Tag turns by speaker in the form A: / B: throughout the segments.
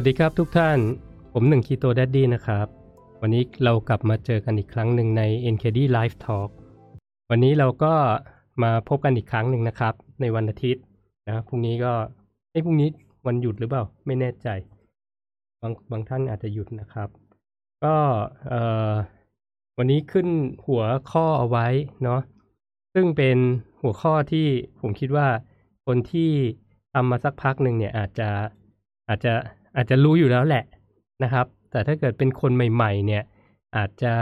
A: วัสดีครับทุกท่าน ผมหนึ่งคีโตดัดดี้นะครับ วันนี้เรากลับมาเจอกันอีกครั้งหนึ่งใน NKD Live Talk วันนี้เราก็มาพบกันอีกครั้งหนึ่งนะครับ ในวันอาทิตย์นะพรุ่งนี้ก็ไอ้พรุ่งนี้วันหยุดหรือเปล่า ไม่แน่ใจ บางบางท่านอาจจะหยุดนะครับ ก็เอ่อวันนี้ขึ้นหัวข้อเอาไว้เนาะซึ่งเป็นหัวข้อที่ผมคิดว่าคนที่ทำมาสักพักหนึ่งเนี่ยอาจจะอาจจะ อาจจะรู้อยู่แล้วแหละนะครับ แต่ถ้าเกิดเป็นคนใหม่ ๆ เนี่ย อาจจะ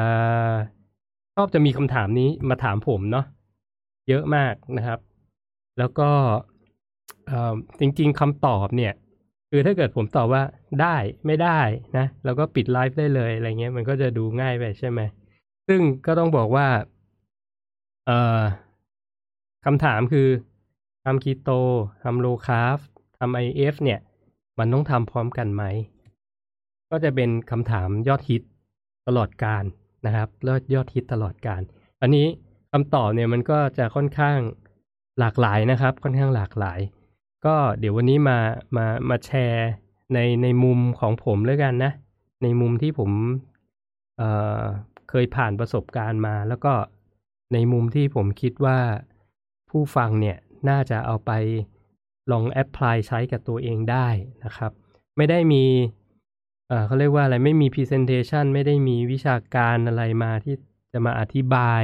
A: ชอบจะมีคำถามนี้มาถามผมเนาะเยอะมากนะครับ แล้วก็จริง ๆคำตอบเนี่ย คือถ้าเกิดผมตอบว่าได้ไม่ได้นะเราก็ปิดไลฟ์ได้เลยอะไรเงี้ยมันก็จะดูง่ายไปใช่ไหมซึ่งก็ต้องบอกว่าเอ่อคำถามคือทำคีโตทำ low carb ทำ IF เนี่ย มันต้องทำพร้อมกันไหม ก็จะเป็นคำถามยอดฮิตตลอดกาลนะครับยอดยอดฮิตตลอดกาล อันนี้คำตอบเนี่ยมันก็จะค่อนข้างหลากหลายนะครับ ค่อนข้างหลากหลาย ก็เดี๋ยววันนี้มามามาแชร์ในในมุมของผมแล้วกันนะ ในมุมที่ผมเอ่อเคยผ่านประสบการณ์มา แล้วก็ในมุมที่ผมคิดว่าผู้ฟังเนี่ยน่าจะเอาไป ลองแอพพลายใช้กับตัวเองได้นะครับ ไม่ได้มีเขาเรียกว่าอะไรไม่มี Presentation ไม่ได้มีวิชาการอะไรมาที่จะมาอธิบาย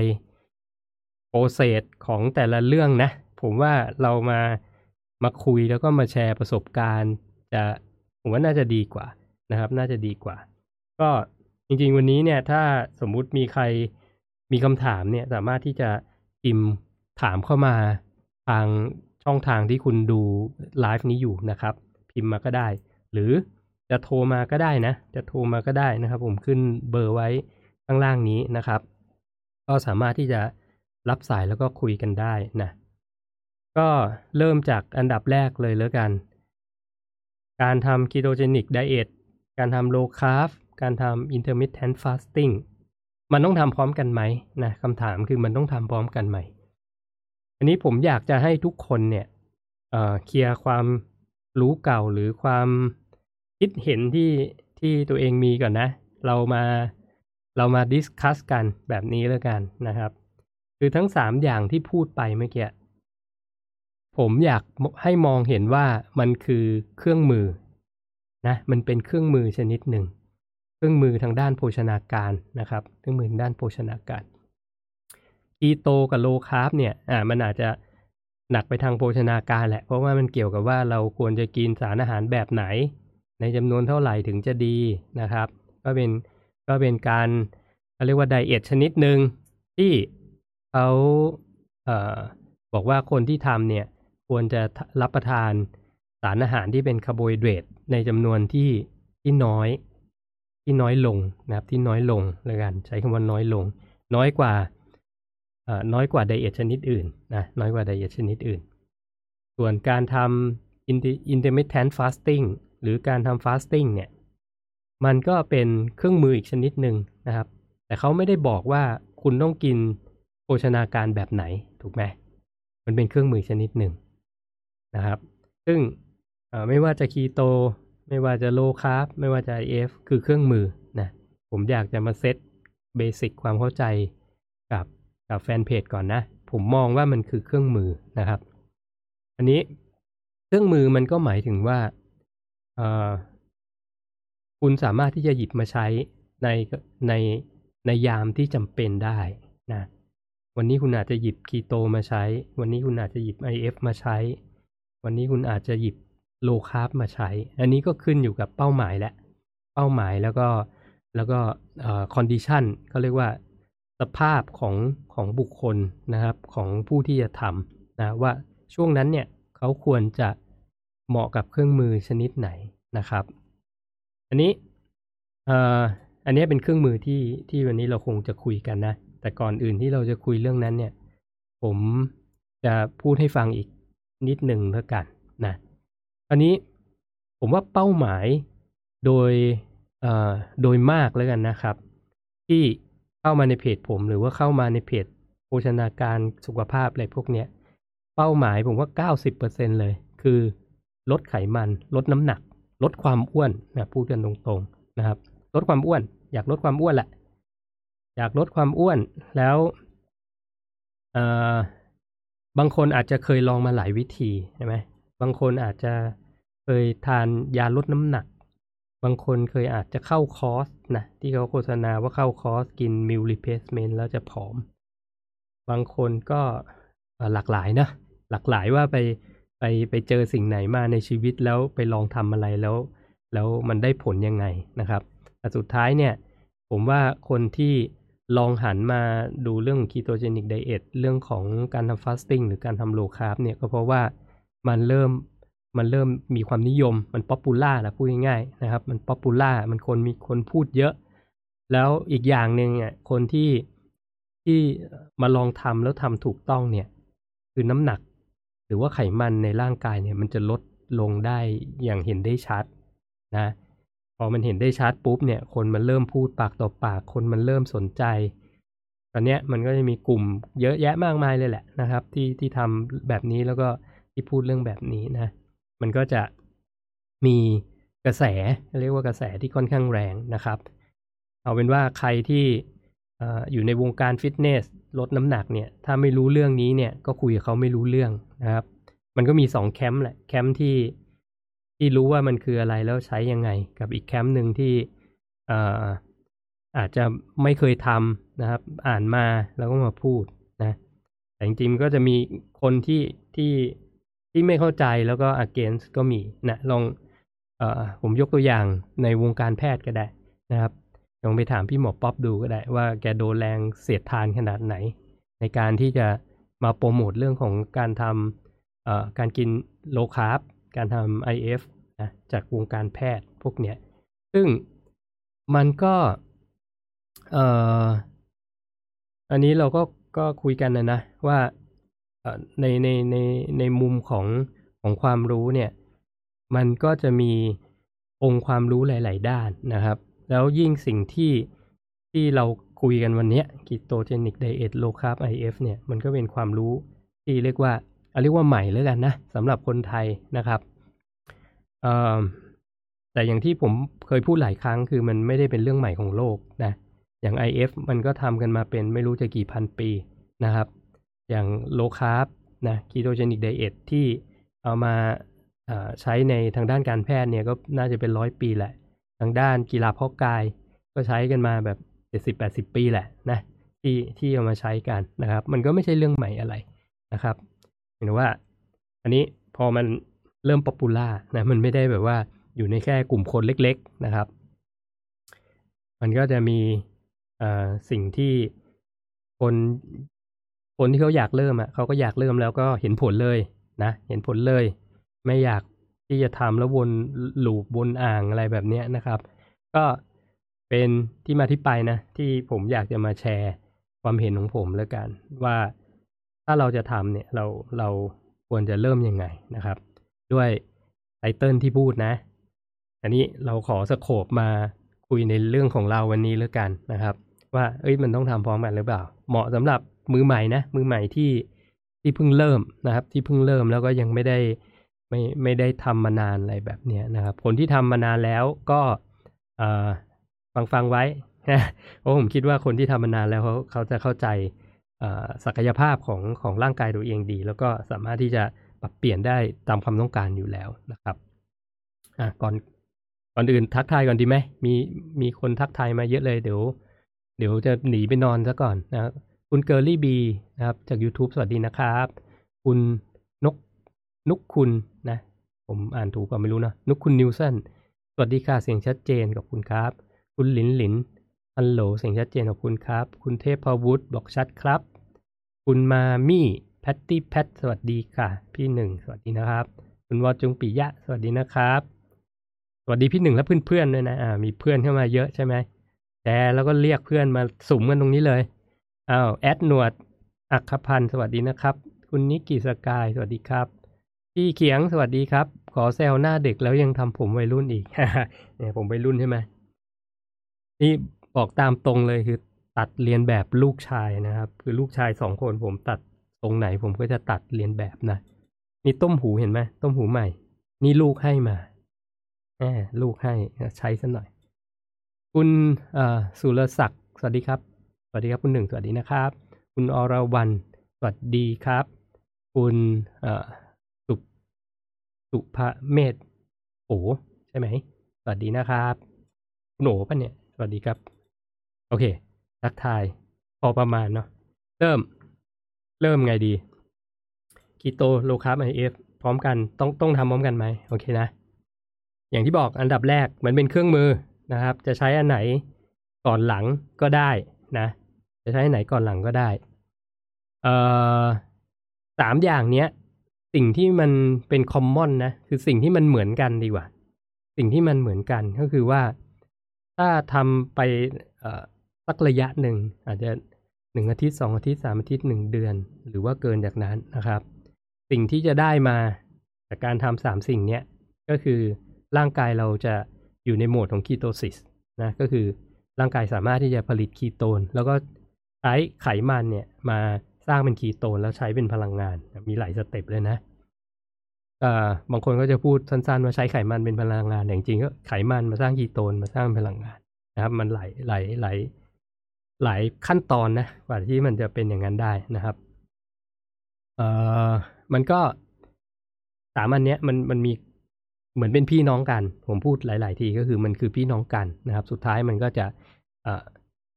A: โปรเซสของแต่ละเรื่องนะ ผมว่าเรามามาคุยแล้วก็มาแชร์ประสบการณ์ จะผมว่าน่าจะดีกว่านะครับ น่าจะดีกว่า ก็จริงๆวันนี้เนี่ย ถ้าสมมุติมีใครมีคำถามเนี่ย สามารถที่จะพิมพ์ถามเข้ามาทาง ช่องทางที่คุณดูไลฟ์นี้อยู่นะครับ พิมพ์มาก็ได้ หรือจะโทรมาก็ได้นะ จะโทรมาก็ได้นะครับ ผมขึ้นเบอร์ไว้ข้างล่างนี้นะครับ ก็สามารถที่จะรับสายแล้วก็คุยกันได้นะ ก็เริ่มจากอันดับแรกเลยแล้วกัน การทำ ketogenic diet การทำ low carb การทำ intermittent fasting มันต้องทำพร้อมกันไหมนะคำถามคือมันต้องทำพร้อมกันไหม นนี้ผมอยากจะให้ทุกคนเนี่ยเอ่อเคลียร์ความรู้เก่าหรือความคิดเห็นที่ที่ตัวเองมีก่อนนะ เรามาเรามาดิสคัสกันแบบนี้แล้วกันนะครับ คือทั้งสามอย่างที่พูดไปเมื่อกี้ผมอยากให้มองเห็นว่ามันคือเครื่องมือนะมันเป็นเครื่องมือชนิดหนึ่ง เครื่องมือทางด้านโภชนาการนะครับ เครื่องมือทางด้านโภชนาการ คีโตกับโลคาร์บเนี่ยอ่ามันอาจจะหนักไปทางโภชนาการแหละ เพราะว่ามันเกี่ยวกับว่าเราควรจะกินสารอาหารแบบไหน ในจำนวนเท่าไหร่ถึงจะดีนะครับ ก็เป็นก็เป็นการเขาเรียกว่า diet ชนิดหนึ่งที่เขาเอ่อบอกว่าคนที่ทำเนี่ยควรจะรับประทานสารอาหารที่เป็นคาร์โบไฮเดรตในจำนวนที่ที่น้อย ที่น้อยลงนะครับที่น้อยลงเลยกัน ใช้คำว่าน้อยลง น้อยกว่า น้อยกว่า diet ชนิดอื่นนะน้อยกว่า diet ชนิดอื่น ส่วนการทำ intermittent fasting หรือการทำ fasting เนี่ย มันก็เป็นเครื่องมืออีกชนิดหนึ่งนะครับ แต่เขาไม่ได้บอกว่าคุณต้องกินโภชนาการแบบไหนถูกไหมมันเป็นเครื่องมือชนิดหนึ่งนะครับ ซึ่งไม่ว่าจะคีโต ไม่ว่าจะโลคาร์บไม่ว่าจะ IF คือเครื่องมือนะผมอยากจะมาเซตเบสิกความเข้าใจกับ กับแฟนเพจก่อนนะ ผมมองว่ามันคือเครื่องมือนะครับ อันนี้เครื่องมือมันก็หมายถึงว่าคุณสามารถที่จะหยิบมาใช้ในในในยามที่จำเป็นได้นะวันนี้คุณอาจจะหยิบคีโตมาใช้ วันนี้คุณอาจจะหยิบ IF มาใช้ วันนี้คุณอาจจะหยิบโลคาร์บมาใช้ อันนี้ก็ขึ้นอยู่กับเป้าหมายและ เป้าหมายแล้วก็แล้วก็คอนดิชันเขาเรียกว่า สภาพของของบุคคลนะครับของผู้ที่จะทำนะว่าช่วงนั้นเนี่ยเขาควรจะเหมาะกับเครื่องมือชนิดไหนนะครับ อันนี้อันนี้เป็นเครื่องมือที่ที่วันนี้เราคงจะคุยกันนะ แต่ก่อนอื่นที่เราจะคุยเรื่องนั้นเนี่ย ผมจะพูดให้ฟังอีกนิดหนึ่งแล้วกันนะอันนี้ผมว่าเป้าหมายโดยโดยมากแล้วกันนะครับ ที่ เข้ามาในเพจผม หรือว่าเข้ามาในเพจโภชนาการสุขภาพอะไรพวกเนี้ยเป้าหมายผมว่า 90%เลย คือลดไขมัน ลดน้ำหนักลลดความอ้วนนะพูดกันตรงๆนะครับ ลดความอ้วน อยากลดความอ้วนแหละ อยากลดความอ้วนแล้วเอ่อบางคนอาจจะเคยลองมาหลายวิธีใช่ไหมบางคนอาจจะเคยทานยาลดน้ำหนัก บางคนเคยอาจจะเข้าคอร์สนะที่เขาโฆษณาว่าเข้าคอร์สกิน meal replacement แล้วจะผอม บางคนก็หลากหลายนะหลากหลายว่าไปไปไปเจอสิ่งไหนมาในชีวิตแล้วไปลองทำอะไรแล้ว แล้วมันได้ผลยังไงนะครับแต่สุดท้ายเนี่ย ผมว่าคนที่ลองหันมาดูเรื่อง ketogenic diet เรื่องของการทำ fasting หรือการทำ low carb เนี่ยก็เพราะว่ามันเริ่ม มันเริ่มมีความนิยมมัน popular นะพูดง่ายๆนะครับ มัน popular มันคนมีคนพูดเยอะ แล้วอีกอย่างหนึ่งอะคนที่ที่มาลองทำแล้วทำถูกต้องเนี่ย คือน้ำหนัก หรือว่าไขมันในร่างกายเนี่ย มันจะลดลงได้อย่างเห็นได้ชัดนะพอมันเห็นได้ชัดปุ๊บเนี่ย คนมันเริ่มพูดปากต่อปาก คนมันเริ่มสนใจ ตอนเนี้ยมันก็จะมีกลุ่มเยอะแยะมากมายเลยแหละนะครับ ที่ที่ทำแบบนี้แล้วก็ที่พูดเรื่องแบบนี้นะ มันก็จะมีกระแส เรียกว่ากระแสที่ค่อนข้างแรงนะครับ เอาเป็นว่าใครที่อ่อยู่ในวงการฟิตเนสลดน้ำหนักเนี่ย ถ้าไม่รู้เรื่องนี้เนี่ยก็คุยกับเขาไม่รู้เรื่องนะครับ มันก็มีสองแคมป์แหละแคมป์ที่ที่รู้ว่ามันคืออะไรแล้วใช้ยังไง กับอีกแคมป์หนึ่งที่เอ่ออาจจะไม่เคยทำนะครับ อ่านมาแล้วก็มาพูดนะแต่จริงๆก็จะมีคนที่ที่ ที่ไม่เข้าใจแล้วก็ against ก็มีนะลองเออผมยกตัวอย่างในวงการแพทย์ก็ได้นะครับลองไปถามพี่หมอป๊อปดูก็ได้ว่าแกโดนแรงเสียดทานขนาดไหน ในการที่จะมาโปรโมทเรื่องของการทำการกินโลคาร์บการทำ IF นะจากวงการแพทย์พวกเนี้ย ซึ่งมันก็เอ่ออันนี้เราก็ก็คุยกันนะนะว่า ในในในในมุมของของความรู้เนี่ย มันก็จะมีองค์ความรู้หลาย ๆ ด้านนะครับ แล้วยิ่งสิ่งที่ที่เราคุยกันวันนี้ย ketogenic diet low carb IF เนี่ยมันก็เป็นความรู้ที่เรียกว่าเอาเรียกว่าใหม่แล้วกันนะสำหรับคนไทยนะครับแต่อย่างที่ผมเคยพูดหลายครั้งคือมันไม่ได้เป็นเรื่องใหม่ของโลกนะอย่าง IF มันก็ทำกันมาเป็นไม่รู้จะกี่พันปีนะครับ อย่างโลคาร์บนะ ketogenic diet ที่เอามาใช้ในทางด้านการแพทย์เนี่ยก็น่าจะเป็นร้อยปีแหละ ทางด้านกีฬาเพาะกายก็ใช้กันมาแบบเจ็ดสิบแปดสิบปีแหละนะที่ที่เอามาใช้กันนะครับ มันก็ไม่ใช่เรื่องใหม่อะไรนะครับเห็นว่า อันนี้พอมันเริ่ม popular นะมันไม่ได้แบบว่าอยู่ในแค่กลุ่มคนเล็ก ๆนะครับ มันก็จะมีสิ่งที่คน คนที่เขาอยากเริ่มอะเขาก็อยากเริ่มแล้วก็เห็นผลเลยนะเห็นผลเลย ไม่อยากที่จะทำแล้ววนลูปวนอ่างอะไรแบบเนี้ยนะครับ ก็เป็นที่มาที่ไปนะ ที่ผมอยากจะมาแชร์ความเห็นของผมแล้วกัน ว่าถ้าเราจะทำเนี่ยเราเราควรจะเริ่มยังไงนะครับ ด้วยไตเติลที่พูดนะอันนี้เราขอสโคบมาคุยในเรื่องของเราวันนี้แล้วกันนะครับ ว่าเอ้ยมันต้องทำพร้อมกันหรือเปล่า เหมาะสำหรับ มือใหม่นะมือใหม่ที่ที่เพิ่งเริ่มนะครับ ที่เพิ่งเริ่มแล้วก็ยังไม่ได้ไม่ไม่ได้ทำมานานอะไรแบบเนี้ยนะครับ คนที่ทำมานานแล้วก็เออฟังฟังไว้นะเพราะผมคิดว่าคนที่ทำมานานแล้วเขาเขาจะเข้าใจอ่อศักยภาพของของร่างกายตัวเองดี แล้วก็สามารถที่จะปรับเปลี่ยนได้ตามความต้องการอยู่แล้วนะครับอะก่อนก่อนอื่นทักทายก่อนดีไหมมีมีคนทักทายมาเยอะเลยเดี๋ยว เดี๋ยวจะหนีไปนอนซะก่อนนะครับ คุณเกอร์ลี่บีนะครับ จาก YouTube สวัสดีนะครับ คุณนกนุกคุณนะ ผมอ่านถูกก็ไม่รู้นะ นุกคุณนิวสันสวัสดีค่ะเสียงชัดเจนขอบคุณครับ คุณหลินหลินฮัลโหลเสียงชัดเจนขอบคุณครับ คุณเทพวุฒิบอกชัดครับ คุณมามี่แพตตี้แพทสวัสดีค่ะ พี่หนึ่งสวัสดีนะครับ คุณวอจุงปิยะ สวัสดีนะครับ สวัสดีพี่หนึ่งและเพื่อนๆด้วยนะอ่ามีเพื่อนเข้ามาเยอะใช่ไหมแชร์แล้วก็เรียกเพื่อนมาสุ่มกันตรงนี้เลย อ้าวแอดหนวดอัคพันธ์สวัสดีนะครับ คุณนิกิสกายสวัสดีครับพี่เขียงสวัสดีครับ ขอแซวหน้าเด็กแล้วยังทำผมวัยรุ่นอีกเนี่ยผมวัยรุ่นใช่ไหมนี่บอกตามตรงเลยคือตัดเรียนแบบลูกชายนะครับ คือลูกชายสองคนผมตัดตรงไหน ผมก็จะตัดเรียนแบบนะนี่ต้มหูเห็นไหมต้มหูใหม่ นี่ลูกให้มาแหมลูกให้ใช้สัหน่อย คุณสุรศักดิ์สวัสดีครับ วัสดีครับคุณหนึ่งสวัสดีนะครับ คุณอรวรรณสวัสดีครับ คุณสุสุภเมธโอใช่ไหมสวัสดีนะครับคุณโอปะเนี่ยสวัสดีครับ โอเคทักทายพอประมาณเนาะเริ่ม เริ่มไงดีคีโต low carb IF พร้อมกันต้องต้องทำพร้อมกันไหมโอเคนะ อย่างที่บอกอันดับแรกมันเป็นเครื่องมือนะครับ จะใช้อันไหนก่อนหลังก็ได้นะ จะใช้ไหนก่อนหลังก็ได้เอ่อสามอย่างเนี้ย สิ่งที่มันเป็น common นะ คือสิ่งที่มันเหมือนกันดีกว่า สิ่งที่มันเหมือนกันก็คือว่าถ้าทำไปสักระยะหนึ่ง อาจจะหนึ่งอาทิตย์สองอาทิตย์สามอาทิตย์หนึ่งเดือน หรือว่าเกินจากนั้นนะครับ สิ่งที่จะได้มาจากการทำสามสิ่งเนี้ยก็คือร่างกายเราจะอยู่ในโหมดของ ketosis นะก็คือร่างกายสามารถที่จะผลิตคีโตน แล้วก็ ใช้ไขมันเนี่ยมาสร้างเป็นคีโตนแล้วใช้เป็นพลังงาน มีหลาย step เลยนะบางคนก็จะพูดสั้นๆว่าใช้ไขมันเป็นพลังงานแต่จริงๆก็ไขมันมาสร้างคีโตนมาสร้างพลังงานนะครับ มันหลายหลายหลายหลายขั้นตอนนะกว่าที่มันจะเป็นอย่างนั้นได้นะครับเอ่อมันก็สามอันเนี้ยมันมันมีเหมือนเป็นพี่น้องกัน ผมพูดหลาย ๆ ทีก็คือมันคือพี่น้องกันนะครับ สุดท้ายมันก็จะ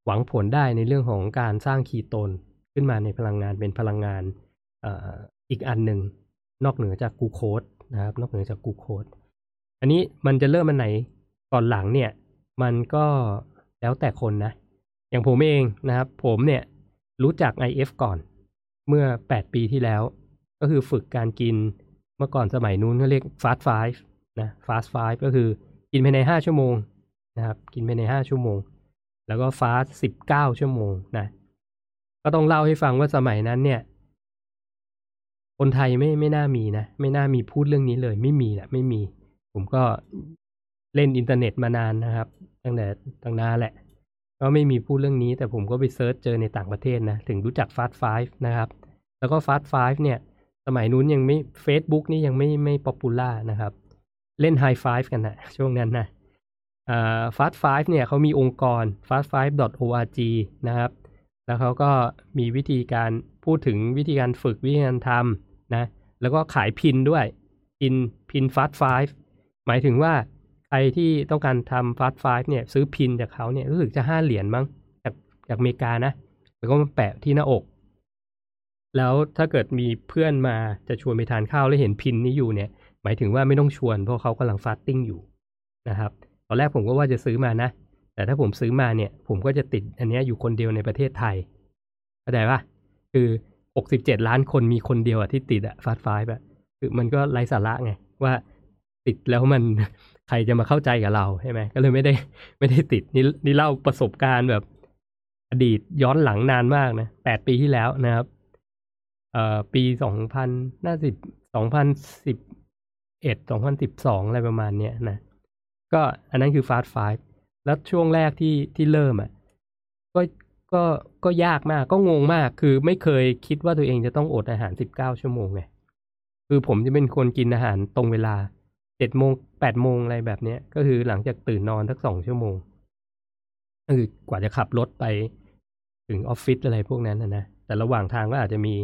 A: หวังผลได้ในเรื่องของการสร้างคีโตนขึ้นมาในพลังงานเป็นพลังงานอีกอันหนึ่งนอกเหนือจากกูโคสนะครับ นอกเหนือจากกูโคสอันนี้มันจะเริ่มมันไหนก่อนหลังเนี่ย มันก็แล้วแต่คนนะ อย่างผมเองนะครับ ผมเนี่ยรู้จัก IF ก่อนเมื่อ 8 ปีที่แล้ว ก็คือฝึกการกินเมื่อก่อนสมัยนู้นเขาเรียก fast five นะ fast five ก็คือกินภายใน 5 ชั่วโมงนะครับ กินภายใน 5 ชั่วโมง แล้วก็ fast 19ชั่วโมงนะ ก็ต้องเล่าให้ฟังว่าสมัยนั้นเนี่ย คนไทยไม่ไม่น่ามีนะ ไม่น่ามีพูดเรื่องนี้เลย ไม่มีแหละไม่มี ผมก็เล่นอินเทอร์เน็ตมานานนะครับ ตั้งแต่ตั้งนานแหละ ก็ไม่มีพูดเรื่องนี้ แต่ผมก็ไป search เจอในต่างประเทศนะ ถึงรู้จัก Fast-5 นะครับ แล้วก็ Fast-5 เนี่ย สมัยนู้นยังไม่ Facebook นี่ยังไม่ไม่ popular นะครับ เล่นไฮไฟฟ์กันนะช่วงนั้นนะ Fast-5 เนี่ยเขามีองค์กร fast5.org นะครับ แล้วเขาก็มีวิธีการพูดถึงวิธีการฝึกวิธีการทำนะ แล้วก็ขาย pin ด้วย pin pin Fast-5 หมายถึงว่าใครที่ต้องการทำ Fast-5 เนี่ยซื้อ pin จากเขาเนี่ยรู้สึกจะห้าเหรียญมั้งจากจากอเมริกานะ แล้วก็มาแปะที่หน้าอก แล้วถ้าเกิดมีเพื่อนมาจะชวนไปทานข้าวแล้วเห็น pin นี้อยู่เนี่ย หมายถึงว่าไม่ต้องชวนเพราะเขากำลัง fasting อยู่นะครับ ตอนแรกผมก็ว่าจะซื้อมานะ แต่ถ้าผมซื้อมาเนี่ย ผมก็จะติดอันนี้อยู่คนเดียวในประเทศไทยเข้าใจปะคือหกสิบเจ็ดล้านคนมีคนเดียวอะที่ติดอะฟาสไฟแบบคือมันก็ไร้สาระไง ว่าติดแล้วมันใครจะมาเข้าใจกับเราใช่ไหมก็เลยไม่ได้ไม่ได้ติดนี่นี่เล่าประสบการณ์แบบ อดีตย้อนหลังนานมากนะแปดปีที่แล้วนะครับ เอ่อปีสองพันน่าสิบสองพันสิบเอ็ดสองพันสิบสองอะไรประมาณเนี้ยนะ ก็อันนั้นคือฟาสไฟแล้วช่วงแรกที่ที่เริ่มอะก็ก็ก็ยากมากก็งงมาก คือไม่เคยคิดว่าตัวเองจะต้องอดอาหารสิบเก้าชั่วโมงไงคือผมจะเป็นคนกินอาหารตรงเวลาเจ็ดโมงแปดโมงอะไรแบบเนี้ย ก็คือหลังจากตื่นนอนสักสองชั่วโมงก็คือกว่าจะขับรถไปถึงออฟฟิศอะไรพวกนั้นนะนะแต่ระหว่างทางก็อาจจะมี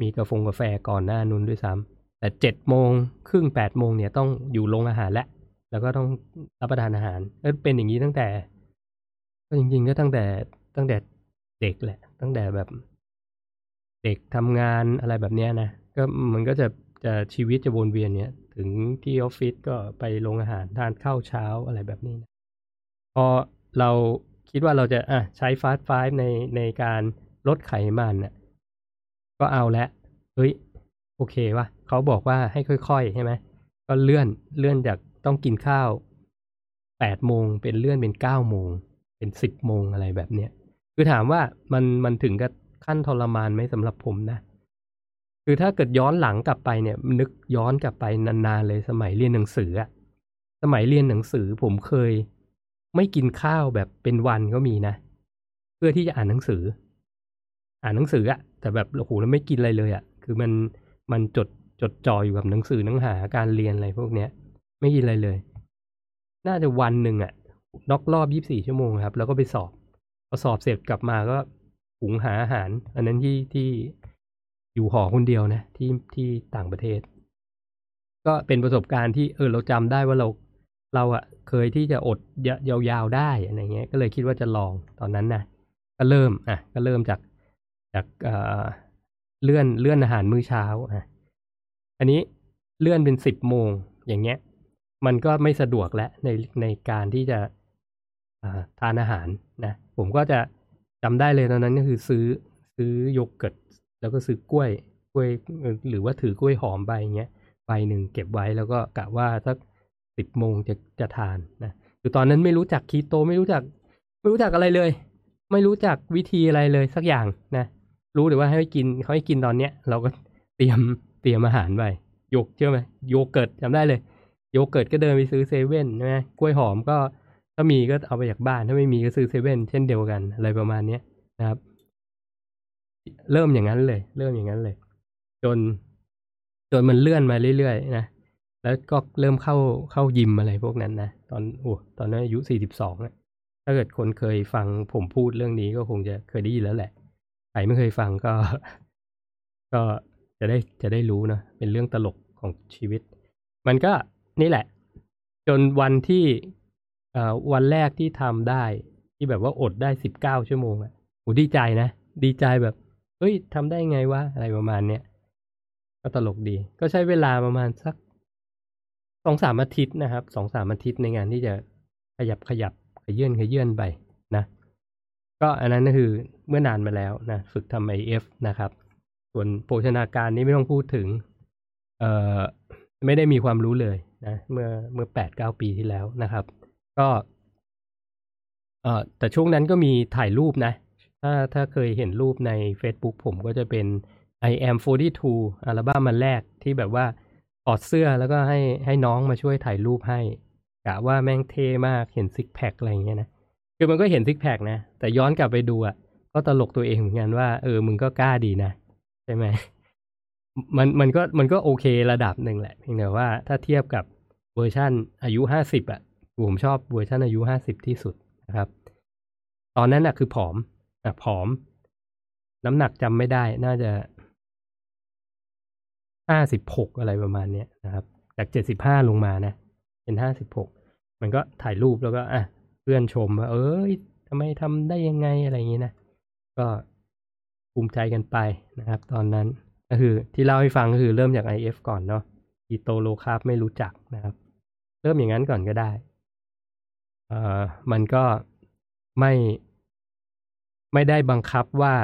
A: มีกาแฟกาแฟก่อนหน้านุนด้วยซ้ำแต่เจ็ดโมงครึ่งแปดโมงเนี่ยต้องอยู่โรงอาหารแล้ว แล้วก็ต้องรับประทานอาหารก็เป็นอย่างนี้ตั้งแต่ ก็จริง ๆ ก็ตั้งแต่ตั้งแต่เด็กแหละ ตั้งแต่แบบ เด็กทำงานอะไรแบบเนี้ยนะก็มันก็จะจะชีวิตจะวนเวียนเนี่ย ถึงที่ออฟฟิศก็ไปโรงอาหารทานข้าวเช้าอะไรแบบนี้นะพอเราคิดว่าเราจะอะใช้ฟาสต์ไฟในในการลดไขมันน่ะก็เอาละเฮ้ย โอเควะเขาบอกว่าให้ค่อยๆใช่ไหมก็เลื่อนเลื่อนจาก ต้องกินข้าวแปดโมงเป็นเลื่อนเป็นเก้าโมง เป็นสิบโมงอะไรแบบเนี้ยคือถามว่ามันมันถึงกับขั้นทรมานไหมสำหรับผมนะ คือถ้าเกิดย้อนหลังกลับไปเนี่ย นึกย้อนกลับไปนานๆเลยสมัยเรียนหนังสืออะสมัยเรียนหนังสือผมเคย ไม่กินข้าวแบบเป็นวันก็มีนะ เพื่อที่จะอ่านหนังสือ อ่านหนังสืออะแต่แบบโอ้โหแล้วไม่กินอะไรเลยอะคือมันมันจดจดจ่ออยู่กับหนังสือหนังหาการเรียนอะไรพวกเนี้ย ไม่กินอะไรเลย น่าจะวันหนึ่งอะนอกรอบยี่บสี่ชั่วโมงครับ แล้วก็ไปสอบพอสอบเสร็จกลับมาก็หุงหาอาหาร อันนั้นที่ที่อยู่หอคนเดียวนะ ที่ที่ต่างประเทศ ก็เป็นประสบการณ์ที่เออเราจำได้ว่าเราเราอะเคยที่จะอดยาวๆได้อะไรเงี้ย ก็เลยคิดว่าจะลองตอนนั้นนะก็เริ่มอะก็เริ่มจากจากเอ่อเลื่อนเลื่อนอาหารมื้อเช้าอะอันนี้เลื่อนเป็นสิบโมงอย่างเงี้ย มันก็ไม่สะดวกแล้วในในการที่จะทานอาหารนะ ผมก็จะจำได้เลยตอนนั้นก็คือซื้อซื้อโยเกิร์ตแล้วก็ซื้อกล้วยกล้วยหรือว่าถือกล้วยหอมใบเงี้ยใบหนึ่งเก็บไว้แล้วก็กะว่าสักสิบโมงจะจะทานนะคือตอนนั้นไม่รู้จักคีโตไม่รู้จัก ไม่รู้จักอะไรเลย ไม่รู้จักวิธีอะไรเลยสักอย่างนะรู้แต่ว่าให้กินเขาให้กินตอนเนี้ย เราก็เตรียมเตรียมอาหารไปโยเกิร์ตเชื่อไหมโยเกิร์ตจำได้เลย โยเกิร์ตก็เดินไปซื้อเซเว่นนะกล้วยหอมก็ถ้ามีก็เอาไปจากบ้าน ถ้าไม่มีก็ซื้อเซเว่นเช่นเดียวกันอะไรประมาณเนี้ยนะครับ เริ่มอย่างนั้นเลย เริ่มอย่างนั้นเลย จน จนมันเลื่อนมาเรื่อยๆนะแล้วก็เริ่มเข้าเข้ายิมอะไรพวกนั้นนะตอนโอ้ตอนนั้นอายุสี่สิบสองถ้าเกิดคนเคยฟังผมพูดเรื่องนี้ก็คงจะเคยได้ยินแล้วแหละใครไม่เคยฟังก็ ก็จะได้จะได้รู้นะเป็นเรื่องตลกของชีวิต มันก็ นี่แหละ จนวันที่วันแรกที่ทำได้ ที่แบบว่าอดได้สิบเก้าชั่วโมงอะโหดีใจนะ ดีใจแบบ เฮ้ยทำได้ไงวะ อะไรประมาณเนี้ยก็ตลกดี ก็ใช้เวลาประมาณสักสองสามอาทิตย์นะครับสองสามอาทิตย์ในงานที่จะขยับขยับขยื่นขยื่นไปนะ ก็อันนั้นก็คือเมื่อนานมาแล้วนะฝึกทำไอเอฟนะครับ ส่วนโภชนาการนี้ไม่ต้องพูดถึง เอ่อไม่ได้มีความรู้เลย นะเมื่อเมื่อแปดเก้าปีที่แล้วนะครับ ก็เออแต่ช่วงนั้นก็มีถ่ายรูปนะ ถ้าถ้าเคยเห็นรูปใน Facebook ผมก็จะเป็น I am 42 อัลบั้มมันแรกที่แบบว่าถอดเสื้อแล้วก็ให้ให้น้องมาช่วยถ่ายรูปให้กะว่าแม่งเท่มากเห็นซิกแพคอะไรอย่างเงี้ยนะคือมันก็เห็นซิกแพคนะ แต่ย้อนกลับไปดูอะ ก็ตลกตัวเองเหมือนกันว่า เออ มึงก็กล้าดีนะ ใช่ไหมมันมันก็มันก็โอเคระดับหนึ่งแหละเพียงแต่ว่าถ้าเทียบกับ เวอร์ชั่นอายุห้าสิบอะผมชอบเวอร์ชันอายุห้าสิบที่สุดนะครับ ตอนนั้นอะคือผอมอะผอม น้ำหนักจำไม่ได้น่าจะห้าสิบหกอะไรประมาณเนี้ยนะครับ จากเจ็ดสิบห้าลงมานะ เป็นห้าสิบหกมันก็ถ่ายรูปแล้วก็อะเพื่อนชมว่าเอ้ยทำไมทำได้ยังไงอะไรอย่างนี้นะ ก็ภูมิใจกันไปนะครับ ตอนนั้นก็คือที่เล่าให้ฟังก็คือเริ่มจาก IF ก่อนเนาะคีโต low carb ไม่รู้จักนะครับ เริ่มอย่างนั้นก่อนก็ได้เอ่อมันก็ไม่ไม่ได้บังคับว่า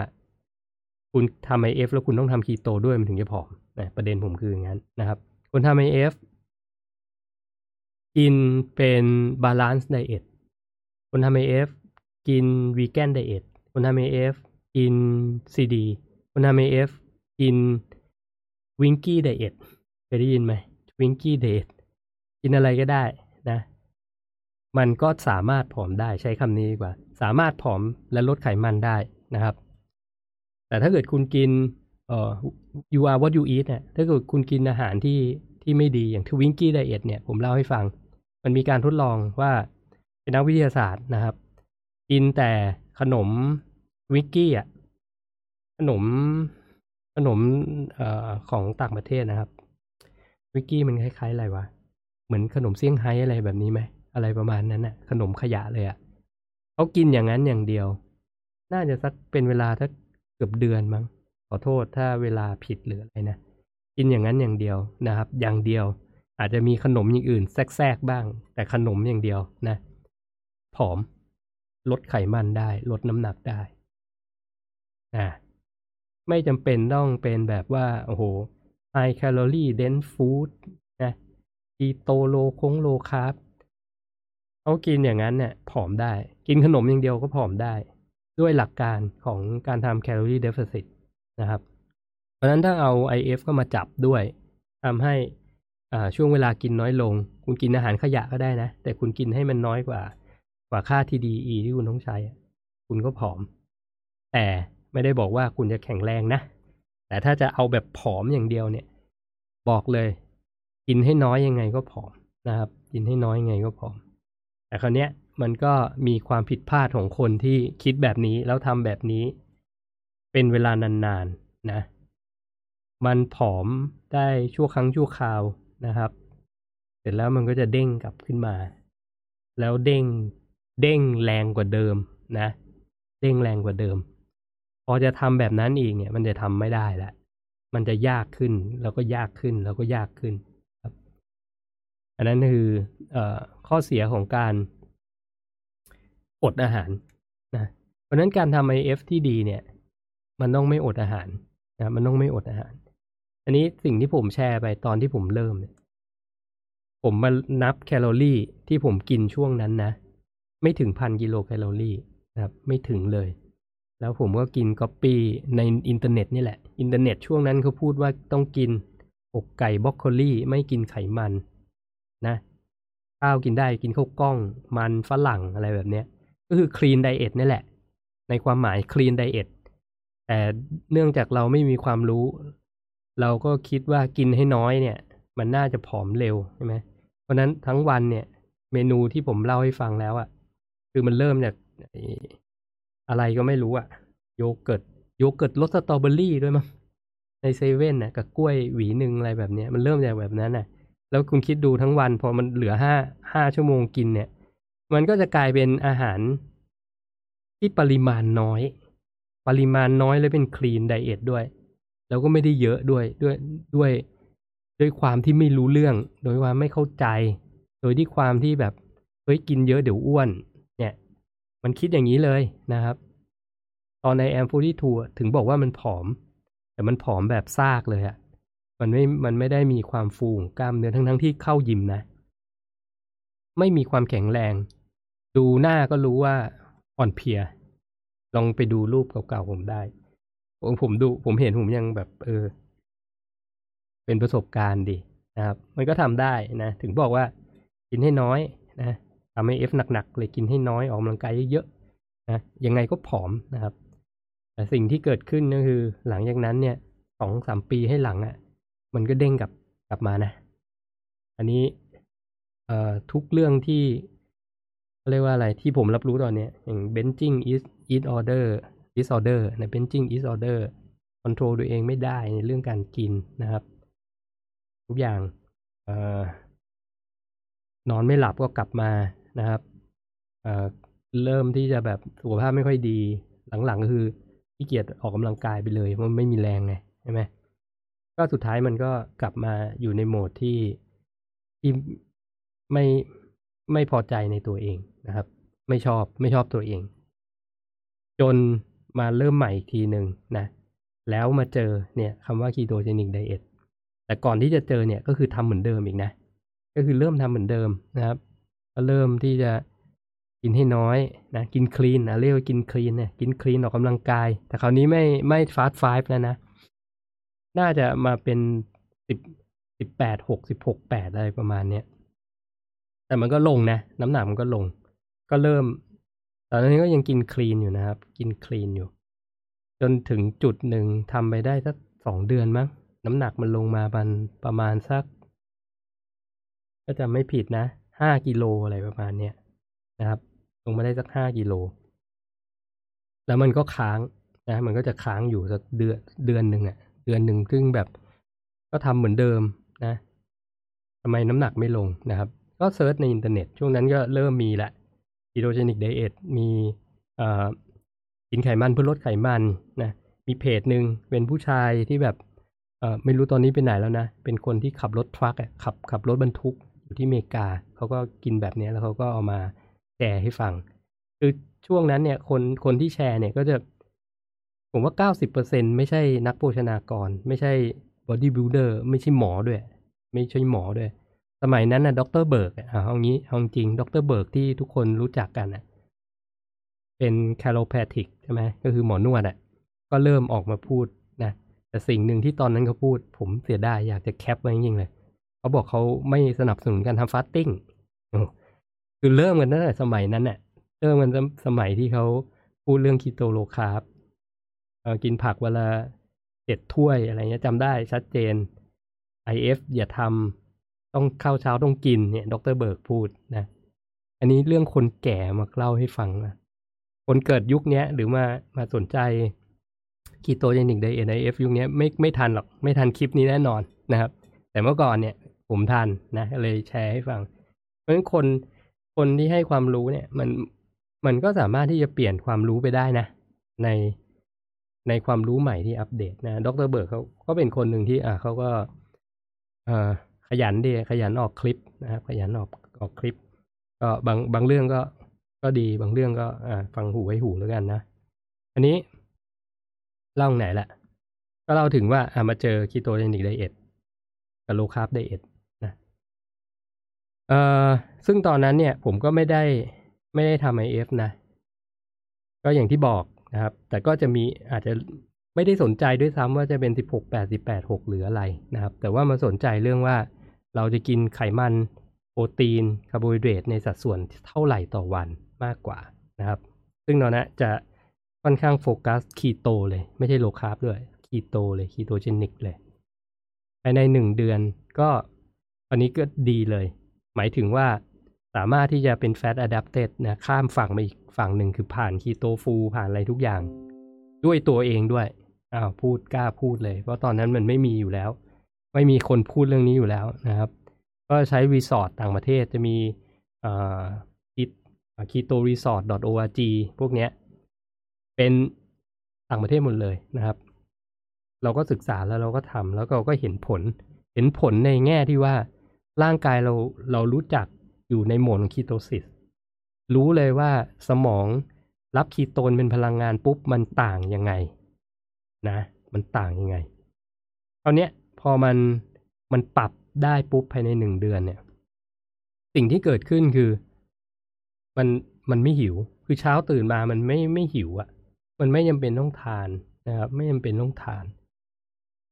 A: คุณทำ IF แล้วคุณต้องทำคีโตด้วยมันถึงจะผอมนะประเด็นผมคืออย่างนั้นนะครับคนทำ IFกินเป็น balanced diet คนทำ IF กิน vegan diet คนทำ IF กินซีดีคนทำ IF กิน Twinkie diet เคยได้ยินไหม Twinkie diet กินอะไรก็ได้นะ มันก็สามารถผอมได้ใช้คำนี้ดีกว่า สามารถผอมและลดไขมันได้นะครับ แต่ถ้าเกิดคุณกินเอ่อ you are what you eat เนี่ยถ้าเกิดคุณกินอาหารที่ที่ไม่ดีอย่างทวิงกี้ไดเอทเนี่ยผมเล่าให้ฟัง มันมีการทดลองว่าเป็นนักวิทยาศาสตร์นะครับ กินแต่ขนมวิกกี้อะขนมขนมเอ่อของต่างประเทศนะครับ วิกกี้มันคล้ายๆอะไรวะ เหมือนขนมเซี่ยงไฮ้อะไรแบบนี้ไหมอะไรประมาณนั้นน่ะ ขนมขยะเลยอะเขากินอย่างนั้นอย่างเดียว น่าจะสักเป็นเวลาถ้าเกือบเดือนมั้งขอโทษถ้าเวลาผิดหรืออะไรนะกินอย่างนั้นอย่างเดียวนะครับ อย่างเดียว อาจจะมีขนมอย่างอื่นแทรกๆบ้าง แต่ขนมอย่างเดียวนะผอม ลดไขมันได้ ลดน้ำหนักได้นะไม่จำเป็นต้องเป็นแบบว่า โอ้โห high calorie dense food keto low คง low carb เขากินอย่างนั้นเนี่ยผอมได้ กินขนมอย่างเดียวก็ผอมได้ ด้วยหลักการของการทำแคลอรี่เดฟเฟ i ตนะครับ เพราะฉะนั้นถ้าเอา IF ก็มาจับด้วยทำให้ช่วงเวลากินน้อยลง คุณกินอาหารขยะก็ได้นะ แต่คุณกินให้มันน้อยกว่า กว่าค่า TDE ที่คุณต้องใช้ คุณก็ผอม แต่ไม่ได้บอกว่าคุณจะแข็งแรงนะ แต่ถ้าจะเอาแบบผอมอย่างเดียวเนี่ย บอกเลย กินให้น้อยยังไงก็ผอมนะครับ กินให้น้อยยังไงก็ผอม แต่คราวเนี้ยมันก็มีความผิดพลาดของคนที่คิดแบบนี้แล้วทำแบบนี้ เป็นเวลานานๆนะ มันผอมได้ชั่วครั้งชั่วคราวนะครับ เสร็จแล้วมันก็จะเด้งกลับขึ้นมา แล้วเด้งเด้งแรงกว่าเดิมนะ เด้งแรงกว่าเดิม พอจะทำแบบนั้นอีกเนี่ย มันจะทำไม่ได้ละมันจะยากขึ้นแล้วก็ยากขึ้นแล้วก็ยากขึ้น อันนั้นคือข้อเสียของการอดอาหารนะเพราะนั้นการทำ IF ที่ดีเนี่ย มันต้องไม่อดอาหารนะมันต้องไม่อดอาหาร อันนี้สิ่งที่ผมแชร์ไปตอนที่ผมเริ่มเนี่ยผมมานับแคลอรี่ที่ผมกินช่วงนั้นนะ ไม่ถึงพันกิโลแคลอรี่นะครับ ไม่ถึงเลย แล้วผมก็กินก๊อปปี้ในอินเทอร์เน็ตนี่แหละ อินเทอร์เน็ตช่วงนั้นเขาพูดว่าต้องกินอกไก่บรอกโคลี่ไม่กินไขมัน นะข้าวกินได้กินข้าวกล้อง มันฝรั่งอะไรแบบเนี้ย ก็คือคลีนไดเอทนี่แหละ ในความหมายคลีนไดเอทแต่เนื่องจากเราไม่มีความรู้ เราก็คิดว่ากินให้น้อยเนี่ย มันน่าจะผอมเร็วใช่ไหมเพราะนั้นทั้งวันเนี่ย เมนูที่ผมเล่าให้ฟังแล้วอะ่ะ คือมันเริ่มจากอะไรก็ไม่รู้อะ่ะ โยเกิร์ตโยเกิร์ตรสสตรอเบอรี่ด้วยมั้งในเซเว่นน่ะกับกล้วยหวีหนึ่งอะไรแบบเนี้ยมันเริ่มจากแบบนั้นน่ะ แล้วคุณคิดดูทั้งวัน พอมันเหลือห้าห้าชั่วโมงกินเนี่ย มันก็จะกลายเป็นอาหารที่ปริมาณน้อย ปริมาณน้อยแล้วเป็น clean diet ด้วย แล้วก็ไม่ได้เยอะด้วยด้วยด้วย ด้วยความที่ไม่รู้เรื่อง โดยว่าไม่เข้าใจ โดยที่ความที่แบบเฮ้ยกินเยอะเดี๋ยวอ้วน เนี่ย มันคิดอย่างนี้เลยนะครับ ตอนในแอมฟูที่ทัวถึงบอกว่ามันผอม แต่มันผอมแบบซากเลยอะ มันไม่มันไม่ได้มีความฟูงกล้ามเนื้อทั้งทั้งที่เข้ายิมนะ ไม่มีความแข็งแรง ดูหน้าก็รู้ว่าอ่อนเพลีย ลองไปดูรูปเก่าๆผมได้ ผมผมดู ผมเห็นผมยังแบบ เออ เป็นประสบการณ์ดีนะครับ มันก็ทำได้นะ ถึงบอกว่า กินให้น้อยนะทำ IF หนักๆเลยกินให้น้อยออกกำลังกายเยอะๆนะยังไงก็ผอมนะครับแต่สิ่งที่เกิดขึ้นก็คือ หลังจากนั้นเนี่ยสองสามปีให้หลังอะ่ะ มันก็เด้งกลับกลับมานะ อันนี้เอ่อทุกเรื่องที่เรียกว่าอะไรที่ผมรับรู้ตอนนี้อย่าง binge eating is eating disorder นะ benching is order คอนโทรลตัวเองไม่ได้ในเรื่องการกินนะครับ ทุกอย่างเอ่อนอนไม่หลับก็กลับมานะครับเอ่อเริ่มที่จะแบบสุขภาพไม่ค่อยดี หลังๆก็คือขี้เกียจออกกำลังกายไปเลยเพราะมันไม่มีแรงไงใช่ไหม ก็สุดท้ายมันก็กลับมาอยู่ในโหมดที่ที่ไม่ไม่พอใจในตัวเองนะครับ ไม่ชอบไม่ชอบตัวเอง จนมาเริ่มใหม่อีกทีหนึ่งนะ แล้วมาเจอเนี่ยคำว่า ketogenic diet แต่ก่อนที่จะเจอเนี่ยก็คือทำเหมือนเดิมอีกนะ ก็คือเริ่มทำเหมือนเดิมนะครับก็เริ่มที่จะกินให้น้อยนะกินคลีนนะเรียกว่ากินคลีนเนี่ยกินคลีนออกกำลังกาย แต่คราวนี้ไม่ไม่ฟาสต์ไฟแล้วนะ น่าจะมาเป็นสิบสิบแปดหกสิบหกแปดอะไรประมาณเนี้ยแต่มันก็ลงนะ น้ำหนักมันก็ลง ก็เริ่มตอนนี้ก็ยังกินคลีนอยู่นะครับ กินคลีนอยู่ จนถึงจุดหนึ่งทำไปได้สักสองเดือนมั้งน้ำหนักมันลงมาประประมาณสัก ก็จะไม่ผิดนะห้ากิโลอะไรประมาณเนี้ยนะครับ ลงมาได้สักห้ากิโล แล้วมันก็ค้างนะ มันก็จะค้างอยู่สักเดือนเดือนหนึ่งอะ เดือนหนึ่งซึ่งแบบก็ทำเหมือนเดิมนะทำไมน้ำหนักไม่ลงนะครับ ก็ search ในอินเทอร์เน็ต ช่วงนั้นก็เริ่มมีละ ketogenic diet มีกินไขมันเพื่อลดไขมันนะมีเพจหนึ่งเป็นผู้ชายที่แบบเออไม่รู้ตอนนี้เป็นไหนแล้วนะ เป็นคนที่ขับรถ truck อะขับขับรถบรรทุกอยู่ที่อเมริกา เขาก็กินแบบนี้แล้วเขาก็เอามาแชร์ให้ฟัง คือช่วงนั้นเนี่ยคนคนที่แชร์เนี่ยก็จะ ผมว่าเก้าสิบเปอร์เซ็นไม่ใช่นักโภชนากร ไม่ใช่บอดี้บิ l เดอร์ไม่ใช่หมอด้วย ไม่ใช่หมอด้วย สมัยนั้นนะด็อกเตอร์เบิร์กอะเอางี้เอาจริงด็อกเตอร์เบิร์กที่ทุกคนรู้จักกันอะเป็น chiropractic ใช่ไหมก็คือหมอนวดอะก็เริ่มออกมาพูดนะแต่สิ่งหนึ่งที่ตอนนั้นเขาพูด ผมเสียดายอยากจะ cap ไว้จริงเลย เขาบอกเขาไม่สนับสนุนการทำ fasting คือเริ่มกันตั้งแต่สมัยนั้นเน่ะ เริ่มกันสมัยที่เขาพูดเรื่อง keto low carb กินผักเวลาเจ็ดถ้วยอะไรเงี้ยจำได้ชัดเจน IF อย่าทำต้องข้าวเช้าต้องกินเนี่ย ดรเบิร์กพูดนะ อันนี้เรื่องคนแก่มาเล่าให้ฟังนะคนเกิดยุคนี้หรือมามาสนใจ ketogenic diet IF ยุคนี้ไม่ไม่ทันหรอก ไม่ทันคลิปนี้แน่นอนนะครับ แต่เมื่อก่อนเนี่ย ผมทันนะเลยแชร์ให้ฟัง เพราะฉะนั้นคนคนที่ให้ความรู้เนี่ย มันมันก็สามารถที่จะเปลี่ยนความรู้ไปได้นะ ใน ในความรู้ใหม่ที่อัปเดตนะดรเบิร์กเขาก็เป็นคนหนึ่งที่อ่าเขาก็เอ่อขยันดีขยันออกคลิปนะครับขยันออกออกคลิป ก็บางบางเรื่องก็ก็ดีบางเรื่องก็อ่าฟังหูไว้หูแล้วกันนะ อันนี้เล่าไหนละก็เล่าถึงว่าอ่ามาเจอ ketogenic dietกับ low carb diet นะเอ่อซึ่งตอนนั้นเนี่ยผมก็ไม่ได้ไม่ได้ทำ IF นะ ก็อย่างที่บอก นะครับ แต่ก็จะมีอาจจะไม่ได้สนใจด้วยซ้ำว่าจะเป็น 16 8 18 6 หรืออะไรนะครับ แต่ว่ามาสนใจเรื่องว่าเราจะกินไขมันโปรตีนคาร์โบไฮเดรตในสัดส่วนเท่าไหร่ต่อวันมากกว่านะครับ ซึ่งตอนนั้นจะค่อนข้างโฟกัสคีโตเลย ไม่ใช่ low carb ด้วยคีโตเลย ketogenic เลยภายในหนึ่งเดือนก็อันนี้ก็ดีเลย หมายถึงว่า สามารถที่จะเป็น fat adapted นะข้ามฝั่งมาอีกฝั่งหนึ่งคือผ่าน keto flu ผ่านอะไรทุกอย่าง ด้วยตัวเองด้วยอ้าวพูดกล้าพูดเลย เพราะตอนนั้นมันไม่มีอยู่แล้ว ไม่มีคนพูดเรื่องนี้อยู่แล้วนะครับ ก็ใช้ resource ต่างประเทศจะมีอ่าคิด keto resource .org พวกเนี้ย เป็นต่างประเทศหมดเลยนะครับ เราก็ศึกษาแล้วเราก็ทำแล้วเราก็เห็นผล เห็นผลในแง่ที่ว่าร่างกายเราเรารู้จัก อยู่ในโหมดของคีโตซิสรู้เลยว่าสมองรับคีโตนเป็นพลังงานปุ๊บมันต่างยังไง นะ มันต่างยังไงคราวนี้ยพอมันมันปรับได้ปุ๊บภายในหนึ่งเดือนเนี่ย สิ่งที่เกิดขึ้นคือ มันมันไม่หิว คือเช้าตื่นมามันไม่ไม่หิวอะ่ะ มันไม่จำเป็นต้องทานนะครับ ไม่จำเป็นต้องทาน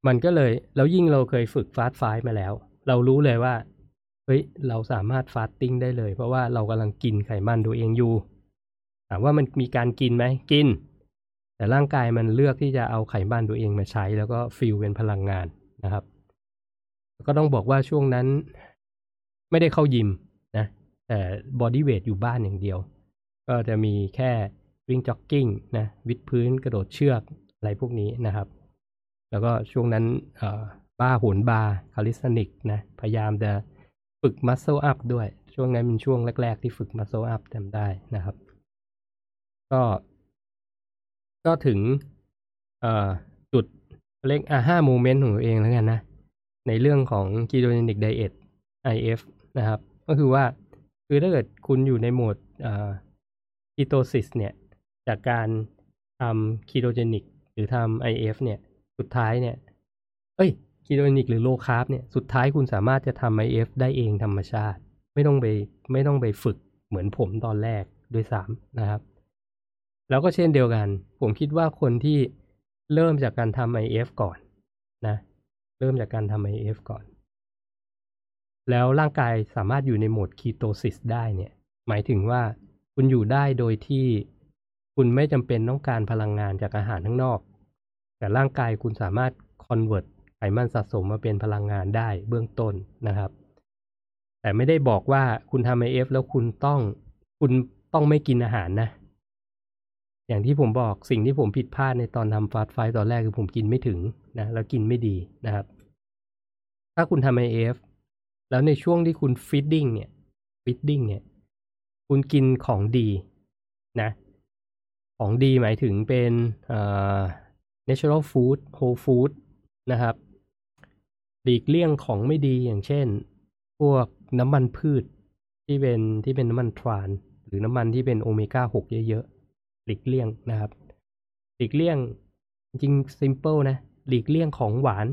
A: มันก็เลยแล้วยิ่งเราเคยฝึก fast มาแล้ว เรารู้เลยว่า เฮ้ยเราสามารถ fasting ได้เลย เพราะว่าเรากำลังกินไขมันตัวเองอยู่ถามว่ามันมีการกินไหมกิน แต่ร่างกายมันเลือกที่จะเอาไขมันตัวเองมาใช้ แล้วก็ fuel เป็นพลังงานนะครับ ก็ต้องบอกว่าช่วงนั้นไม่ได้เข้ายิมนะแต่ bodyweight อยู่บ้านอย่างเดียว ก็จะมีแค่วิ่งจ็อกกิ้งนะวิดพื้นกระโดดเชือกอะไรพวกนี้นะครับ แล้วก็ช่วงนั้นบ้าโหนบาร์ calisthenics นะพยายามจะ ฝึก muscle up ด้วย ช่วงนั้นเป็นช่วงแรก ๆ ที่ฝึก muscle up จำได้นะครับ ก็ ก็ถึงจุดเล็ก aha moment ของตัวเองแล้วกันนะ ในเรื่องของ ketogenic diet IF นะครับ ก็คือว่า คือถ้าเกิดคุณอยู่ในโหมด ketosis เนี่ย จากการทำ ketogenic หรือทำ IF เนี่ย สุดท้ายเนี่ย เอ้ย ketogenic หรือ low carb เนี่ยสุดท้ายคุณสามารถจะทำ IF ได้เองธรรมชาติ ไม่ต้องไปไม่ต้องไปฝึกเหมือนผมตอนแรกด้วยซ้ำนะครับ แล้วก็เช่นเดียวกัน ผมคิดว่าคนที่เริ่มจากการทำ IF ก่อนนะเริ่มจากการทำ IF ก่อน แล้วร่างกายสามารถอยู่ในโหมดคีโตซิสได้เนี่ยหมายถึงว่าคุณอยู่ได้โดยที่คุณไม่จำเป็นต้องการพลังงานจากอาหารข้างนอก แต่ร่างกายคุณสามารถคอนเวิร์ต ไขมันสะสมมาเป็นพลังงานได้เบื้องต้นนะครับ แต่ไม่ได้บอกว่าคุณทำ IF แล้วคุณต้องคุณต้องไม่กินอาหารนะ อย่างที่ผมบอกสิ่งที่ผมผิดพลาดในตอนทำ Fast Five ตอนแรกคือผมกินไม่ถึงนะแล้วกินไม่ดีนะครับ ถ้าคุณทำ IF แล้วในช่วงที่คุณ feeding เนี่ย feeding เนี่ยคุณกินของดีนะของดีหมายถึงเป็นเอ่อ natural food whole food นะครับ หลีกเลี่ยงของไม่ดีอย่างเช่น พวกน้ำมันพืชที่เป็นที่เป็นน้ำมันทราน หรือน้ำมันที่เป็นโอเมก้า6เยอะๆหลีกเลี่ยงนะครับ หลีกเลี่ยงจริง simple นะ หลีกเลี่ยงของหวาน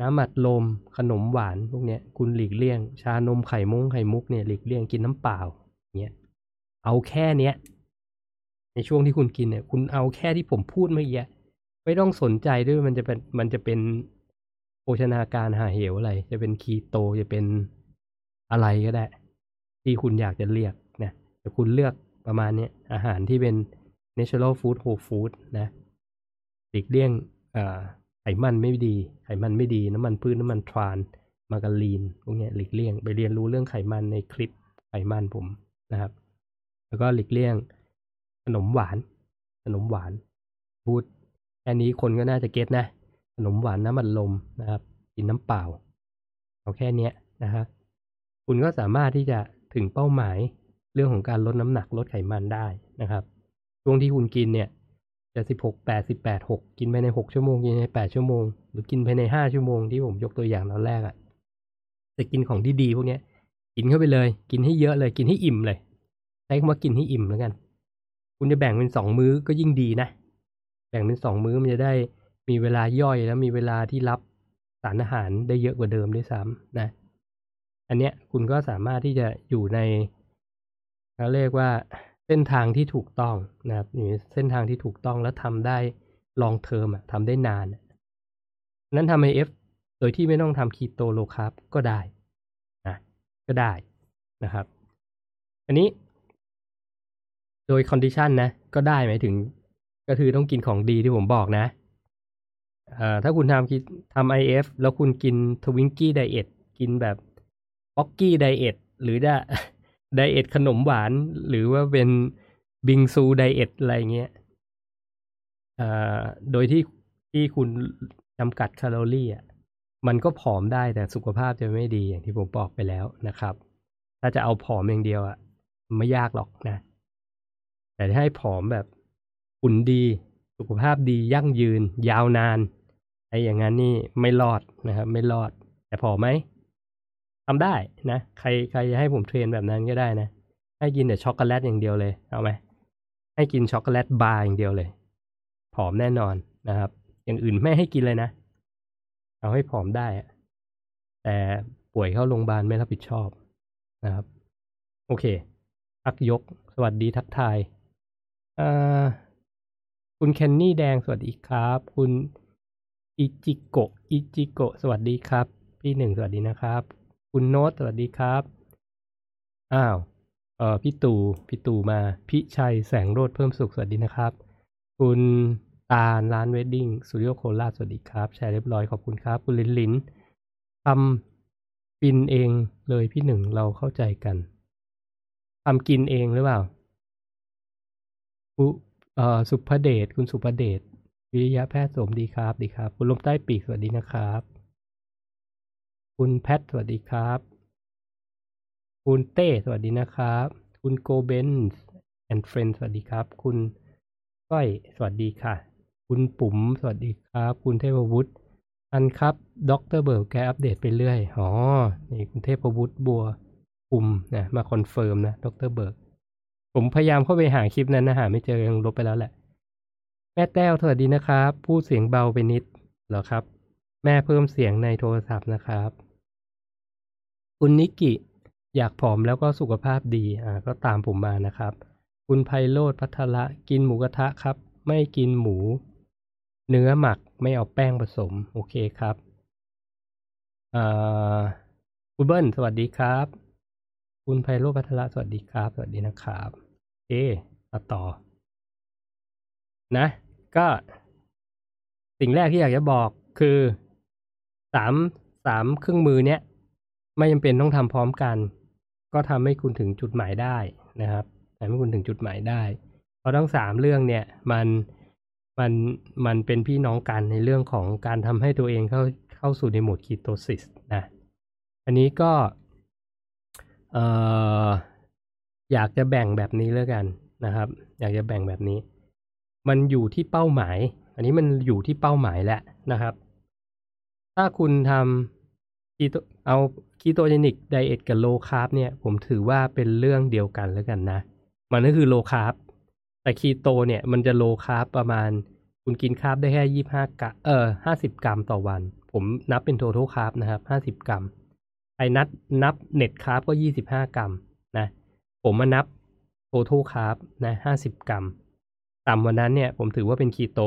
A: น้ำมัดลมขนมหวานพวกเนี้ย คุณหลีกเลี่ยง ชานมไข่มุ้งไข่มุกเนี่ยหลีกเลี่ยงกินน้ำเปล่าเนี้ยเอาแค่เนี้ยในช่วงที่คุณกินเนี่ย คุณเอาแค่ที่ผมพูดเมื่อกี้ไม่ต้องสนใจด้วยมันจะเป็นมันจะเป็น โภชนาการหาเหวอะไร จะเป็นคีโตจะเป็นอะไรก็ได้ ที่คุณอยากจะเรียกนะแต่คุณเลือกประมาณนี้อาหารที่เป็น natural food whole food นะหลีกเลี่ยงไขมันไม่ดี ไขมันไม่ดีน้ำมันพืชนน้ำมันทรานมาการีนพวกนี้หลีกเลี่ยง ไปเรียนรู้เรื่องไขมันในคลิปไขมันผมนะครับ แล้วก็หลีกเลี่ยงขนมหวาน ขนมหวานพูดแค่นี้คนก็น่าจะเก็ตนะ ขนมหวานน้ำมันลมนะครับกินน้ำเปล่าเอาแค่นี้นะครับคุณก็สามารถที่จะถึงเป้าหมายเรื่องของการลดน้ำหนักลดไขมันได้นะครับช่วงที่คุณกินเนี่ยจะสิบหกแปดสิบแปดหกกินไปในหกชั่วโมงกินในแปดชั่วโมง หรือกินภายในห้าชั่วโมงที่ผมยกตัวอย่างตอนแรกอะ่ะจะกินของที่ดีพวกเนี้ย กินเข้าไปเลย กินให้เยอะเลย กินให้อิ่มเลยใช้คำว่ากินให้อิ่มแล้วกัน คุณจะแบ่งเป็นสองมื้อก็ยิ่งดีนะ แบ่งเป็นสองมื้อมันจะได้ มีเวลาย่อยแล้วมีเวลาที่รับสารอาหารได้เยอะกว่าเดิมด้วยซ้ำนะ อันเนี้ยคุณก็สามารถที่จะอยู่ในเขาเรียกว่าเส้นทางที่ถูกต้องนะครับอยู่ในเส้นทางที่ถูกต้องแล้วทำได้ลองเทอมอะทำได้นาน นั้นทำ IF โดยที่ไม่ต้องทำ keto low carb ก็ได้นะก็ได้นะครับ อันนี้ โดย condition นะ ก็ได้หมายถึง ก็คือต้องกินของดีที่ผมบอกนะ ถ้าคุณทำทำ IF แล้วคุณกิน Twinkie diet กินแบบ Pocky diet หรือ diet ขนมหวาน หรือว่าเป็นบิงซู diet อะไรเงี้ยโดยที่ที่คุณจำกัดแคลอรี่อะมันก็ผอมได้แต่สุขภาพจะไม่ดีอย่างที่ผมบอกไปแล้วนะครับ ถ้าจะเอาผอมอย่างเดียวอะไม่ยากหรอกนะ แต่ให้ผอมแบบหุ่นดี สุขภาพดียั่งยืน ยาวนาน ไอ้อย่างนั้นนี่ไม่รอดนะครับ ไม่รอด แต่ผอมไหมทำได้นะ ใครใครจะให้ผม train แบบนั้นก็ได้นะ ให้กินแต่ช็อกโกแลตอย่างเดียวเลยเอาไหมให้กินช็อกโกแลตบาร์อย่างเดียวเลย ผอมแน่นอนนะครับ อย่างอื่นไม่ให้กินเลยนะ เอาให้ผอมได้ แต่ป่วยเข้าโรงพยาบาลไม่รับผิดชอบนะครับ โอเคพักยก สวัสดีทักทาย คุณเคนนี่แดงสวัสดีครับ คุณ อิจิโกะอิจิโกะสวัสดีครับ พี่หนึ่งสวัสดีนะครับ คุณโน้ตสวัสดีครับ อ้าวเออพี่ตู่พี่ตู่มาพี่ชัยแสงโรดเพิ่มสุขสวัสดีนะครับ คุณตาลร้านเวดดิ้งสุริโอโคราชสวัสดีครับ แชร์เรียบร้อยขอบคุณครับ คุณลินลินทำปินเองเลยพี่หนึ่งเราเข้าใจกันทำกินเองหรือเปล่าสุภเดชคุณสุภเดช วิริยะแพทย์สมดีครับ ดีครับ คุณลมใต้ปีกสวัสดีนะครับ คุณแพทสวัสดีครับ คุณเต้สวัสดีนะครับ คุณโกเบนส์แอนด์เฟรนสวัสดีครับ คุณก้อยสวัสดีค่ะ คุณปุ๋มสวัสดีครับ คุณเทพวุฒิอันครับ Dr. Berg แกอัปเดตไปเรื่อยอ๋อนี่คุณเทพวุฒิบัวปุ่มนะมา confirm นะ Dr. Berg ผมพยายามเข้าไปหาคลิปนั้นนะหาไม่เจอยังลบไปแล้วแหละ แม่แต้วสวัสดีนะครับ พูดเสียงเบาไปนิดเหรอครับ แม่เพิ่มเสียงในโทรศัพท์นะครับ คุณนิกิอยากผอมแล้วก็สุขภาพดี อ่า ก็ตามผมมานะครับ คุณไพโรธพัทละกินหมูกระทะครับ ไม่กินหมู เนื้อหมักไม่เอาแป้งผสม โอเคครับอ่าคุณเบิ้ลสวัสดีครับ คุณไพโรพัทละสวัสดีครับ สวัสดีนะครับ เอมาต่อ นะ ก็สิ่งแรกที่อยากจะบอกคือสามสามเครื่องมือเนี้ยไม่จำเป็นต้องทำพร้อมกัน ก็ทำให้คุณถึงจุดหมายได้นะครับทำให้คุณถึงจุดหมายได้ เพราะทั้งสามเรื่องเนี่ยมันมันมันเป็นพี่น้องกันในเรื่องของการทำให้ตัวเองเข้าเข้าสู่ในโหมดคีโตซิสนะอันนี้ก็เอ่ออยากจะแบ่งแบบนี้แล้วกันนะครับ อยากจะแบ่งแบบนี้ มันอยู่ที่เป้าหมาย อันนี้มันอยู่ที่เป้าหมายแหละนะครับ ถ้าคุณทำคีโตเอา ketogenic diet กับ low carb เนี่ย ผมถือว่าเป็นเรื่องเดียวกันแล้วกันนะ มันก็คือ low carb แต่คีโตเนี่ยมันจะ low carb ประมาณ คุณกิน carb ได้แค่ยี่ห้ากรัมเออห้าสิบกรัมต่อวัน ผมนับเป็น total carb นะครับห้าสิบกรัมไอ้นัดนับ net carb ก็ยี่สิบห้ากรัมนะ ผมมานับ total carb นะห้าสิบกรัม ต่ำกว่านั้นเนี่ยผมถือว่าเป็นคีโต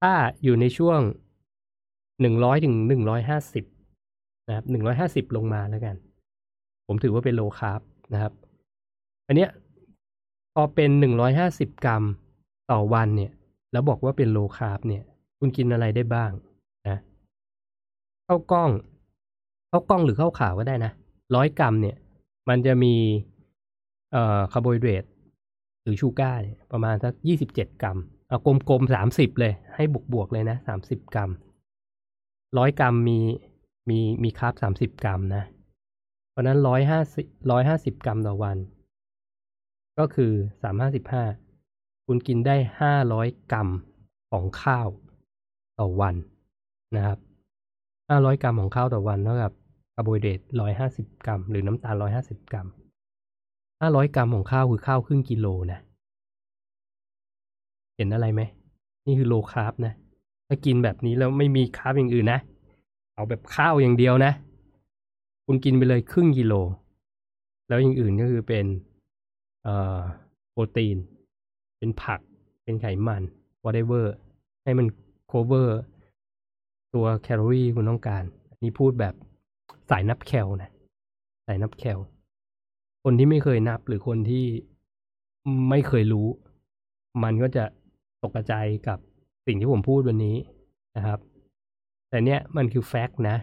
A: ถ้าอยู่ในช่วงหนึ่งร้อยถึงหนึ่งร้อยห้าสิบนะครับหนึ่งร้อยห้าสิบลงมาแล้วกัน ผมถือว่าเป็น low carb นะครับ อันเนี้ยพอเป็นหนึ่งร้อยห้าสิบกรัมต่อวันเนี่ย แล้วบอกว่าเป็น low carb เนี่ย คุณกินอะไรได้บ้างนะข้าวกล้องข้าวกล้องหรือข้าวขาวก็ได้นะร้อยกรัมเนี่ย มันจะมีเอ่อคาร์โบไฮเดรต หรือ sugar ประมาณสักยี่สิบเจ็ดกรัม เอากลมๆสามสิบเลย ให้บวกบวกเลยนะสามสิบกรัมร้อยกรัมมีมีมี carb สามสิบกรัมนะ เพราะนั้นร้อยห้าสิบร้อยห้าสิบกรัมต่อวัน ก็คือสามห้าสิบห้าคุณกินได้ห้าร้อยกรัมของข้าวต่อวันนะครับห้าร้อยกรัมของข้าวต่อวันเท่ากับคาร์โบไฮเดรตร้อยห้าสิบกรัม หรือน้ำตาลร้อยห้าสิบกรัม ห้าร้อยกรัมของข้าวคือข้าวครึ่งกิโลนะ เห็นอะไรไหม นี่คือ low carb นะ ถ้ากินแบบนี้แล้วไม่มี carb อย่างอื่นนะ เอาแบบข้าวอย่างเดียวนะ คุณกินไปเลยครึ่งกิโล แล้วอย่างอื่นก็คือเป็นโปรตีน เป็นผัก เป็นไขมัน whatever ให้มัน cover ตัวแคลอรี่คุณต้องการ อันนี้พูดแบบสายนับแคลนะ สายนับแคล คนที่ไม่เคยนับหรือคนที่ไม่เคยรู้ มันก็จะตกใจกับสิ่งที่ผมพูดวันนี้นะครับ แต่เนี้ยมันคือแฟกต์นะ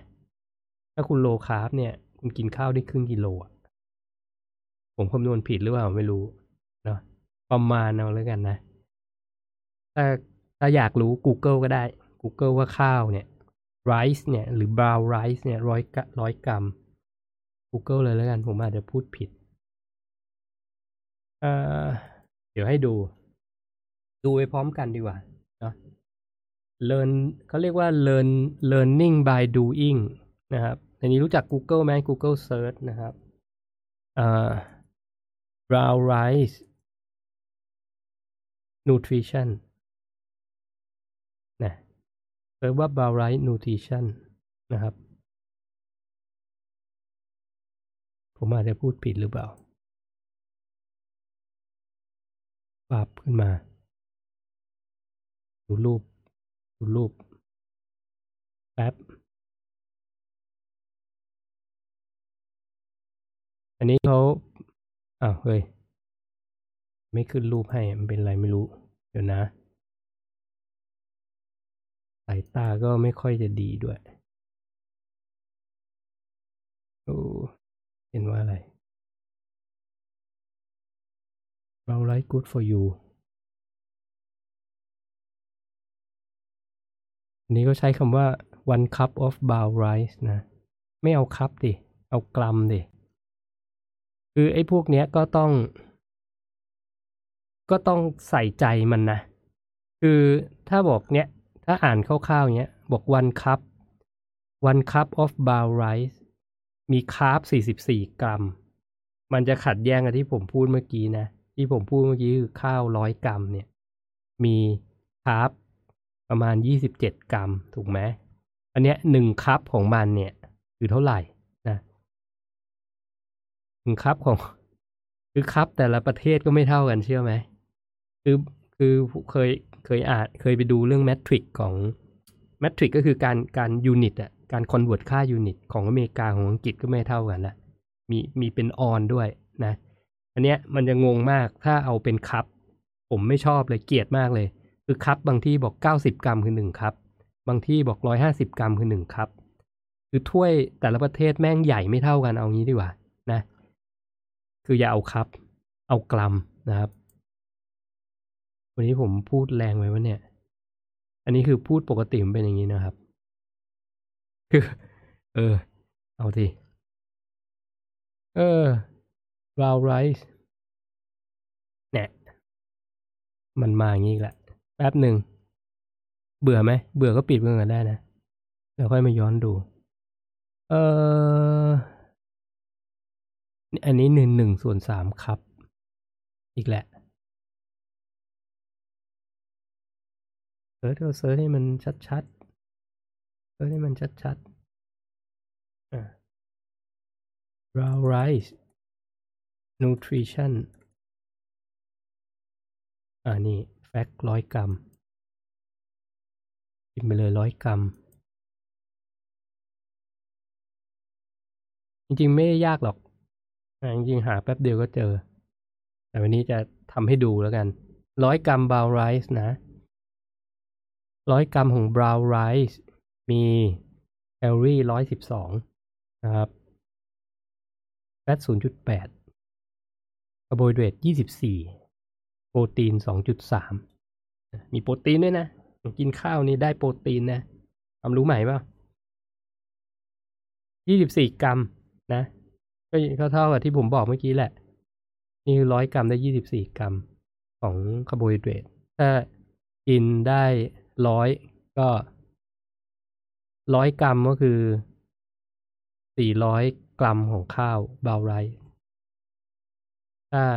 A: ถ้าคุณโลคาร์บเนี่ย คุณกินข้าวได้ครึ่งกิโลผมคำนวณผิดหรือเปล่าไม่รู้เนาะประมาณเอาแล้วกันนะ ถ้าถ้าอยากรู้ Google ก็ได้ Google ว่าข้าวเนี่ย rice เนี่ย หรือ brown rice เนี่ยร้อยร้อยกรัม Google เลยแล้วกัน ผมอาจจะพูดผิด เออเดี๋ยวให้ดู ดูไปพร้อมกันดีกว่าเนาะ learn เขาเรียกว่า learn learning by doing นะครับอันนี้รู้จัก Google ไหม Google Search นะครับเอ่อ brown rice nutrition นะเรียกว่า brown rice nutrition นะครับ ผมอาจจะพูดผิดหรือเปล่า ปับขึ้นมา ดูรูป ดูรูป แป๊บ อันนี้เขาอ้าวเฮ้ย ไม่ขึ้นรูปให้ มันเป็นไรไม่รู้ เดี๋ยวนะ สายตาก็ไม่ค่อยจะดีด้วย โอ้ เห็นว่าอะไร เราไล k good for you นนี้ก็ใช้คำว่า one cup of brown rice นะ ไม่เอาคัพดิ เอากรัมดิ คือไอ้พวกเนี้ยก็ต้อง ก็ต้องใส่ใจมันนะ คือถ้าบอกเนี้ย ถ้าอ่านคร่าวๆเนี้ย บอก one cup one cup of brown rice มีคาร์บ44 กรัม มันจะขัดแย้งกับที่ผมพูดเมื่อกี้นะ ที่ผมพูดเมื่อกี้คือข้าวร้อยกรัมเนี่ย มีคาร์บประมาณ27กรัม ถูกไหมอันเนี้ยหนึ่งคัพของมันเนี่ย คือเท่าไหร่นะหนึ่งคัพของ คือคัพแต่ละประเทศก็ไม่เท่ากันเชื่อไหมคือคือเคยเคยอ่านเคยไปดูเรื่อง metric ของ metric ก็คือการการ unit อะการ convert ค่า unit ของอเมริกาของอังกฤษก็ไม่เท่ากันนะมีมีเป็นออนซ์ด้วยนะ อันเนี้ยมันจะงงมากถ้าเอาเป็น cup ผมไม่ชอบเลยเกลียดมากเลย คือ cup บางที่บอก 90 กรัมคือหนึ่ง cup บางที่บอก 150 กรัมคือหนึ่ง cup คือถ้วยแต่ละประเทศแม่งใหญ่ไม่เท่ากันเอางี้ดีกว่านะ คืออย่าเอา cupเอากรัมนะครับ วันนี้ผมพูดแรงไปวะเนี่ย อันนี้คือพูดปกติมันเป็นอย่างนี้นะครับ คือ เออ เอาทีเออ brown rice เนี่ยมันมาอย่างนี้อีกแหละแป๊บหนึ่ง เบื่อไหม เบื่อก็ปิดเมื่อกันได้นะแล้วค่อยมาย้อนดู เอออันนี้หนึ่งหนึ่งส่วนสามครับ อีกแหละ search search ให้มันชัดๆ search ให้มันชัดๆอ่า brown rice nutrition อ่านี่ fact ร้อยกรัมกินไปเลยร้อยกรัม จริงๆ ไม่ได้ยากหรอกจริงๆ หาแป๊บเดียวก็เจอ แต่วันนี้จะทำให้ดูแล้วกันร้อยกรัม brown rice นะร้อยกรัมของ brown rice มีแคลอรี่ร้อยสิบสองนะครับ fat ศูนย์จุดแปด คาร์โบไฮเดรตยี่สิบสี่โปรตีนสองจุดสามมีโปรตีนด้วยนะ กินข้าวนี่ได้โปรตีนนะความรู้ใหม่ป่ายี่สิบสี่กรัมนะ ก็เท่ากับที่ผมบอกเมื่อกี้แหละ นี่คือร้อยกรัมได้ยี่สิบสี่กรัมของคาร์โบไฮเดรตถ้ากินได้ร้อยก็ร้อยกรัมก็คือสี่ร้อยกรัมของข้าวเบาไร ถ้า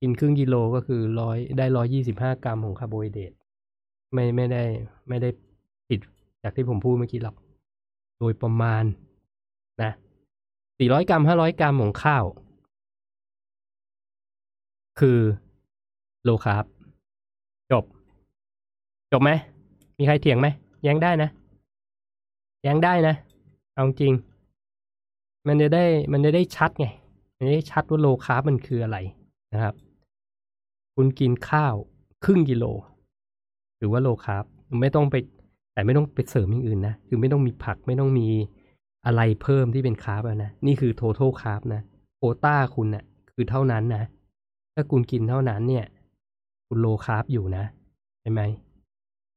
A: กินครึ่งกิโลก็คือร้อยได้ร้อยยี่สิบห้ากรัมของคาร์โบไฮเดรตไม่ไม่ได้ไม่ได้ผิดจากที่ผมพูดเมื่อกี้หรอก โดยประมาณนะสี่ร้อยกรัมห้าร้อยกรัมของข้าว คือโลคาร์บจบ จบไหม มีใครเถียงไหมแย้งได้นะแย้งได้นะ เอาจริง มันจะได้มันจะได้ชัดไง ให้ชัดว่า low carb มันคืออะไรนะครับ คุณกินข้าวครึ่งกิโล หรือว่า low carb ไม่ต้องไป แต่ไม่ต้องไปเสริมอย่างอื่นนะ คือไม่ต้องมีผักไม่ต้องมีอะไรเพิ่มที่เป็น carb แล้วนะ นี่คือ total carb นะโควต้าคุณน่ะ คือเท่านั้นนะ ถ้าคุณกินเท่านั้นเนี่ย คุณ low carb อยู่นะใช่ไหม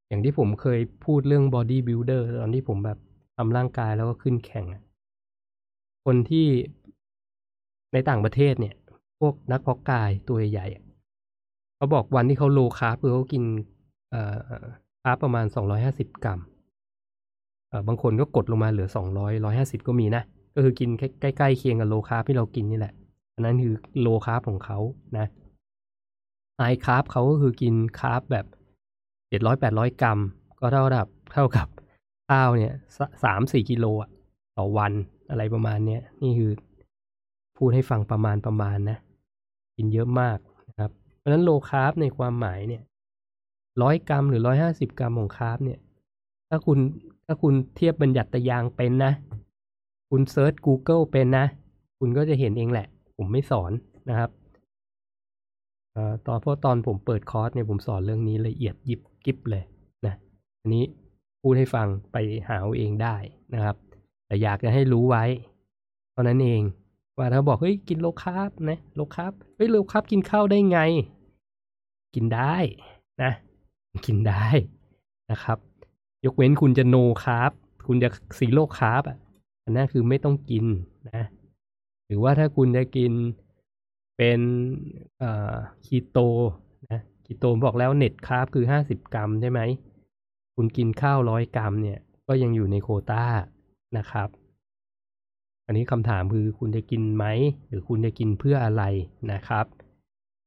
A: อย่างที่ผมเคยพูดเรื่อง body builder ตอนที่ผมแบบทำร่างกายแล้วก็ขึ้นแข่ง คนที่ ในต่างประเทศเนี่ย พวกนักเพาะกายตัวใหญ่เขาบอกวันที่เขา low carb คือเขากินเอ่อ carb ประมาณสองร้อยห้าสิบกรัมบางคนก็กดลงมาเหลือสองร้อยร้อยห้าสิบก็มีนะ ก็คือกินใกล้ๆเคียงกับ low carb ที่เรากินนี่แหละอันนั้นคือ low carb ของเขานะ high carb เขาก็คือกิน carb แบบเจ็ดร้อยแปดร้อยกรัม ก็เท่ากับเท่ากับข้าวเนี่ยสามสี่กิโลอะต่อวันอะไรประมาณเนี้ยนี่คือ พูดให้ฟังประมาณประมาณนะ กินเยอะมากนะครับ เพราะฉะนั้น low carb ในความหมายเนี่ยร้อยกรัมหรือร้อยห้าสิบกรัมของ carb เนี่ย ถ้าคุณถ้าคุณเทียบบัญญัติไตรยางศ์เป็นนะ คุณ search Google เป็นนะ คุณก็จะเห็นเองแหละ ผมไม่สอนนะครับอตอนเพราะตอนผมเปิดคอร์สเนี่ยผมสอนเรื่องนี้ละเอียดยิบกิบเลยนะอันนี้พูดให้ฟังไปหาเอาเองได้นะครับ แต่อยากจะให้รู้ไว้ตอนนั้นเอง ว่าถ้าบอกเฮ้ยกิน low carb นะ low carb เฮ้ย low carb กินข้าวได้ไง กินได้นะ กินได้นะครับ ยกเว้นคุณจะ no carb คุณจะ zero carb อะอันนั้นคือไม่ต้องกินนะ หรือว่าถ้าคุณจะกินเป็นคีโตนะคีโตบอกแล้ว net carb คือห้าสิบกรัมใช่ไหม คุณกินข้าวร้อยกรัมเนี่ย ก็ยังอยู่ในโควต้านะครับ อันนี้คำถามคือคุณจะกินไหม หรือคุณจะกินเพื่ออะไรนะครับ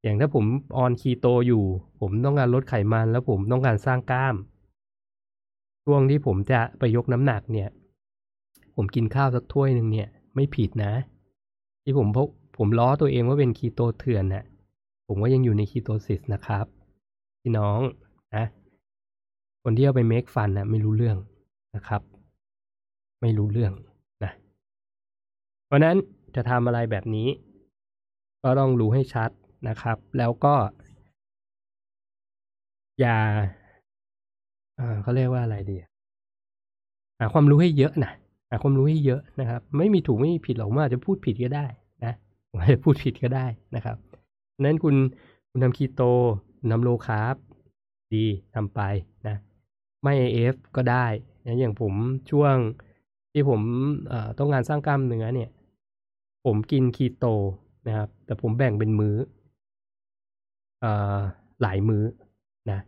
A: อย่างถ้าผม on keto อยู่ ผมต้องการลดไขมันแล้วผมต้องการสร้างกล้าม ช่วงที่ผมจะไปยกน้ำหนักเนี่ย ผมกินข้าวสักถ้วยหนึ่งเนี่ย ไม่ผิดนะ ที่ผมพผมล้อตัวเองว่าเป็นคีโตเถื่อนนะ่ะผมก็ยังอยู่ในคีโตซิสนะครับพี่น้องนะคนที่เอาไปเมคฟันนะไม่รู้เรื่องนะครับ ไม่รู้เรื่อง ราะนั้นจะทำอะไรแบบนี้ ก็ต้องรู้ให้ชัดนะครับ แล้วก็ อย่าเขาเรียกว่าอะไรดีหาความรู้ให้เยอะนะหาความรู้ให้เยอะนะครับ ไม่มีถูกไม่มีผิดหรอกมันอาจจะพูดผิดก็ได้นะอาจจะพูดผิดก็ได้นะครับนั้นคุณคุณทำคีโตทำ low carb ดีทำไปนะไม่ IF ก็ได้นะอย่างผมช่วงที่ผมต้องการสร้างกล้ามเนื้อเนี่ย ผมกินคีโตนะครับ แต่ผมแบ่งเป็นมื้ออหลายมื้อนะ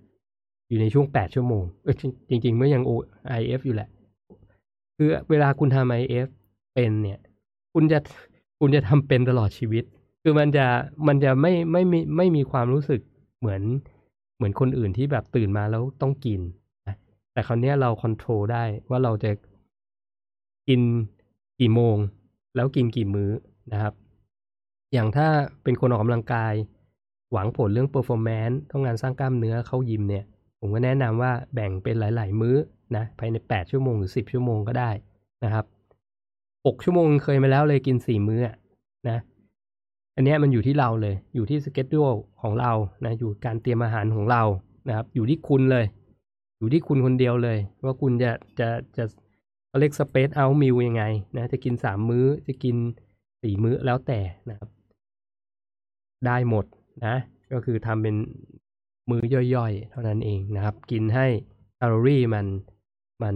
A: อยู่ในช่วงแปดชั่วโมงเออจริง ๆ เมื่อยัง IF อยู่แหละ คือเวลาคุณทำ IF เป็นเนี่ย คุณจะคุณจะทำเป็นตลอดชีวิต คือมันจะมันจะไม่ไม่มีไม่มีความรู้สึกเหมือนเหมือนคนอื่นที่แบบตื่นมาแล้วต้องกินนะแต่คราวนี้เราคอนโทรลได้ว่าเราจะกินกี่โมง แล้วกินกี่มื้อนะครับ อย่างถ้าเป็นคนออกกำลังกาย หวังผลเรื่อง performance ต้องการสร้างกล้ามเนื้อเข้ายิมเนี่ย ผมก็แนะนำว่าแบ่งเป็นหลาย ๆ มื้อนะภายใน 8 ชั่วโมงหรือ 10 ชั่วโมงก็ได้นะครับ 6 ชั่วโมงเคยมาแล้วเลยกิน 4 มื้อนะอันนี้มันอยู่ที่เราเลย อยู่ที่สเกจดูของเรานะอยู่การเตรียมอาหารของเรานะครับ อยู่ที่คุณเลย อยู่ที่คุณคนเดียวเลย ว่าคุณจะจะจะ เรียกสเปซเอามิลยังไงนะจะกิน3มื้อจะกิน4มื้อแล้วแต่นะครับ ได้หมดนะ ก็คือทำเป็นมื้อย่อยๆ เท่านั้นเองนะครับ กินให้แคลอรี่มันมัน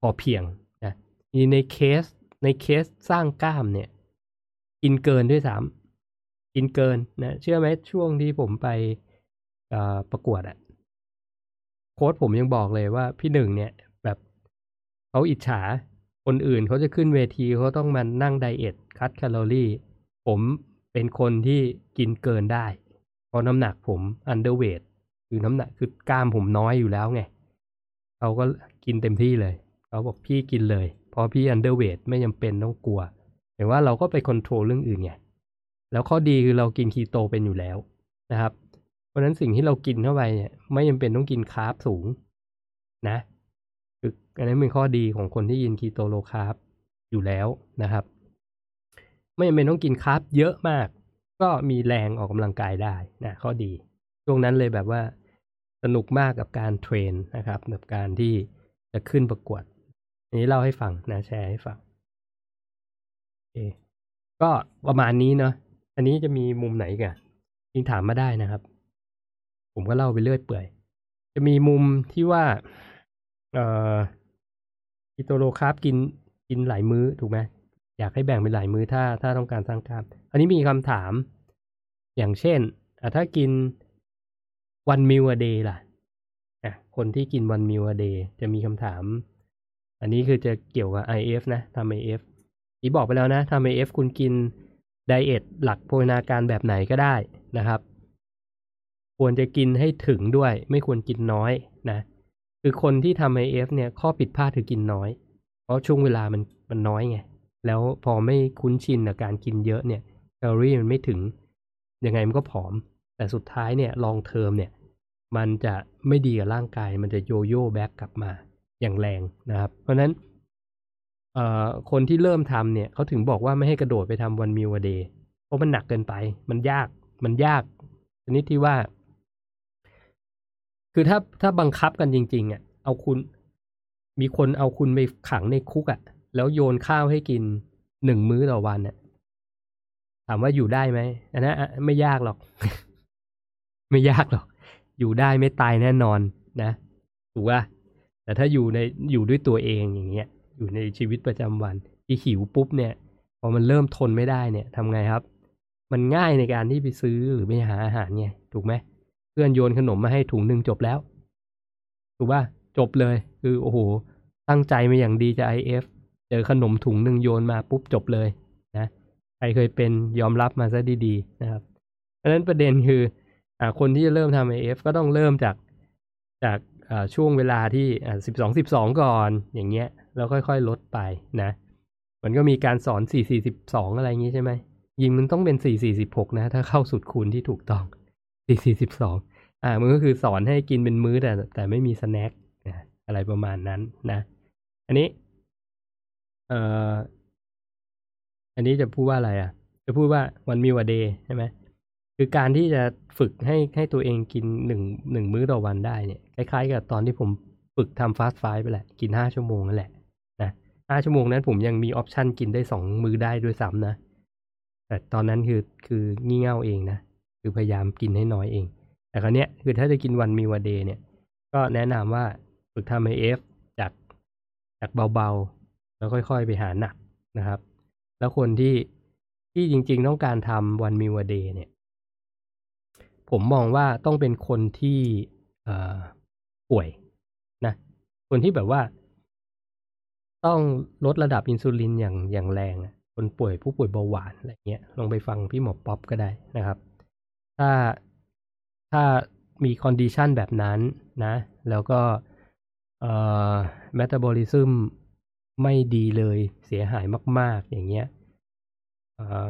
A: พอเพียงนะนี่ในเคสในเคสสร้างกล้ามเนี่ย กินเกินด้วยซ้ำกินเกินนะเชื่อไหมช่วงที่ผมไปประกวดอะโค้ชผมยังบอกเลยว่าพี่หนึ่งเนี่ย เขาอิจฉา คนอื่นเขาจะขึ้นเวทีเขาต้องมานั่ง diet cut แคลอรี่ ผมเป็นคนที่กินเกินได้ เพราะน้ำหนักผม underweight คือน้ำหนักคือกล้ามผมน้อยอยู่แล้วไงเขาก็กินเต็มที่เลยเขาบอกพี่กินเลยเพราะพี่ underweight ไม่จำเป็นต้องกลัวแต่ว่าเราก็ไป control เรื่องอื่นไงแล้วข้อดีคือเรากินคีโตเป็นอยู่แล้วนะครับ เพราะฉะนั้นสิ่งที่เรากินเข้าไปเนี่ยไม่จำเป็นต้องกิน carb สูงนะ อันนี้เป็นข้อดีของคนที่กิน keto low carb อยู่แล้วนะครับ ไม่จำเป็นต้องกิน carb เยอะมาก ก็มีแรงออกกำลังกายได้นะข้อดี ช่วงนั้นเลยแบบว่าสนุกมากกับการ train นะครับกับการที่จะขึ้นประกวดอันนี้เล่าให้ฟังนะแชร์ให้ฟังโอก็ประมาณนี้เนาะอันนี้จะมีมุมไหนกันยิงถามมาได้นะครับ ผมก็เล่าไปเรื่อยเปื่อย จะมีมุมที่ว่า เอ่อ keto low carb กินกินหลายมื้อถูกไหมอยากให้แบ่งเป็นหลายมื้อถ้าถ้าต้องการสร้างกล้ามอันนี้มีคำถาม อย่างเช่นถ้ากิน one meal a day ล่ะอะคนที่กิน one meal a day จะมีคำถาม อันนี้คือจะเกี่ยวกับ IF นะทำ IF อีบอกไปแล้วนะทำ IF คุณกินไดเอทหลักโภชนาการแบบไหนก็ได้นะครับ ควรจะกินให้ถึงด้วย ไม่ควรกินน้อยนะ คือคนที่ทำ IF เนี่ยข้อผิดพลาดคือกินน้อย เพราะช่วงเวลามันมันน้อยไง แล้วพอไม่คุ้นชินกับการกินเยอะเนี่ยแคลอรี่มันไม่ถึง ยังไงมันก็ผอม แต่สุดท้ายเนี่ยลองเทอมเนี่ยมันจะไม่ดีกับร่างกาย มันจะโยโย่แบ็กกลับมาอย่างแรงนะครับ เพราะนั้นเอ่อคนที่เริ่มทำเนี่ยเขาถึงบอกว่าไม่ให้กระโดดไปทำวันมิวเดย์เพราะมันหนักเกินไป มันยากมันยากชนิดที่ว่า คือถ้าถ้าบังคับกันจริง ๆอะเอาคุณ มีคนเอาคุณไปขังในคุกอะ แล้วโยนข้าวให้กินหนึ่งมื้อต่อวันอะถามว่าอยู่ได้ไหมอันนั้นไม่ยากหรอก ไม่ยากหรอก อยู่ได้ไม่ตายแน่นอนนะถูกว่าแต่ถ้าอยู่ในอยู่ด้วยตัวเองอย่างเงี้ย อยู่ในชีวิตประจำวันที่หิวปุ๊บเนี่ยพอมันเริ่มทนไม่ได้เนี่ยทำไงครับ มันง่ายในการที่ไปซื้อหรือไปหาอาหารไงถูกไหม เพื่อนโยนขนมมาให้ถุงหนึ่งจบแล้ว ถูกว่าจบเลย คือโอ้โห ตั้งใจมาอย่างดีจะ IF เจอขนมถุงหนึ่งโยนมาปุ๊บจบเลยนะใครเคยเป็นยอมรับมาซะดีๆนะครับเพราะฉะนั้นประเด็นคืออ่าคนที่จะเริ่มทำ AF ก็ต้องเริ่มจากจากช่วงเวลาที่สิบสองสิบสองก่อนอย่างเงี้ย แล้วค่อยๆลดไปนะ มันก็มีการสอนสี่สี่สิบสองอะไรอย่างงี้ใช่ไหมยิงมันต้องเป็นสี่สี่สิบหกนะ ถ้าเข้าสุดคูณที่ถูกต้อง สี่สี่สิบสองอ่า มันก็คือสอนให้กินเป็นมื้อแต่แต่ไม่มีสแน็คอะไรประมาณนั้นนะ อันนี้ เอ่อ อันนี้จะพูดว่าอะไรอะ จะพูดว่า one meal one day ใช่ไหมคือการที่จะฝึกให้ให้ตัวเองกินหนึ่งหนึ่งมื้อต่อวันได้เนี่ยคล้ายๆกับตอนที่ผมฝึกทำ fast five ไปแหละ กินห้าชั่วโมงนั่นแหละนะห้าชั่วโมงนั้นผมยังมี option กินได้สองมื้อได้ด้วยซ้ำนะแต่ตอนนั้นคือคืองี่เง่าเองนะ คือพยายามกินให้น้อยเอง แต่ครั้งเนี้ยคือถ้าจะกิน one meal one day เนี่ย ก็แนะนำว่าฝึกทำ IF จากจากเบาๆ แล้วค่อยๆไปหาหนักนะครับ แล้วคนที่ที่จริงๆต้องการทำ one meal one day เนี่ย ผมมองว่าต้องเป็นคนที่ป่วยนะคนที่แบบว่า ต้องลดระดับอินซูลินอย่างอย่างแรงคนป่วยผู้ป่วยเบาหวานอะไรเงี้ยลองไปฟังพี่หมอป๊อปก็ได้นะครับ ถ้าถ้ามี condition แบบนั้นนะ แล้วก็เอ่อเมตาบอลิซึมไม่ดีเลยเสียหายมาก ๆ อย่างเงี้ยเอ่อ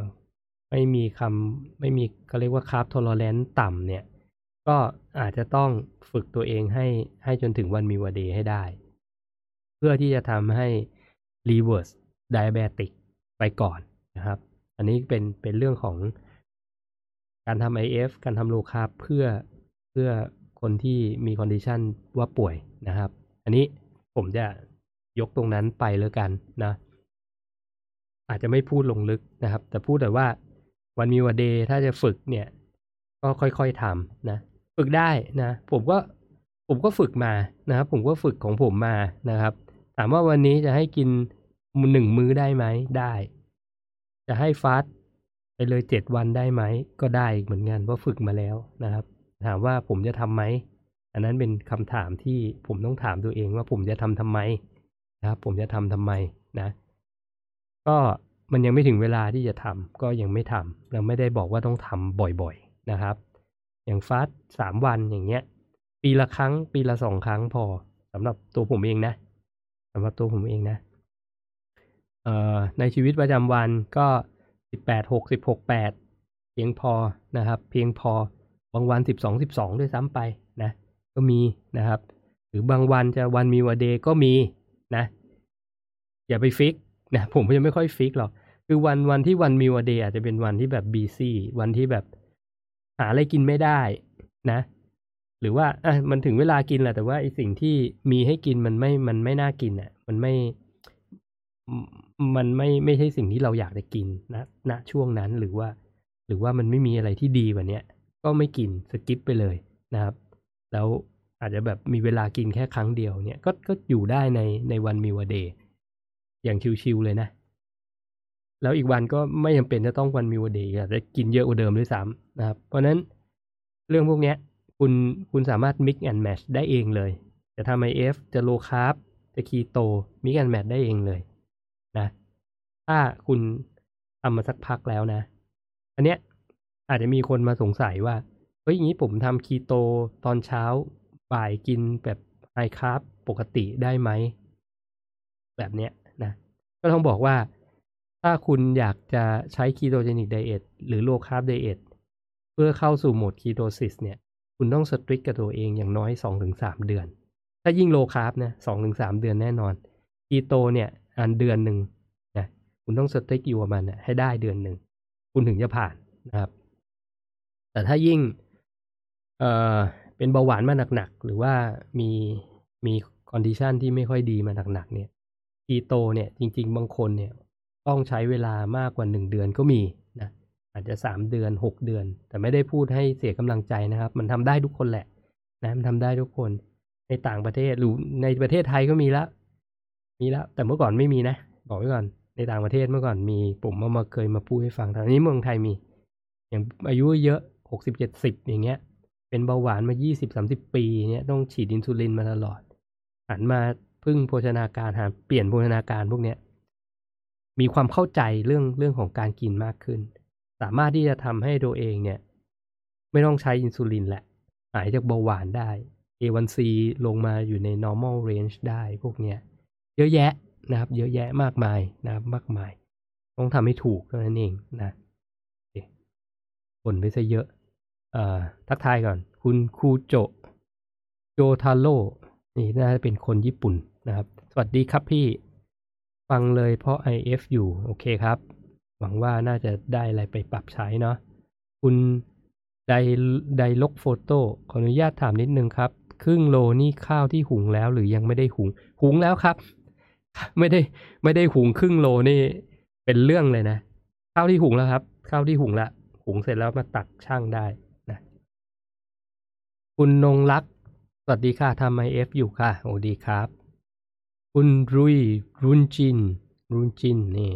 A: ไม่มีคำไม่มีเขาเรียกว่า carb tolerance ต่ำเนี่ย ก็อาจจะต้องฝึกตัวเองให้ให้จนถึง one meal one day ให้ได้ เพื่อที่จะทำให้ reverse diabetic ไปก่อนนะครับ อันนี้เป็นเป็นเรื่องของ การทำ IF การทำ low carb เพื่อเพื่อคนที่มี condition ว่าป่วยนะครับ อันนี้ผมจะยกตรงนั้นไปแล้วกันนะ อาจจะไม่พูดลงลึกนะครับ แต่พูดแต่ว่า one meal one day ถ้าจะฝึกเนี่ย ก็ค่อยๆทำนะ ฝึกได้นะ ผมก็ผมก็ฝึกมานะครับ ผมก็ฝึกของผมมานะครับ ถามว่าวันนี้จะให้กินหนึ่งมื้อได้ไหมได้ จะให้ฟาสต์ ไปเลยเจ็ดวันได้ไหมก็ได้เหมือนกันเพราะฝึกมาแล้วนะครับ ถามว่าผมจะทำไหมอันนั้นเป็นคำถามที่ผมต้องถามตัวเองว่าผมจะทำทำไมนะครับ ผมจะทำทำไมนะ ก็มันยังไม่ถึงเวลาที่จะทำก็ยังไม่ทำเราไม่ได้บอกว่าต้องทำบ่อยๆนะครับ อย่าง fast สามวันอย่างเงี้ย ปีละครั้ง ปีละสองครั้งพอสำหรับตัวผมเองนะสำหรับตัวผมเองนะเอ่อในชีวิตประจำวันก็ สิบแปดหกสิบหกแปดเพียงพอนะครับ เพียงพอบางวันสิบสองสิบสองด้วยซ้ำไปนะ ก็มีนะครับ หรือบางวันจะ one meal one day ก็มีนะ อย่าไป fix นะผมก็ยังไม่ค่อย fix หรอกคือวันวันที่ one meal one day อาจจะเป็นวันที่แบบ busy วันที่แบบหาอะไรกินไม่ได้นะ หรือว่าอะมันถึงเวลากินแหละแต่ว่าไอสิ่งที่มีให้กินมันไม่มันไม่น่ากินอะ มันไม่ มันไม่ไม่ใช่สิ่งที่เราอยากจะกินนะณช่วงนั้นหรือว่า หรือว่ามันไม่มีอะไรที่ดีกว่าเนี้ยก็ไม่กินสกิปไปเลยนะครับ แล้วอาจจะแบบมีเวลากินแค่ครั้งเดียวเนี่ยก็ก็อยู่ได้ในในวันมีวเดย์อย่างชิวๆเลยนะ แล้วอีกวันก็ไม่จำเป็นจะต้อง one meal one day อาจจะกินเยอะกว่าเดิมด้วยซ้ำนะครับ เพราะนั้นเรื่องพวกเนี้ยคุณคุณสามารถ mix and match ได้เองเลย จะทำ IF จะ low carb จะ keto mix and match ได้เองเลย ถ้าคุณทำมาสักพักแล้วนะ อันเนี้ยอาจจะมีคนมาสงสัยว่า เฮ้ยอย่างนี้ผมทำคีโตตอนเช้าบ่ายกินแบบ high carb ปกติได้ไหม แบบเนี้ยนะ ก็ต้องบอกว่า ถ้าคุณอยากจะใช้ ketogenic diet หรือ low carb diet เพื่อเข้าสู่โหมด ketosis เนี่ย คุณต้อง strict กับตัวเองอย่างน้อยสองถึงสามเดือน ถ้ายิ่ง low carb นะสองถึงสามเดือนแน่นอน คีโตเนี่ยอันเดือนหนึ่ง คุณต้อง strict อยู่กับมันให้ได้เดือนหนึ่ง คุณถึงจะผ่านนะครับ แต่ถ้ายิ่ง เอ่อ เป็นเบาหวานมาหนักๆ หรือว่ามีมี condition ที่ไม่ค่อยดีมาหนักๆเนี่ยคีโตเนี่ยจริง ๆ บางคนเนี่ยต้องใช้เวลามากกว่าหนึ่งเดือนก็มีนะอาจจะสามเดือนหกเดือน แต่ไม่ได้พูดให้เสียกำลังใจนะครับ มันทำได้ทุกคนแหละ นะมันทำได้ทุกคนในต่างประเทศหรือในประเทศไทยก็มีแล้วมีแล้วแต่เมื่อก่อนไม่มีนะ บอกไว้ก่อน ในต่างประเทศเมื่อก่อนมีผมมามาเคยมาพูดให้ฟังตอนนี้เมืองไทยมี อย่างอายุเยอะหกสิบเจ็ดสิบอย่างเงี้ย เป็นเบาหวานมายี่สิบสามสิบปีเนี้ยต้องฉีดอินซูลินมาตลอดหันมาพึ่งโภชนาการหาเปลี่ยนโภชนาการพวกเนี้ยมีความเข้าใจเรื่องเรื่องของการกินมากขึ้น สามารถที่จะทำให้ตัวเองเนี่ย ไม่ต้องใช้อินซูลินแหละหายจากเบาหวานได้ A1C ลงมาอยู่ใน normal range ได้พวกเนี้ย เยอะแยะ นะครับ เยอะแยะมากมายนะครับ มากมาย ต้องทำให้ถูกเท่านั้นเองนะบ่นไปซะเยอะเอ่อทักทายก่อน คุณคูโจโจทาโร่นี่น่าจะเป็นคนญี่ปุ่นนะครับ สวัสดีครับพี่ฟังเลยเพราะ IF อยู่ โอเคครับ หวังว่าน่าจะได้อะไรไปปรับใช้เนาะคุณไดไดลกโฟโต้ขออนุญาตถามนิดนึงครับ ครึ่งโลนี่ข้าวที่หุงแล้วหรือยังไม่ได้หุง หุงแล้วครับ ไม่ได้ไม่ได้หุงครึ่งโลนี่เป็นเรื่องเลยนะข้าวที่หุงแล้วครับข้าวที่หุงละหุงเสร็จแล้วมาตักช่างได้นะคุณนงรักสวัสดีค่ะทำ IF อยู่ค่ะโอ้ดีครับ คุณรุยรุนจิน รุนจินนี่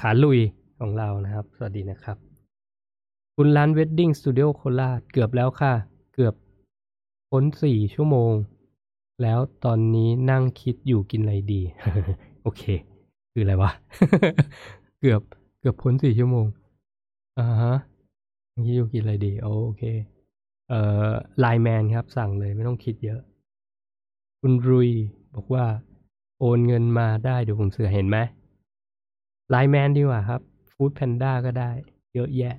A: ขาลุยของเรานะครับ สวัสดีนะครับ คุณร้านเวดดิ้งสตูดิโอโคราชเกือบแล้วค่ะ เกือบพ้นสี่ชั่วโมง แล้วตอนนี้นั่งคิดอยู่กินอะไรดี โอเค คืออะไรวะ เกือบเกือบพ้นสี่ชั่วโมงอ่าฮะนั่งคิดอยู่กินอะไรดีโอเค เอ่อไลแมนครับ สั่งเลยไม่ต้องคิดเยอะ คุณรุยบอกว่า โอนเงินมาได้เดี๋ยวผมเสือเห็นไหมไลแมนดีกว่าครับฟู้ดแพนด้าก็ได้ เยอะแยะ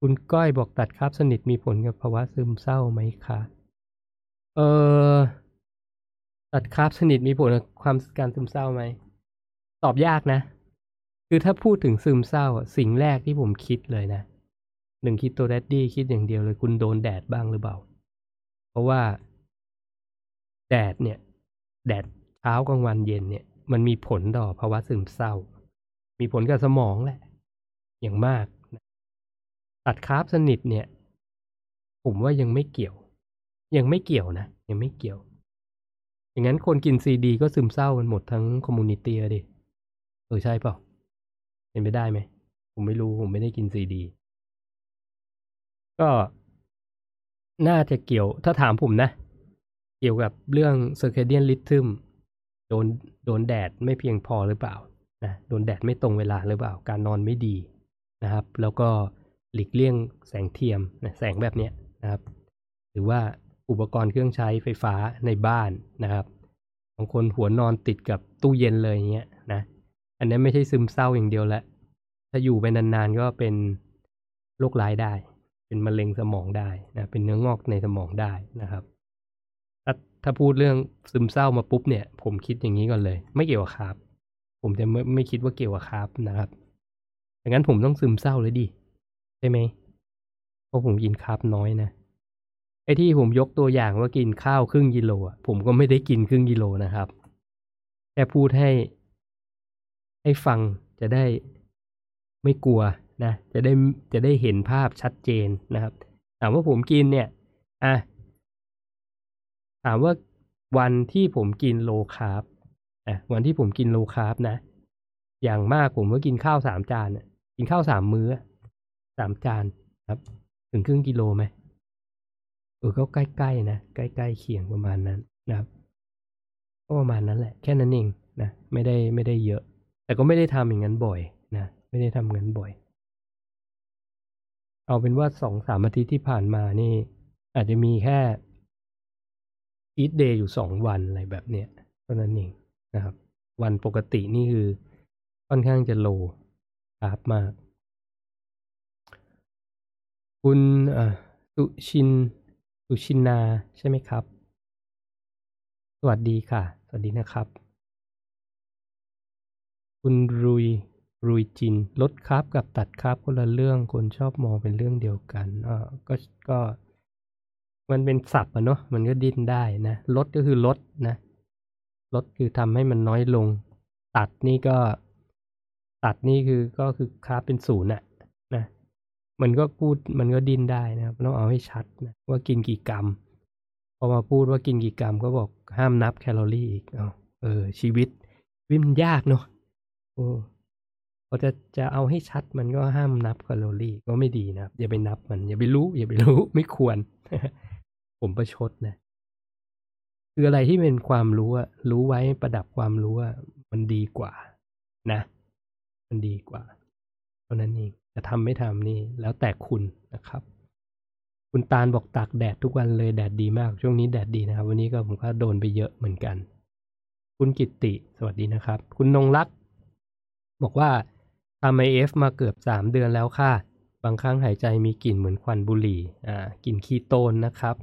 A: คุณก้อยบอกตัดคราบสนิทมีผลกับภาวะซึมเศร้าไหมคะ เออ ตัดคราบสนิทมีผลกับความการซึมเศร้าไหม ตอบยากนะ คือถ้าพูดถึงซึมเศร้าสิ่งแรกที่ผมคิดเลยนะหนึ่งคิดตัวแดดดี้คิดอย่างเดียวเลย คุณโดนแดดบ้างหรือเปล่า เพราะว่า แดดเนี่ย แดดเช้ากลางวันเย็นเนี่ย มันมีผลต่อภาวะซึมเศร้า มีผลกับสมองแหละ อย่างมากตัด carb สนิทเนี่ย ผมว่ายังไม่เกี่ยว ยังไม่เกี่ยวนะยังไม่เกี่ยว อย่างนั้นคนกินซีดีก็ซึมเศร้ากันหมดทั้ง community ดิ เออใช่เปล่า เป็นไปได้ไหม ผมไม่รู้ผมไม่ได้กินซีดี ก็ น่าจะเกี่ยวถ้าถามผมนะ เกี่ยวกับเรื่อง circadian rhythm โดนโดนแดดไม่เพียงพอหรือเปล่านะโดนแดดไม่ตรงเวลาหรือเปล่า การนอนไม่ดีนะครับ แล้วก็หลีกเลี่ยงแสงเทียมนะแสงแบบเนี้ยนะครับ หรือว่า อุปกรณ์เครื่องใช้ไฟฟ้าในบ้านนะครับบางคนหัวนอนติดกับตู้เย็นเลยอย่างเงี้ยนะอันนี้ไม่ใช่ซึมเศร้าอย่างเดียวละถ้าอยู่ไปนานๆก็เป็นโรคร้ายได้ เป็นมะเร็งสมองได้นะเป็นเนื้องอกในสมองได้นะครับ ถ้าถ้าพูดเรื่องซึมเศร้ามาปุ๊บเนี่ย ผมคิดอย่างนี้ก่อนเลย ไม่เกี่ยวกับคร์บผมจะไม่ไม่คิดว่าเกี่ยวกับคร์บนะครับดังนั้นผมต้องซึมเศร้าเลยดิใช่ไหมเพราะผมกินคาร์บน้อยนะ อ้ที่ผมยกตัวอย่างว่ากินข้าวครึ่งกิโลอะผมก็ไม่ได้กินครึ่งกิโลนะครับ แค่พูดให้ ให้ฟังจะได้ไม่กลัวนะจะได้จะได้เห็นภาพชัดเจนนะครับ ถามว่าผมกินเนี่ยอะถามว่าวันที่ผมกิน low carb อะวันที่ผมกิน low carb นะ อย่างมากผมก็กินข้าวสามจานกินข้าวสามมื้อสามจานครับ ถึงครึ่งกิโลไหม เออก็ใกล้ๆนะใกล้ๆเคียงประมาณนั้นนะครับก็ประมาณนั้นแหละ แค่นั้นเองนะไม่ได้ไม่ได้เยอะ แต่ก็ไม่ได้ทำอย่างนั้นบ่อยนะไม่ได้ทำงั้นบ่อย เอาเป็นว่าสองสามอาทิตย์ที่ผ่านมานี่ อาจจะมีแค่อีทเดย์อยู่สองวันอะไรแบบเนี้ยเท่านั้นเองนะครับ วันปกตินี่คือค่อนข้างจะโลคาบมาก คุณสุชิน สุชินาใช่ไหมครับ สวัสดีค่ะ สวัสดีนะครับ คุณรุยรุยจินลดคร์บกับตัดคร์บคนละเรื่องคนชอบมองเป็นเรื่องเดียวกันอ่าก็ก็ มันเป็นศัพท์อะเนาะมันก็ดิ้นได้นะลดก็คือลดนะลดคือทำให้มันน้อยลง ตัดนี่ก็ ตัดนี่คือก็คือคาร์บเป็นศูนย์อะ มันก็พูดมันก็ดิ้นได้นะครับต้องเอาให้ชัดนะว่ากินกี่กรัมพอมาพูดว่ากินกี่กรัมก็บอกห้ามนับแคลอรี่อีกเอาเออ ชีวิตวิมยากเนาะโอ้พอจะจะเอาให้ชัดมันก็ห้ามนับแคลอรี่ก็ไม่ดีนะครับอย่าไปนับมันอย่าไปรู้ อย่าไปรู้ไม่ควร ผมประชดนะคืออะไรที่เป็นความรู้อะรู้ไว้ประดับความรู้อะมันดีกว่า นะ มันดีกว่าเพรานั้นเอง จะทำไม่ทำนี่แล้วแต่คุณนะครับ คุณตาลบอกตากแดดทุกวันเลยแดดดีมาก ช่วงนี้แดดดีนะครับ วันนี้ก็ผมก็โดนไปเยอะเหมือนกัน คุณกิตติสวัสดีนะครับ คุณนงรัก บอกว่าทำไอเอฟมาเกือบสามเดือนแล้วค่ะ บางครั้งหายใจมีกลิ่นเหมือนควันบุหรี่อ่ากลิ่นคีโตนนะครับ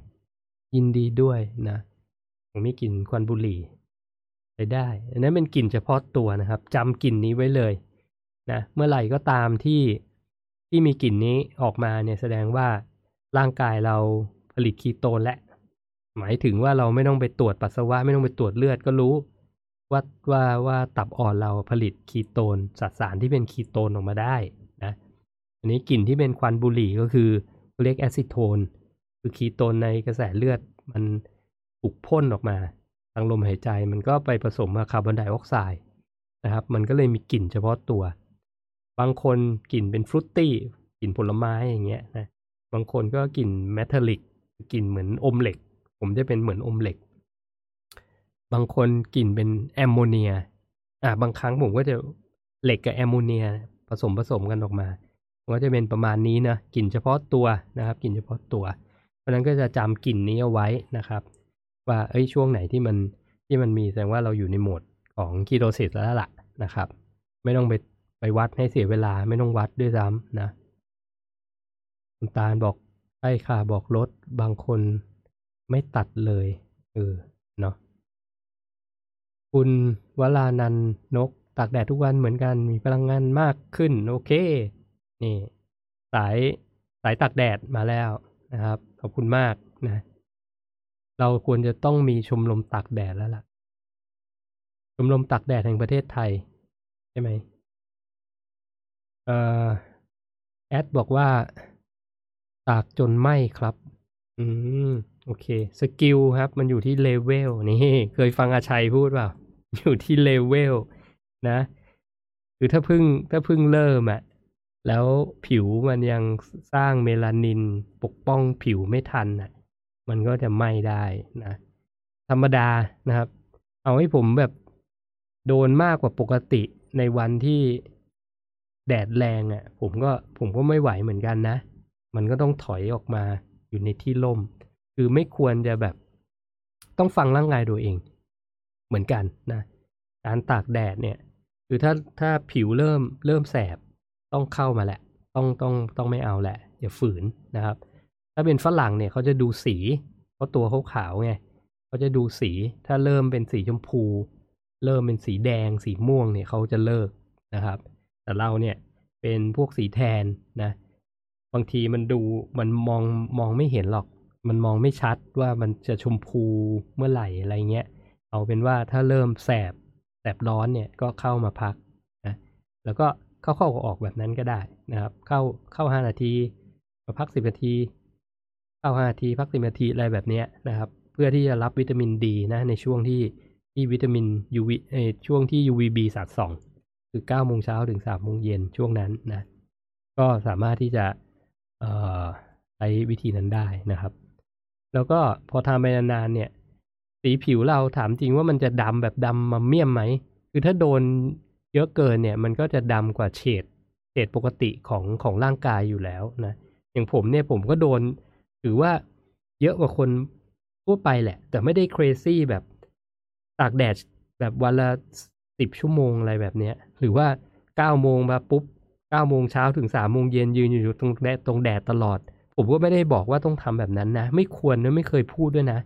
A: ยินดีด้วยนะผมมีกลิ่นควันบุหรี่ไปได้ อันนั้นเป็นกลิ่นเฉพาะตัวนะครับจำกลิ่นนี้ไว้เลยนะเมื่อไหร่ก็ตามที่ ที่มีกลิ่นนี้ออกมาเนี่ยแสดงว่าร่างกายเราผลิตคีโตนและ หมายถึงว่าเราไม่ต้องไปตรวจปัสสาวะไม่ต้องไปตรวจเลือดก็รู้ ว่าว่าว่าตับอ่อนเราผลิตคีโตนสสารที่เป็นคีโตนออกมาได้นะอันนี้กลิ่นที่เป็นควันบุหรี่ก็คือเรียกแอซิโทน คือคีโตนในกระแสเลือดมันถูกพ่นออกมาทางลมหายใจมันก็ไปผสมกับคาร์บอนไดออกไซด์นะครับ มันก็เลยมีกลิ่นเฉพาะตัว บางคนกลิ่นเป็น fruity กลิ่นผลไม้อย่างเงี้ยนะบางคนก็กลิ่น metallic กลิ่นเหมือนอมเหล็ก ผมจะเป็นเหมือนอมเหล็ก บางคนกลิ่นเป็นแอมโมเนียอ่าบางครั้งผมก็จะเหล็กกับแอมโมเนียผสมผสมกันออกมาก็จะเป็นประมาณนี้นะกลิ่นเฉพาะตัวนะครับกลิ่นเฉพาะตัว เพราะนั้นก็จะจำกลิ่นนี้เอาไว้นะครับ ว่าเอ้ยช่วงไหนที่มันที่มันมีแสดงว่าเราอยู่ในโหมดของคีโตซิสแล้วล่ะนะครับ ไม่ต้องไป ไปวัดให้เสียเวลาไม่ต้องวัดด้วยซ้ำนะคุณตาลบอกใช่ค่ะบอกรถบางคนไม่ตัดเลยเออเนาะคุณวลานันนกตากแดดทุกวันเหมือนกันมีพลังงานมากขึ้น โอเค นี่ สายสายตากแดดมาแล้วนะครับ ขอบคุณมากนะ เราควรจะต้องมีชมรมตากแดดแล้วล่ะ ชมรมตากแดดแห่งประเทศไทย ใช่ไหม เอ่อแอดบอกว่า ตากจนไหม้ครับ อืม โอเค skill ครับ มันอยู่ที่เลเวลนี่เคยฟังอาชัยพูดเปล่า อยู่ที่เลเวลนะคือถ้าเพิ่งถ้าเพิ่งเริ่มอะแล้วผิวมันยังสร้างเมลานินปกป้องผิวไม่ทันอะมันก็จะไหม้ได้นะธรรมดานะครับ เอาให้ผมแบบโดนมากกว่าปกติในวันที่ แดดแรงอะ่ะ ผมก็ผมก็ไม่ไหวเหมือนกันนะ มันก็ต้องถอยออกมาอยู่ในที่ร่ม คือไม่ควรจะแบบ ต้องฟังร่างกายตัวเอง เหมือนกันนะการตากแดดเนี่ย คือถ้าถ้าผิวเริ่มเริ่มแสบต้องเข้ามาแหละ ต้องต้องต้องไม่เอาแหละอย่าฝืนนะครับ ถ้าเป็นฝรั่งเนี่ยเขาจะดูสี เพราะตัวเขาขาวไงเขาจะดูสีถ้าเริ่มเป็นสีชมพู เริ่มเป็นสีแดงสีม่วงเนี่ยเขาจะเลิกนะครับ แต่เราเนี่ยเป็นพวกสีแทนนะ บางทีมันดูมันมองมองไม่เห็นหรอก มันมองไม่ชัดว่ามันจะชมพูเมื่อไหร่อะไรเงี้ย เอาเป็นว่าถ้าเริ่มแสบแสบร้อนเนี่ยก็เข้ามาพักนะ แล้วก็เข้าเข้าออกแบบนั้นก็ได้นะครับ เข้าเข้าห้านาทีมาพักสิบนาที เข้าห้านาทีพักสิบนาทีอะไรแบบเนี้ยนะครับเพื่อที่จะรับวิตามินดีนะในช่วงที่ที่วิตามิน UV เอช่วงที่ UVB สาดส่อง คือ9โมงเช้าถึง3โมงเย็นช่วงนั้นนะ ก็สามารถที่จะใช้วิธีนั้นได้นะครับ แล้วก็พอทำไปนานๆเนี่ย สีผิวเราถามจริงว่ามันจะดำแบบดำมาเมี่ยมไหม คือถ้าโดนเยอะเกินเนี่ย มันก็จะดำกว่าเฉดเฉดปกติของของร่างกายอยู่แล้วนะ อย่างผมเนี่ยผมก็โดนถือว่าเยอะกว่าคนทั่วไปแหละ แต่ไม่ได้ crazy แบบตากแดดแบบวันละ สิบชั่วโมงอะไรแบบเนี้ย หรือว่าเก้าโมงมาปุ๊บเก้าโมงเช้าถึงสามโมงเย็นยืนอยู่ตรงแดดตรงแดดตลอด ผมก็ไม่ได้บอกว่าต้องทำแบบนั้นนะ ไม่ควรนะไม่เคยพูดด้วยนะ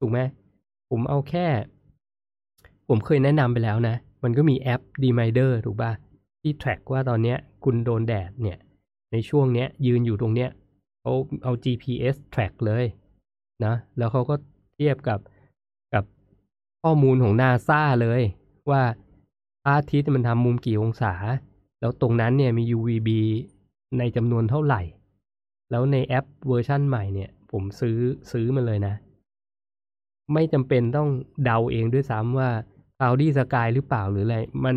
A: ถูกไหมผมเอาแค่ ผมเคยแนะนำไปแล้วนะ มันก็มีแอป d m i d e r ถูกป่ะที่ track ว่าตอนเนี้ยคุณโดนแดดเนี่ย ในช่วงเนี้ยยืนอยู่ตรงเนี้ยเขาเอา GPS track เลยนะแล้วเขาก็เทียบกับกับข้อมูลของนาซาเลยว่า พระอาทิตย์มันทำมุมกี่องศา แล้วตรงนั้นเนี่ยมี UVB ในจำนวนเท่าไหร่ แล้วในแอปเวอร์ชั่นใหม่เนี่ย ผมซื้อซื้อมันเลยนะ ไม่จำเป็นต้องเดาเองด้วยซ้ำว่า Cloudy Sky หรือเปล่าหรืออะไร มัน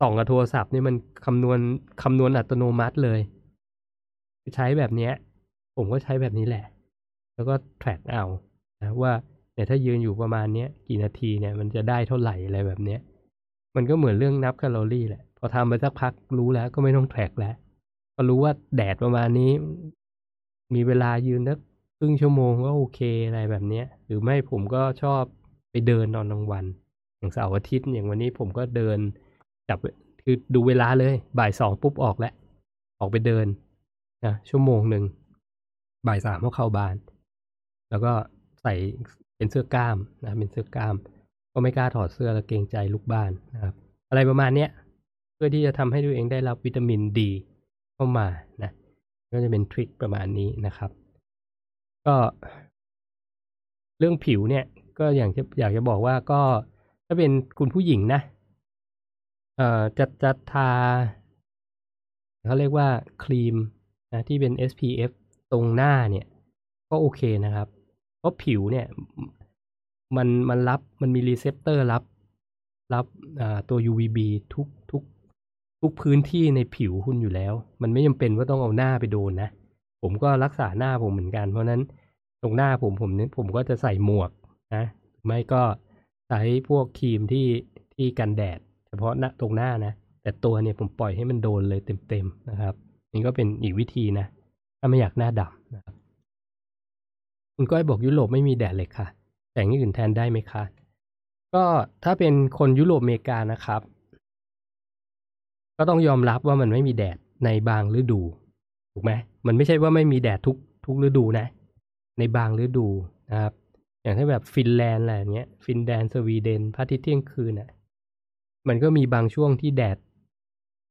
A: ส่องกับโทรศัพท์นี่มันคำนวณคำนวณอัตโนมัติเลย ใช้แบบเนี้ย ผมก็ใช้แบบนี้แหละ แล้วก็ track เอานะว่าเนี่ยถ้ายืนอยู่ประมาณเนี้ยกี่นาทีเนี่ยมันจะได้เท่าไหร่อะไรแบบเนี้ย มันก็เหมือนเรื่องนับแคลอรี่แหละ พอทำไปสักพักรู้แล้วก็ไม่ต้องแทร็กแล้วพอรู้ว่าแดดประมาณนี้ มีเวลายืนสักครึ่งชั่วโมงก็โอเคอะไรแบบเนี้ย หรือไม่ผมก็ชอบไปเดินนอนกลางวัน อย่างเสาร์อาทิตย์อย่างวันนี้ผมก็เดินจับคือดูเวลาเลยบ่ายสองปุ๊บออกแล้ว ออกไปเดินนะชั่วโมงหนึ่งบ่ายสามก็เข้าบ้าน แล้วก็ใส่เป็นเสื้อกล้ามนะเป็นเสื้อกล้าม ก็ไม่กล้าถอดเสื้อแล้วเกรงใจลูกบ้านนะครับ อะไรประมาณเนี้ยเพื่อที่จะทำให้ตัวเองได้รับวิตามินดีเข้ามานะก็จะเป็นทริคประมาณนี้นะครับ ก็ เรื่องผิวเนี่ย ก็อย่างที่อยากจะบอกว่าก็ถ้าเป็นคุณผู้หญิงนะเอ่อจะจะทาเขาเรียกว่าครีมนะที่เป็น SPF ตรงหน้าเนี่ย ก็โอเคนะครับ เพราะผิวเนี่ย มันมันรับมันมีรีเซพเตอร์รับ รับตัว UVB ทุกทุกทุกพื้นที่ในผิวคุณอยู่แล้ว มันไม่จำเป็นว่าต้องเอาหน้าไปโดนนะ ผมก็รักษาหน้าผมเหมือนกัน เพราะนั้นตรงหน้าผมผมเนี่ยผมก็จะใส่หมวกนะไม่ก็ใช้พวกครีมที่ที่กันแดด เฉพาะหน้าตรงหน้านะ แต่ตัวเนี่ยผมปล่อยให้มันโดนเลยเต็มๆนะครับ นี่ก็เป็นอีกวิธีนะ ถ้าไม่อยากหน้าดำนะครับคุณก้อยบอกยุโรปไม่มีแดดเลยค่ะ แต่งอื่นแทนได้ไหมคะ ก็ถ้าเป็นคนยุโรปอเมริกานะครับ ก็ต้องยอมรับว่ามันไม่มีแดดในบางฤดูถูกไหมมันไม่ใช่ว่าไม่มีแดดทุกทุกฤดูนะ ในบางฤดูนะครับ อย่างถ้าแบบฟินแลนด์อะไรเงี้ย ฟินแลนด์สวีเดนพระอาทิตย์เที่ยงคืนน่ะ มันก็มีบางช่วงที่แดด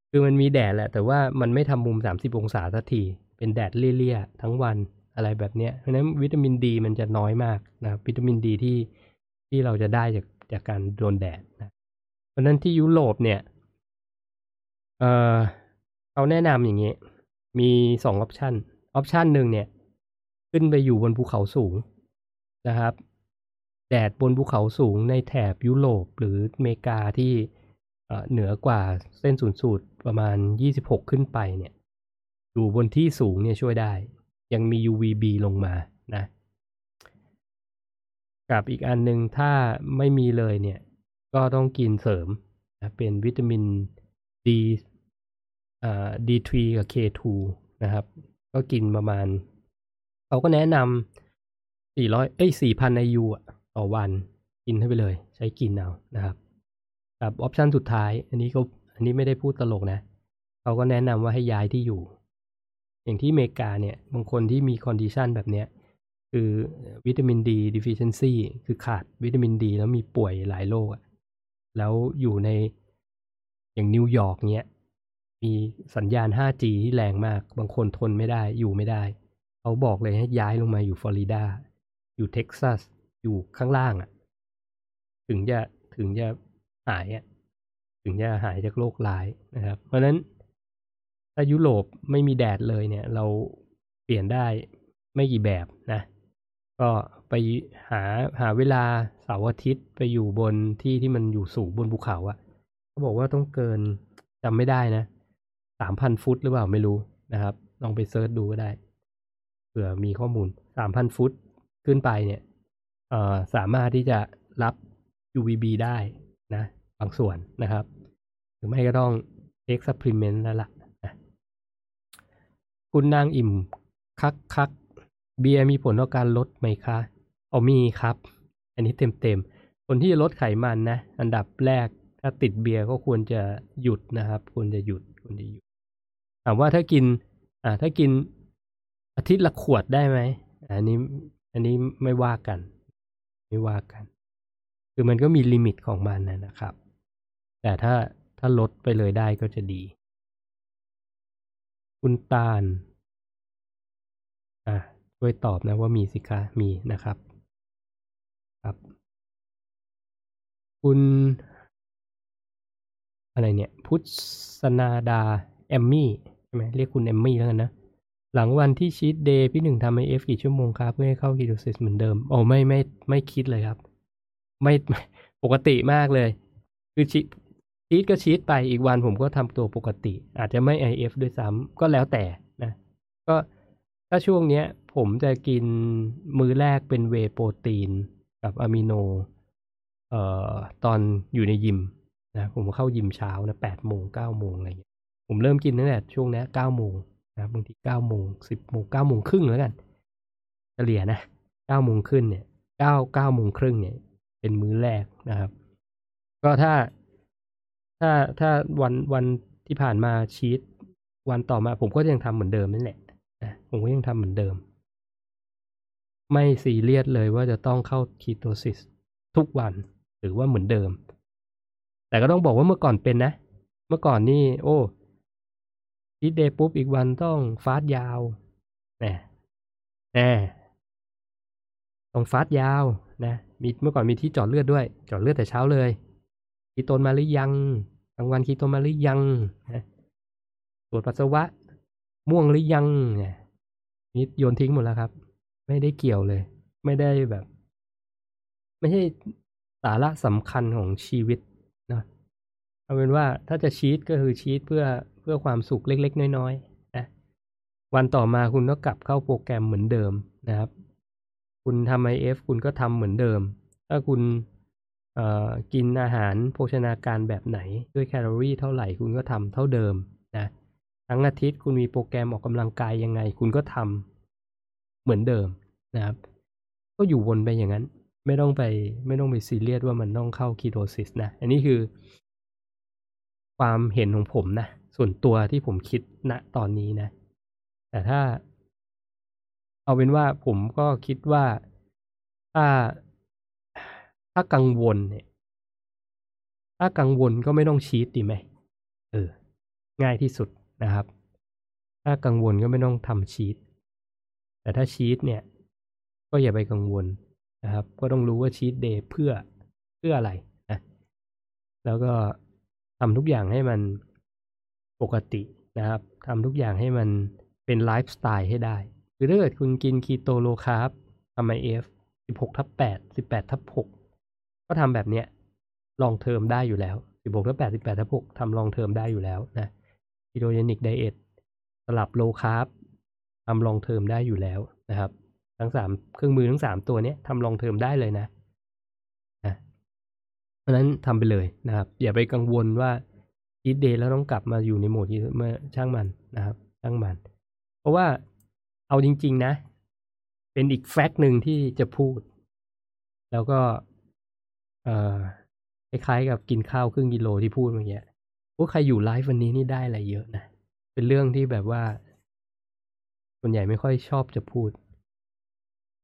A: คือมันมีแดดแหละ แต่ว่ามันไม่ทำมุมสามสิบองศาสักที เป็นแดดเลี่ยๆทั้งวัน อะไรแบบเนี้ยเพราะฉะนั้นวิตามินดีมันจะน้อยมากนะครับวิตามินดีที่ที่เราจะได้จากจากการโดนแดดนะเพราะนั้นที่ยุโรปเนี่ยเอ่อเขาแนะนำอย่างนี้มีสองออปชันออปชันหนึ่งเนี่ยขึ้นไปอยู่บนภูเขาสูงนะครับ แดดบนภูเขาสูงในแถบยุโรปหรืออเมริกาที่เหนือกว่าเส้นศูนย์สูตรประมาณ 26 ขึ้นไปเนี่ยอยู่บนที่สูงเนี่ยช่วยได้ ยังมี UVB ลงมานะ กับอีกอันหนึ่งถ้าไม่มีเลยเนี่ย ก็ต้องกินเสริมนะเป็นวิตามิน D อ่า D3 กับ K2 นะครับ ก็กินประมาณ เขาก็แนะนำ400 เอ้ย 4,000 IU อะต่อวันกินให้ไปเลย ใช้กินเอานะครับกับออปชันสุดท้าย อันนี้ก็อันนี้ไม่ได้พูดตลกนะ เขาก็แนะนำว่าให้ย้ายที่อยู่ อย่างที่อเมริกาเนี่ยบางคนที่มี condition แบบเนี้ยคือวิตามินดี deficiency คือขาดวิตามินดี แล้วมีป่วยหลายโรคอะแล้วอยู่ในอย่างนิวยอร์กเนี้ยมีสัญญาณ 5G ที่แรงมาก บางคนทนไม่ได้อยู่ไม่ได้ เขาบอกเลยให้ย้ายลงมาอยู่ฟลอริดา อยู่เท็กซัส อยู่ข้างล่างอะถึงจะถึงจะหายอะถึงจะหายจากโรคร้ายนะครับ เพราะนั้น ถ้ายุโรปไม่มีแดดเลยเนี่ย เราเปลี่ยนได้ไม่กี่แบบนะ ก็ไปหาหาเวลาเสาร์อาทิตย์ไปอยู่บนที่ที่มันอยู่สูงบนภูเขาอะ่ะเขาบอกว่าต้องเกินจำไม่ได้นะสามพันฟุตหรือเปล่าไม่รู้นะครับ ลองไปเซิร์ชดูก็ได้เผื่อมีข้อมูลสามพันฟุตขึ้นไปเนี่ยเอ่อสามารถที่จะรับ UVB ได้นะ บางส่วนนะครับ หรือไม่ก็ต้อง take supplement แล้วล่ะนะ คุณนางอิ่ม คักคักเบียร์มีผลต่อการลดไหมคะเอามีครับ อันนี้เต็มเต็มคนที่จะลดไขมันนะ อันดับแรกถ้าติดเบียร์ก็ควรจะหยุดนะครับ ควรจะหยุดควรจะหยุดถามว่าถ้ากิน อ่า ถ้ากินอาทิตย์ละขวดได้ไหมอันนี้ อันนี้ไม่ว่ากัน ไม่ว่ากัน คือมันก็มีลิมิตของมันนะครับ แต่ถ้าถ้าลดไปเลยได้ก็จะดี คุณตาลอะช่วยตอบนะว่ามีสิคะมีนะครับครับ คุณอะไรเนี่ย พุทธนาดาแอมมี่ใช่ไหมเรียกคุณแอมมี่แล้วกันนะ หลังวันที่ชีตเดย์พี่หนึ่งทำไอเอฟกี่ชั่วโมงครับ เพื่อให้เข้ากีโดซิสเหมือนเดิมโอ้ไม่ไม่ไม่คิดเลยครับ ไม่ปกติมากเลย คือชี ชีตก็ชีตไปอีกวันผมก็ทำตัวปกติ อาจจะไม่ IF ด้วยซ้ำก็แล้วแต่นะ ก็ถ้าช่วงเนี้ย ผมจะกินมื้อแรกเป็นเวโปรตีนกับอะมิโน เอ่อตอนอยู่ในยิมนะผมเข้ายิมเช้านะแปดโมงเก้าโมงอะไรเงี้ยผมเริ่มกินตั้งแต่ช่วงนี้เก้าโมงนะบางทีเก้าโมงสิบโมงเก้าโมงครึ่งแล้วกันเฉลี่ยนะเก้าโมงขึ้นเนี่ยเก้าเก้าโมงครึ่งเนี่ย เป็นมื้อแรกนะครับ ก็ถ้า ถ้าถ้าวันวันที่ผ่านมาชีตวันต่อมา ผมก็ยังทำเหมือนเดิมนั่นแหละนะผมก็ยังทำเหมือนเดิม ไม่ซีเรียสเลยว่าจะต้องเข้าคีโตซิสทุกวันหรือว่าเหมือนเดิม แต่ก็ต้องบอกว่าเมื่อก่อนเป็นนะ เมื่อก่อนนี่ โอ้ชีตเดย์ปุ๊บอีกวันต้องฟาสยาวแน่แน่ต้องฟาสยาวนะมีเมื่อก่อนมีที่จอดเลือดด้วย จอดเลือดแต่เช้าเลย คีโตนมาหรือยังกลางวันคีโตนมาหรือยังตรวจปัสสาวะ ม่วงหรือยังเนี่ยนี่โยนทิ้งหมดแล้วครับ ไม่ได้เกี่ยวเลย ไม่ได้แบบ ไม่ใช่สาระสำคัญของชีวิตนะเอาเป็นว่าถ้าจะชีตก็คือชีตเพื่อเพื่อความสุขเล็ก ๆ น้อยๆนะวันต่อมาคุณก็กลับเข้าโปรแกรมเหมือนเดิมนะครับ คุณทำไอเอฟคุณก็ทำเหมือนเดิม ถ้าคุณ กินอาหารโภชนาการแบบไหนด้วยแคลอรี่เท่าไหร่คุณก็ทำเท่าเดิมนะทั้งอาทิตย์คุณมีโปรแกรมออกกำลังกายยังไง คุณก็ทำเหมือนเดิมนะครับ ก็อยู่วนไปอย่างนั้น ไม่ต้องไปไม่ต้องไปซีเรียสว่ามันต้องเข้าคีโตซิสนะ อันนี้คือ ความเห็นของผมนะ ส่วนตัวที่ผมคิดณนะตอนนี้นะ แต่ถ้า เอาเป็นว่าผมก็คิดว่าถ้า ถ้ากังวลเนี่ย ถ้ากังวลก็ไม่ต้อง cheat ดีไหมเออ ง่ายที่สุดนะครับ ถ้ากังวลก็ไม่ต้องทำ cheat แต่ถ้า cheat เนี่ย ก็อย่าไปกังวลนะครับ ก็ต้องรู้ว่า cheat day เพื่อเพื่ออะไรนะแล้วก็ทำทุกอย่างให้มันปกตินะครับทำทุกอย่างให้มันเป็นไลฟ์สไตล์ให้ได้ คือถ้าเกิดคุณกิน keto low carb ทำ IFสิบหกทับแปดสิบแปดทับหก ก็ทำแบบเนี้ย long term ได้อยู่แล้วสิบหกทับแปดสิบแปดทับหกทำ long term ได้อยู่แล้วนะ ketogenic diet สลับ low carb ทำ long term ได้อยู่แล้วนะครับ ทั้งสามเครื่องมือทั้งสามตัวเนี้ยทำ long term ได้เลยนะนะเพราะนั้นทำไปเลยนะครับ อย่าไปกังวลว่า cheat day แล้วต้องกลับมาอยู่ในโหมดที่เมื่อช่างมันนะครับ ช่างมัน เพราะว่าเอาจริง ๆ นะ เป็นอีกแฟกต์หนึ่งที่จะพูด แล้วก็ คล้ายๆกับกินข้าวครึ่งกิโลที่พูดเมื่อกี้พวกใครอยู่ไลฟ์วันนี้นี่ได้อะไรเยอะนะ เป็นเรื่องที่แบบว่าส่วนใหญ่ไม่ค่อยชอบจะพูด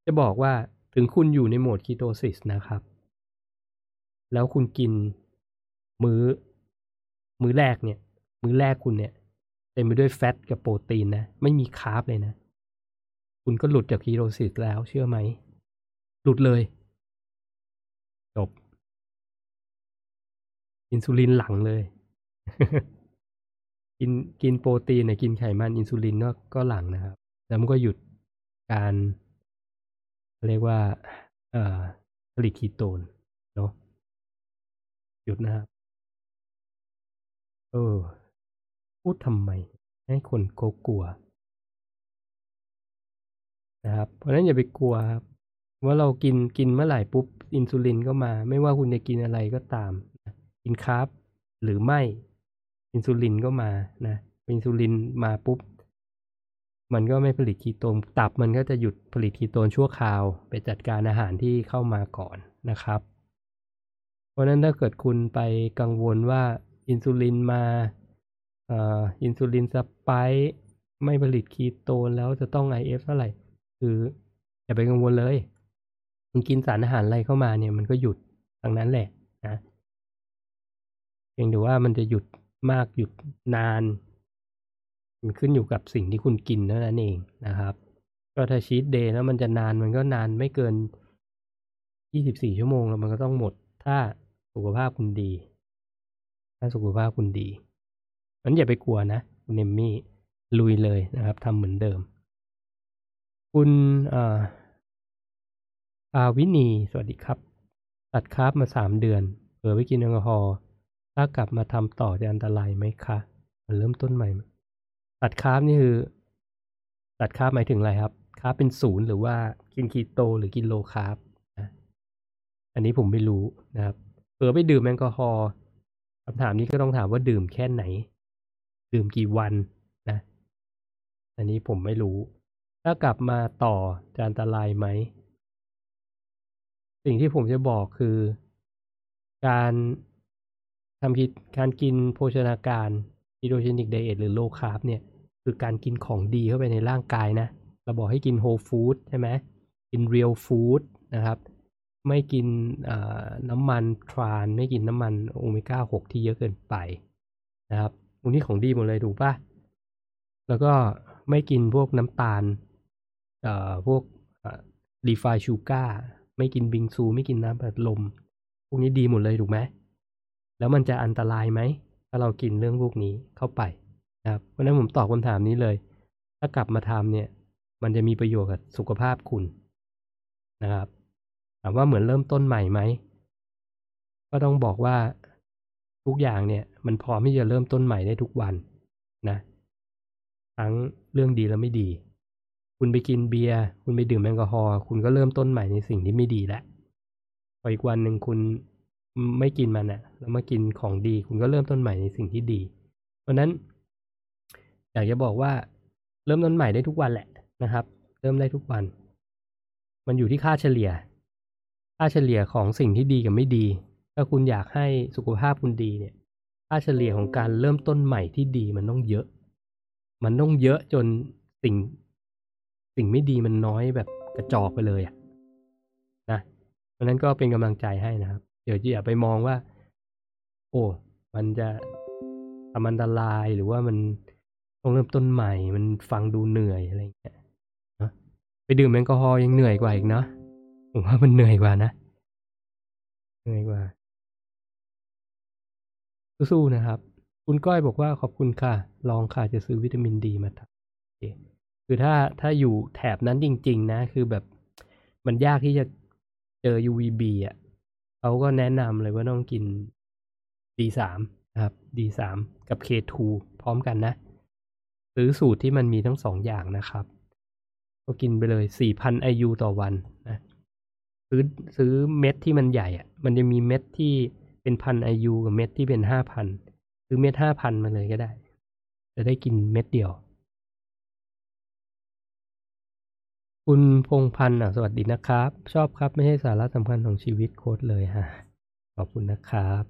A: จะบอกว่าถึงคุณอยู่ในโหมดคีโตซิสนะครับ แล้วคุณกินมื้อ มื้อแรกเนี่ย มื้อแรกคุณเนี่ยเต็มไปด้วย fat กับโปรตีนนะ ไม่มี carb เลยนะ คุณก็หลุดจาก ketosis แล้วเชื่อไหม หลุดเลย จบ อินซูลินหลั่งเลย กินกินโปรตีนเนี่ยกินไขมันอินซูลินก็ก็หลั่งนะครับ แล้วมันก็หยุดการเรียกว่า เอ่อผลิตคีโตนเนาะหยุดนะครับ เออ พูดทำไม ให้คนเขากลัวนะครับ เพราะนั้นอย่าไปกลัวครับ ว่าเรากินกินเมื่อไหร่ปุ๊บ อินซูลินก็มา ไม่ว่าคุณจะกินอะไรก็ตาม กินคาร์บหรือไม่ อินซูลินก็มานะอินซูลินมาปุ๊บ มันก็ไม่ผลิตคีโตนตับมันก็จะหยุดผลิตคีโตนชั่วคราว ไปจัดการอาหารที่เข้ามาก่อนนะครับ เพราะนั้นถ้าเกิดคุณไปกังวลว่าอินซูลินมาอินซูลินสปค์ไม่ผลิตคีโตนแล้วจะต้อง IF เท่าไหร่ คืออย่าไปกังวลเลยคุณกินสารอาหารอะไรเข้ามาเนี่ยมันก็หยุดทั้งนั้นแหละ เพียงแต่ว่ามันจะหยุดมากหยุดนาน มันขึ้นอยู่กับสิ่งที่คุณกินเท่านั้นเองนะครับ ก็ถ้าชีตเดย์แล้วมันจะนานมันก็นานไม่เกิน 24 ชั่วโมงแล้วมันก็ต้องหมด ถ้าสุขภาพคุณดี ถ้าสุขภาพคุณดีมันอย่าไปกลัวนะคุณเอมมี่ลุยเลยนะครับทำเหมือนเดิม คุณอ่าอาวินี สวัสดีครับ ตัดคาร์บมาสามเดือน เผลอไปกินแอลกอฮอล์ ถ้ากลับมาทำต่อจะอันตรายไหมคะมันเริ่มต้นใหม่ ตัด carb นี่คือ ตัด carb หมายถึงอะไรครับ carb เป็นศูนย์หรือว่ากินคีโตหรือกิน low carb นะอันนี้ผมไม่รู้นะครับเผลอไปดื่มแอลกอฮอล์คำถามนี้ก็ต้องถามว่าดื่มแค่ไหน ดื่มกี่วันนะ อันนี้ผมไม่รู้ ถ้ากลับมาต่อจะอันตรายไหม สิ่งที่ผมจะบอกคือ การ ทำกิจการกินโภชนาการ k ีโ o เ e นิกไดเอทหรือโลคาร์บเนี่ยคือการกินของดีเข้าไปในร่างกายนะ เราบอกให้กิน whole food ใช่ไหมกิน real food นะครับ ไม่กินน้ำมัน trans ไม่กินน้ำมันโอเมก้า 6 ที่เยอะเกินไปนะครับพวกนี้ของดีหมดเลยถูกปะแล้วก็ไม่กินพวกน้ำตาลเอ่อพวกรีไฟชูการ์ไม่กินบิงซู ไม่กินน้ำอัดลม พวกนี้ดีหมดเลยถูกไหม แล้วมันจะอันตรายไหมถ้าเรากินเรื่องพวกนี้เข้าไปนะครับเพราะนั้นผมตอบคำถามนี้เลย ถ้ากลับมาทำเนี่ย มันจะมีประโยชน์กับสุขภาพคุณนะครับถามว่าเหมือนเริ่มต้นใหม่ไหมก็ต้องบอกว่าทุกอย่างเนี่ย มันพร้อมที่จะเริ่มต้นใหม่ได้ทุกวันนะ ทั้งเรื่องดีและไม่ดี คุณไปกินเบียร์คุณไปดื่มแอลกอฮอล์คุณก็เริ่มต้นใหม่ในสิ่งที่ไม่ดีแล้วพออีกวันหนึ่งคุณ ไม่กินมันอะแล้วมากินของดี คุณก็เริ่มต้นใหม่ในสิ่งที่ดี เพราะนั้น อยากจะบอกว่า เริ่มต้นใหม่ได้ทุกวันแหละนะครับ เริ่มได้ทุกวัน มันอยู่ที่ค่าเฉลี่ย ค่าเฉลี่ยของสิ่งที่ดีกับไม่ดี ถ้าคุณอยากให้สุขภาพคุณดีเนี่ย ค่าเฉลี่ยของการเริ่มต้นใหม่ที่ดีมันต้องเยอะ มันต้องเยอะจนสิ่ง สิ่งไม่ดีมันน้อยแบบกระจอกไปเลยอะนะเพราะนั้นก็เป็นกำลังใจให้นะครับ เดี๋ยวอย่าไปมองว่า โอ้มันจะทำอันตรายหรือว่ามันต้องเริ่มต้นใหม่ มันฟังดูเหนื่อยอะไรอย่างเงี้ยนะไปดื่มแอลกอฮอล์ยังเหนื่อยกว่าอีกเนาะผมว่ามันเหนื่อยกว่านะ เหนื่อยกว่า สู้ๆนะครับ คุณก้อยบอกว่าขอบคุณค่ะ ลองค่ะจะซื้อวิตามินดีมาทำคือคือถ้าถ้าอยู่แถบนั้นจริง ๆ นะ คือแบบมันยากที่จะเจอ UVB อะ เขาก็แนะนำเลยว่าต้องกิน D3 นะครับ D3 กับ K2 พร้อมกันนะ ซื้อสูตรที่มันมีทั้งสองอย่างนะครับ ก็กินไปเลย 4,000 IU ต่อวันนะซื้อซื้อเม็ดที่มันใหญ่อะมันจะมีเม็ดที่เป็นพัน IU กับเม็ดที่เป็นห้าพันซื้อเม็ดห้าพันมาเลยก็ได้ จะได้กินเม็ดเดียว คุณพงพันธ์สวัสดีนะครับ ชอบครับไม่ใช่สาระสำคัญของชีวิตโค้ดเลยฮะขอบคุณนะครับ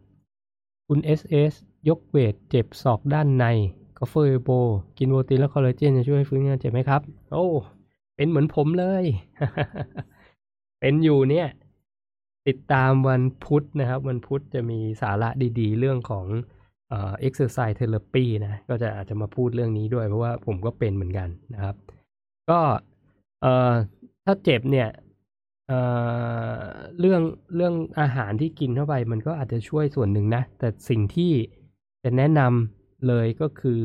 A: คุณ SS ยกเวทเจ็บศอกด้านในกอฟเฟโบ กินโปรตีนและคอลลาเจนจะช่วยฟื้นงานเจ็บไหมครับ โอ้เป็นเหมือนผมเลย เป็นอยู่เนี่ย ติดตามวันพุธนะครับ วันพุธจะมีสาระดีๆ เรื่องของเอ่อ exercise therapy นะ ก็จะอาจจะมาพูดเรื่องนี้ด้วยเพราะว่าผมก็เป็นเหมือนกันนะครับ ก็ เอ่อถ้าเจ็บเนี่ยเอ่อเรื่องเรื่องอาหารที่กินเข้าไปมันก็อาจจะช่วยส่วนหนึ่งนะ แต่สิ่งที่จะแนะนำเลยก็คือ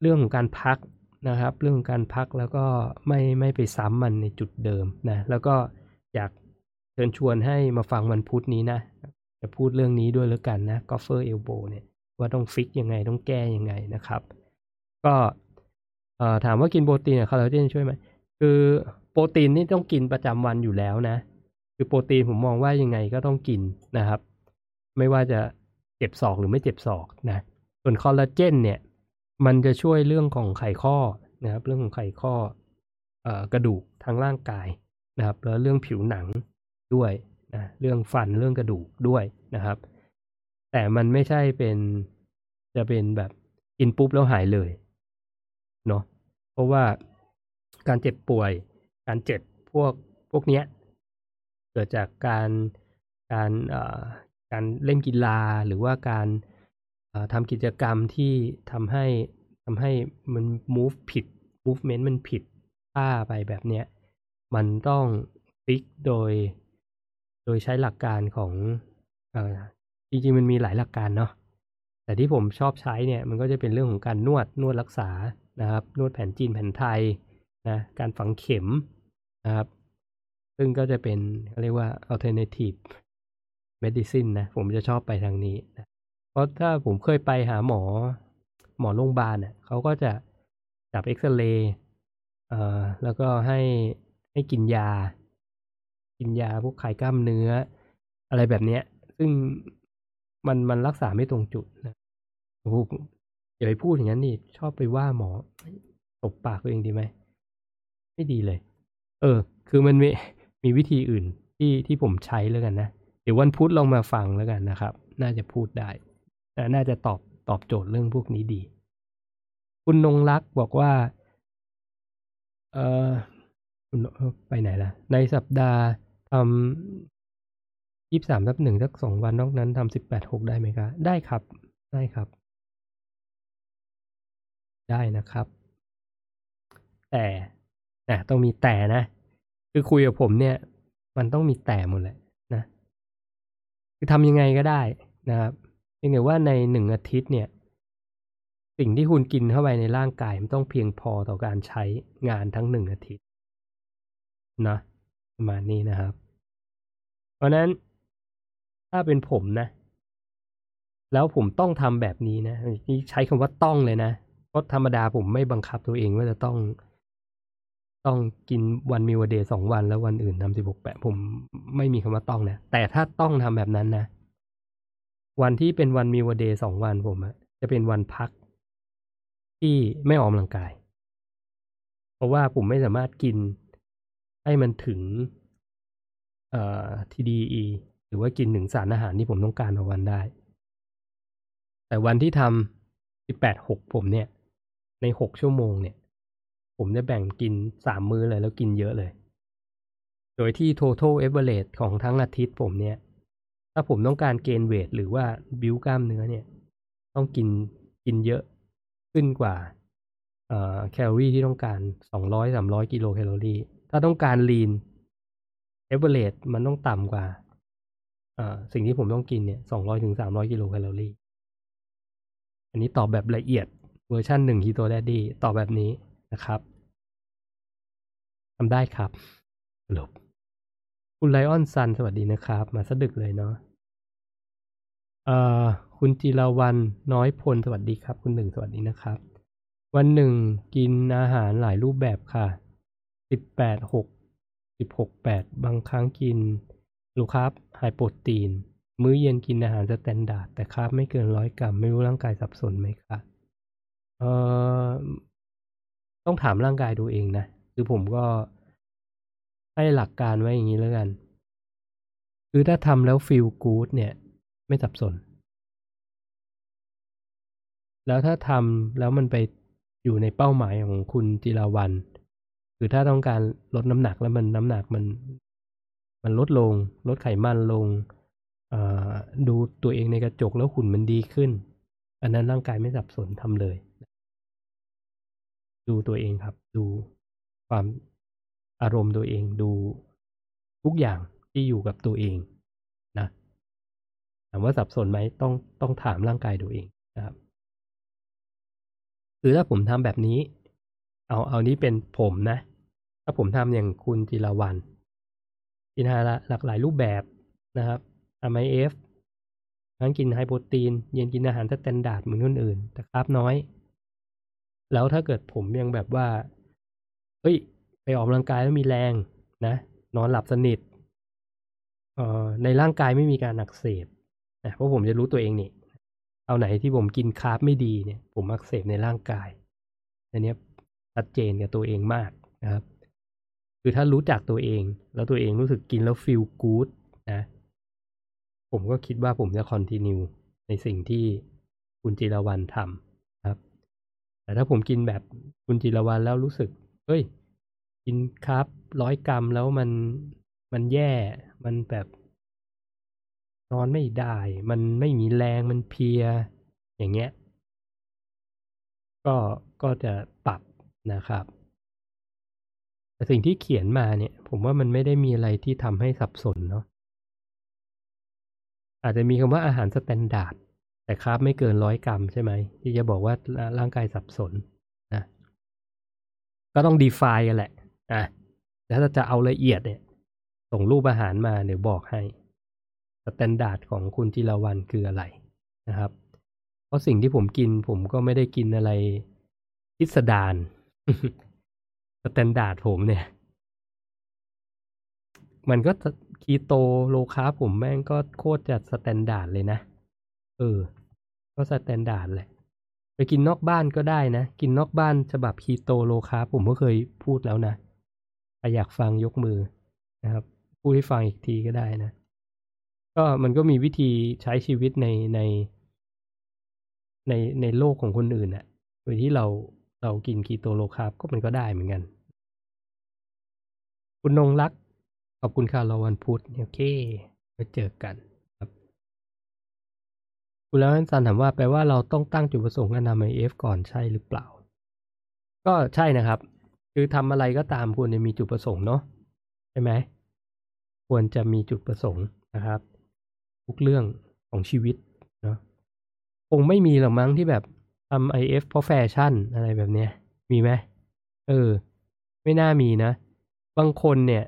A: เรื่องของการพักนะครับ เรื่องของการพักแล้วก็ไม่ไม่ไปซ้ำมันในจุดเดิมนะ แล้วก็อยากเชิญชวนให้มาฟังวันพุธนี้นะ จะพูดเรื่องนี้ด้วยแล้วกันนะ golfer elbow เนี่ยว่าต้อง fix ยังไงต้องแก้ยังไงนะครับ ก็เอ่อถามว่ากินโปรตีนกับคอลลาเจนช่วยไหม คือโปรตีนนี่ต้องกินประจำวันอยู่แล้วนะ คือโปรตีนผมมองว่ายังไงก็ต้องกินนะครับ ไม่ว่าจะเจ็บศอกหรือไม่เจ็บศอกนะ ส่วนคอลลาเจนเนี่ย มันจะช่วยเรื่องของไขข้อนะครับ เรื่องของไขข้อเอ่อกระดูกทางร่างกายนะครับ แล้วเรื่องผิวหนังด้วยนะเรื่องฟันเรื่องกระดูกด้วยนะครับ แต่มันไม่ใช่เป็นจะเป็นแบบกินปุ๊บแล้วหายเลยเนาะเพราะว่า การเจ็บป่วย การเจ็บพวกพวกเนี้ยเกิดจากการการเอ่อการเล่นกีฬาหรือว่าการเอ่อทำกิจกรรมที่ทำให้ทำให้มัน move ผิด movement มันผิดท่าไปแบบเนี้ยมันต้องฟิกโดย โดยใช้หลักการของเอ่อจริงๆมันมีหลายหลักการเนาะแต่ที่ผมชอบใช้เนี่ยมันก็จะเป็นเรื่องของการนวดนวดรักษานะครับ นวดแผนจีนแผนไทย นะการฝังเข็มนะครับ ซึ่งก็จะเป็นเขาเรียกว่า alternative medicine นะ ผมจะชอบไปทางนี้นะเพราะถ้าผมเคยไปหาหมอหมอโรงพยาบาลเน่ะเขาก็จะจับเอ็กซเรย์เอ่อแล้วก็ให้ให้กินยา กินยาพวกคลายกล้ามเนื้อ อะไรแบบเนี้ย ซึ่งมันมันรักษาไม่ตรงจุดนะโอ้โหอย่าไปพูดอย่างนั้นนี่ชอบไปว่าหมอตบปากตัวเองดีไหม ไม่ดีเลย เออ คือมันมีมีวิธีอื่นที่ที่ผมใช้แล้วกันนะ เดี๋ยววันพุธลองมาฟังแล้วกันนะครับ น่าจะพูดได้นะน่าจะตอบตอบโจทย์เรื่องพวกนี้ดี คุณนงรักบอกว่า เอ่อไปไหนล่ะ ในสัปดาห์ทำยี่สามทับหนึ่งทักสองวันนอกนั้นทำสิบแปดหกได้ไหมคะ ได้ครับ ได้ครับ ได้นะครับ แต่ นะต้องมีแต่นะ คือคุยกับผมเนี่ย มันต้องมีแต่หมดแหละนะ คือทำยังไงก็ได้นะครับเพียงแต่ว่าในหนึ่งอาทิตย์เนี่ย สิ่งที่คุณกินเข้าไปในร่างกายมันต้องเพียงพอต่อการใช้งานทั้งหนึ่งอาทิตย์นะประมาณนี้นะครับ เพราะนั้นถ้าเป็นผมนะ แล้วผมต้องทำแบบนี้นะนี่ใช้คำว่าต้องเลยนะเพราะธรรมดาผมไม่บังคับตัวเองว่าจะต้อง ต้องกินวันมีวเดย์สองวันแล้ววันอื่นทำสิบหกแปดผมไม่มีคำว่าต้องนะแต่ถ้าต้องทำแบบนั้นนะวันที่เป็นวันมีวเดย์สองวันผมอะจะเป็นวันพัก ที่ไม่ออกกำลังกาย เพราะว่าผมไม่สามารถกินให้มันถึง เอ่อ TDE หรือว่ากินถึงสารอาหารที่ผมต้องการต่อวันได้ แต่วันที่ทำสิบแปดหกผมเนี่ย ในหกชั่วโมงเนี่ย ผมจะแบ่งกินสามมื้อเลยแล้วกินเยอะเลย โดยที่ total average ของทั้งอาทิตย์ผมเนี่ย ถ้าผมต้องการเกณฑ์เวทหรือว่าบิวกล้ามเนื้อเนี่ย ต้องกินกินเยอะขึ้นกว่าแคลอรี่ที่ต้องการสองร้อยสามร้อยกิโลแคลอรี่ ถ้าต้องการลีนเอเวอเรสมันต้องต่ำกว่าสิ่งที่ผมต้องกินเนี่ยสองร้อยถึงสามร้อยกิโลแคลอรี่ อันนี้ตอบแบบละเอียดเวอร์ชันหนึ่งฮีโตแดดดี้ตอบแบบนี้นะครับ ทำได้ครับสรุปคุณไลออนซันสวัสดีนะครับ มาสะดึกเลยเนาะเอ่อคุณจิรวันน้อยพลสวัสดีครับ คุณหนึ่งสวัสดีนะครับ วันหนึ่งกินอาหารหลายรูปแบบค่ะสิบแปดหกสิบหกแปดบางครั้งกิน low carb high protein มื้อเย็นกินอาหาร standard แต่ carb ไม่เกินร้อยกรัม ไม่รู้ร่างกายสับสนไหมคะเอ่อต้องถามร่างกายดูเองนะ คือผมก็ให้หลักการไว้อย่างนี้แล้วกัน คือถ้าทำแล้วฟีลกู๊ดเนี่ย ไม่สับสน แล้วถ้าทำแล้วมันไปอยู่ในเป้าหมายของคุณจิราวัน คือถ้าต้องการลดน้ำหนักแล้วมันน้ำหนักมัน มันลดลง ลดไขมันลงดูตัวเองในกระจกแล้วหุ่นมันดีขึ้น อันนั้นร่างกายไม่สับสนทำเลย ดูตัวเองครับ ดู ความอารมณ์ตัวเองดูทุกอย่างที่อยู่กับตัวเองนะถามว่าสับสนไหมต้องต้องถามร่างกายตัวเองนะครับคือถ้าผมทำแบบนี้ เอาเอานี้เป็นผมนะ ถ้าผมทำอย่างคุณจิรวันกินอาหารหลากหลายรูปแบบนะครับทำ IF ทั้งกิน high protein เย็นกินอาหาร standard เหมือนคนอื่นแต่ carb น้อย แล้วถ้าเกิดผมยังแบบว่า เฮ้ย ไปออกกำลังกายแล้วมีแรงนะ นอนหลับสนิทเอ่อในร่างกายไม่มีการอักเสบนะเพราะผมจะรู้ตัวเองนี่เอาไหนที่ผมกินคาร์บไม่ดีเนี่ย ผมอักเสบในร่างกายอันนี้ชัดเจนกับตัวเองมากนะครับ คือถ้ารู้จักตัวเอง แล้วตัวเองรู้สึกกินแล้วฟีลกู๊ดนะ ผมก็คิดว่าผมจะคอนติเนียในสิ่งที่คุณจิรวันทำครับ แต่ถ้าผมกินแบบคุณจิรวันแล้วรู้สึก เฮ้ย กินคาร์บร้อยกรัมแล้วมันมันแย่ มันแบบนอนไม่ได้ มันไม่มีแรง มันเพีย อย่างเงี้ย ก็ ก็จะปรับนะครับ แต่สิ่งที่เขียนมาเนี่ย ผมว่ามันไม่ได้มีอะไรที่ทำให้สับสนเนาะ อาจจะมีคำว่าอาหาร standard แต่ carb ไม่เกินร้อยกรัมใช่ไหม ที่จะบอกว่าร่างกายสับสน ก็ต้อง define กันแหละอะแล้วถ้าจะเอาละเอียดเนี่ย ส่งรูปอาหารมาเดี๋ยวบอกให้ standard ของคุณจิรวันคืออะไรนะครับ เพราะสิ่งที่ผมกินผมก็ไม่ได้กินอะไรพิสดาร standard ผมเนี่ย มันก็ keto low carb ผมแม่งก็โคตรจะ standard เลยนะ เออ ก็ standard แหละ ไปกินนอกบ้านก็ได้นะ กินนอกบ้านฉบับ keto low carb ผมก็เคยพูดแล้วนะใครอยากฟังยกมือนะครับพูดให้ฟังอีกทีก็ได้นะ ก็มันก็มีวิธีใช้ชีวิตในใน ในในโลกของคนอื่นอะโดยที่เราเรากิน keto low carb ก็มันก็ได้เหมือนกัน คุณนงรัก ขอบคุณค่ะราวันพุธโอเคไปเจอกัน คุณแล้วนันซันถามว่าแปลว่าเราต้องตั้งจุดประสงค์การทำ IF ก่อนใช่หรือเปล่า ก็ใช่นะครับ คือทำอะไรก็ตามควรจะมีจุดประสงค์เนาะใช่ไหมควรจะมีจุดประสงค์นะครับ ทุกเรื่องของชีวิตเนาะคงไม่มีหรอกมั้งที่แบบทำ IF เพราะแฟชั่นอะไรแบบเนี้ย มีไหมเออ ไม่น่ามีนะ บางคนเนี่ย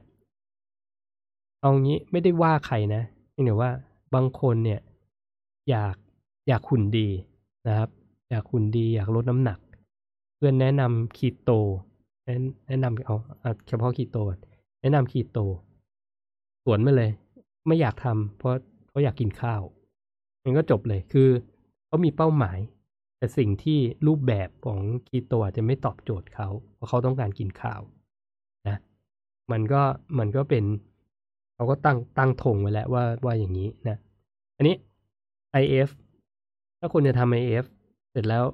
A: เอางี้ไม่ได้ว่าใครนะนี่ว่าบางคนเนี่ย อยาก อยากหุ่นดีนะครับ อยากหุ่นดีอยากลดน้ำหนัก เพื่อนแนะนำคีโต แนะนำเอาเฉพาะคีโต แนะนำคีโต สวนมาเลย ไม่อยากทำเพราะเขาอยากกินข้าวมันก็จบเลยคือเขามีเป้าหมาย แต่สิ่งที่รูปแบบของคีโตอาจจะไม่ตอบโจทย์เขาเพราะเขาต้องการกินข้าวนะมันก็มันก็เป็นเขาก็ตั้งตั้งธงไว้แล้วว่าว่าอย่างนี้นะ อันนี้ IF ถ้าคุณจะทำ IF เสร็จแล้ว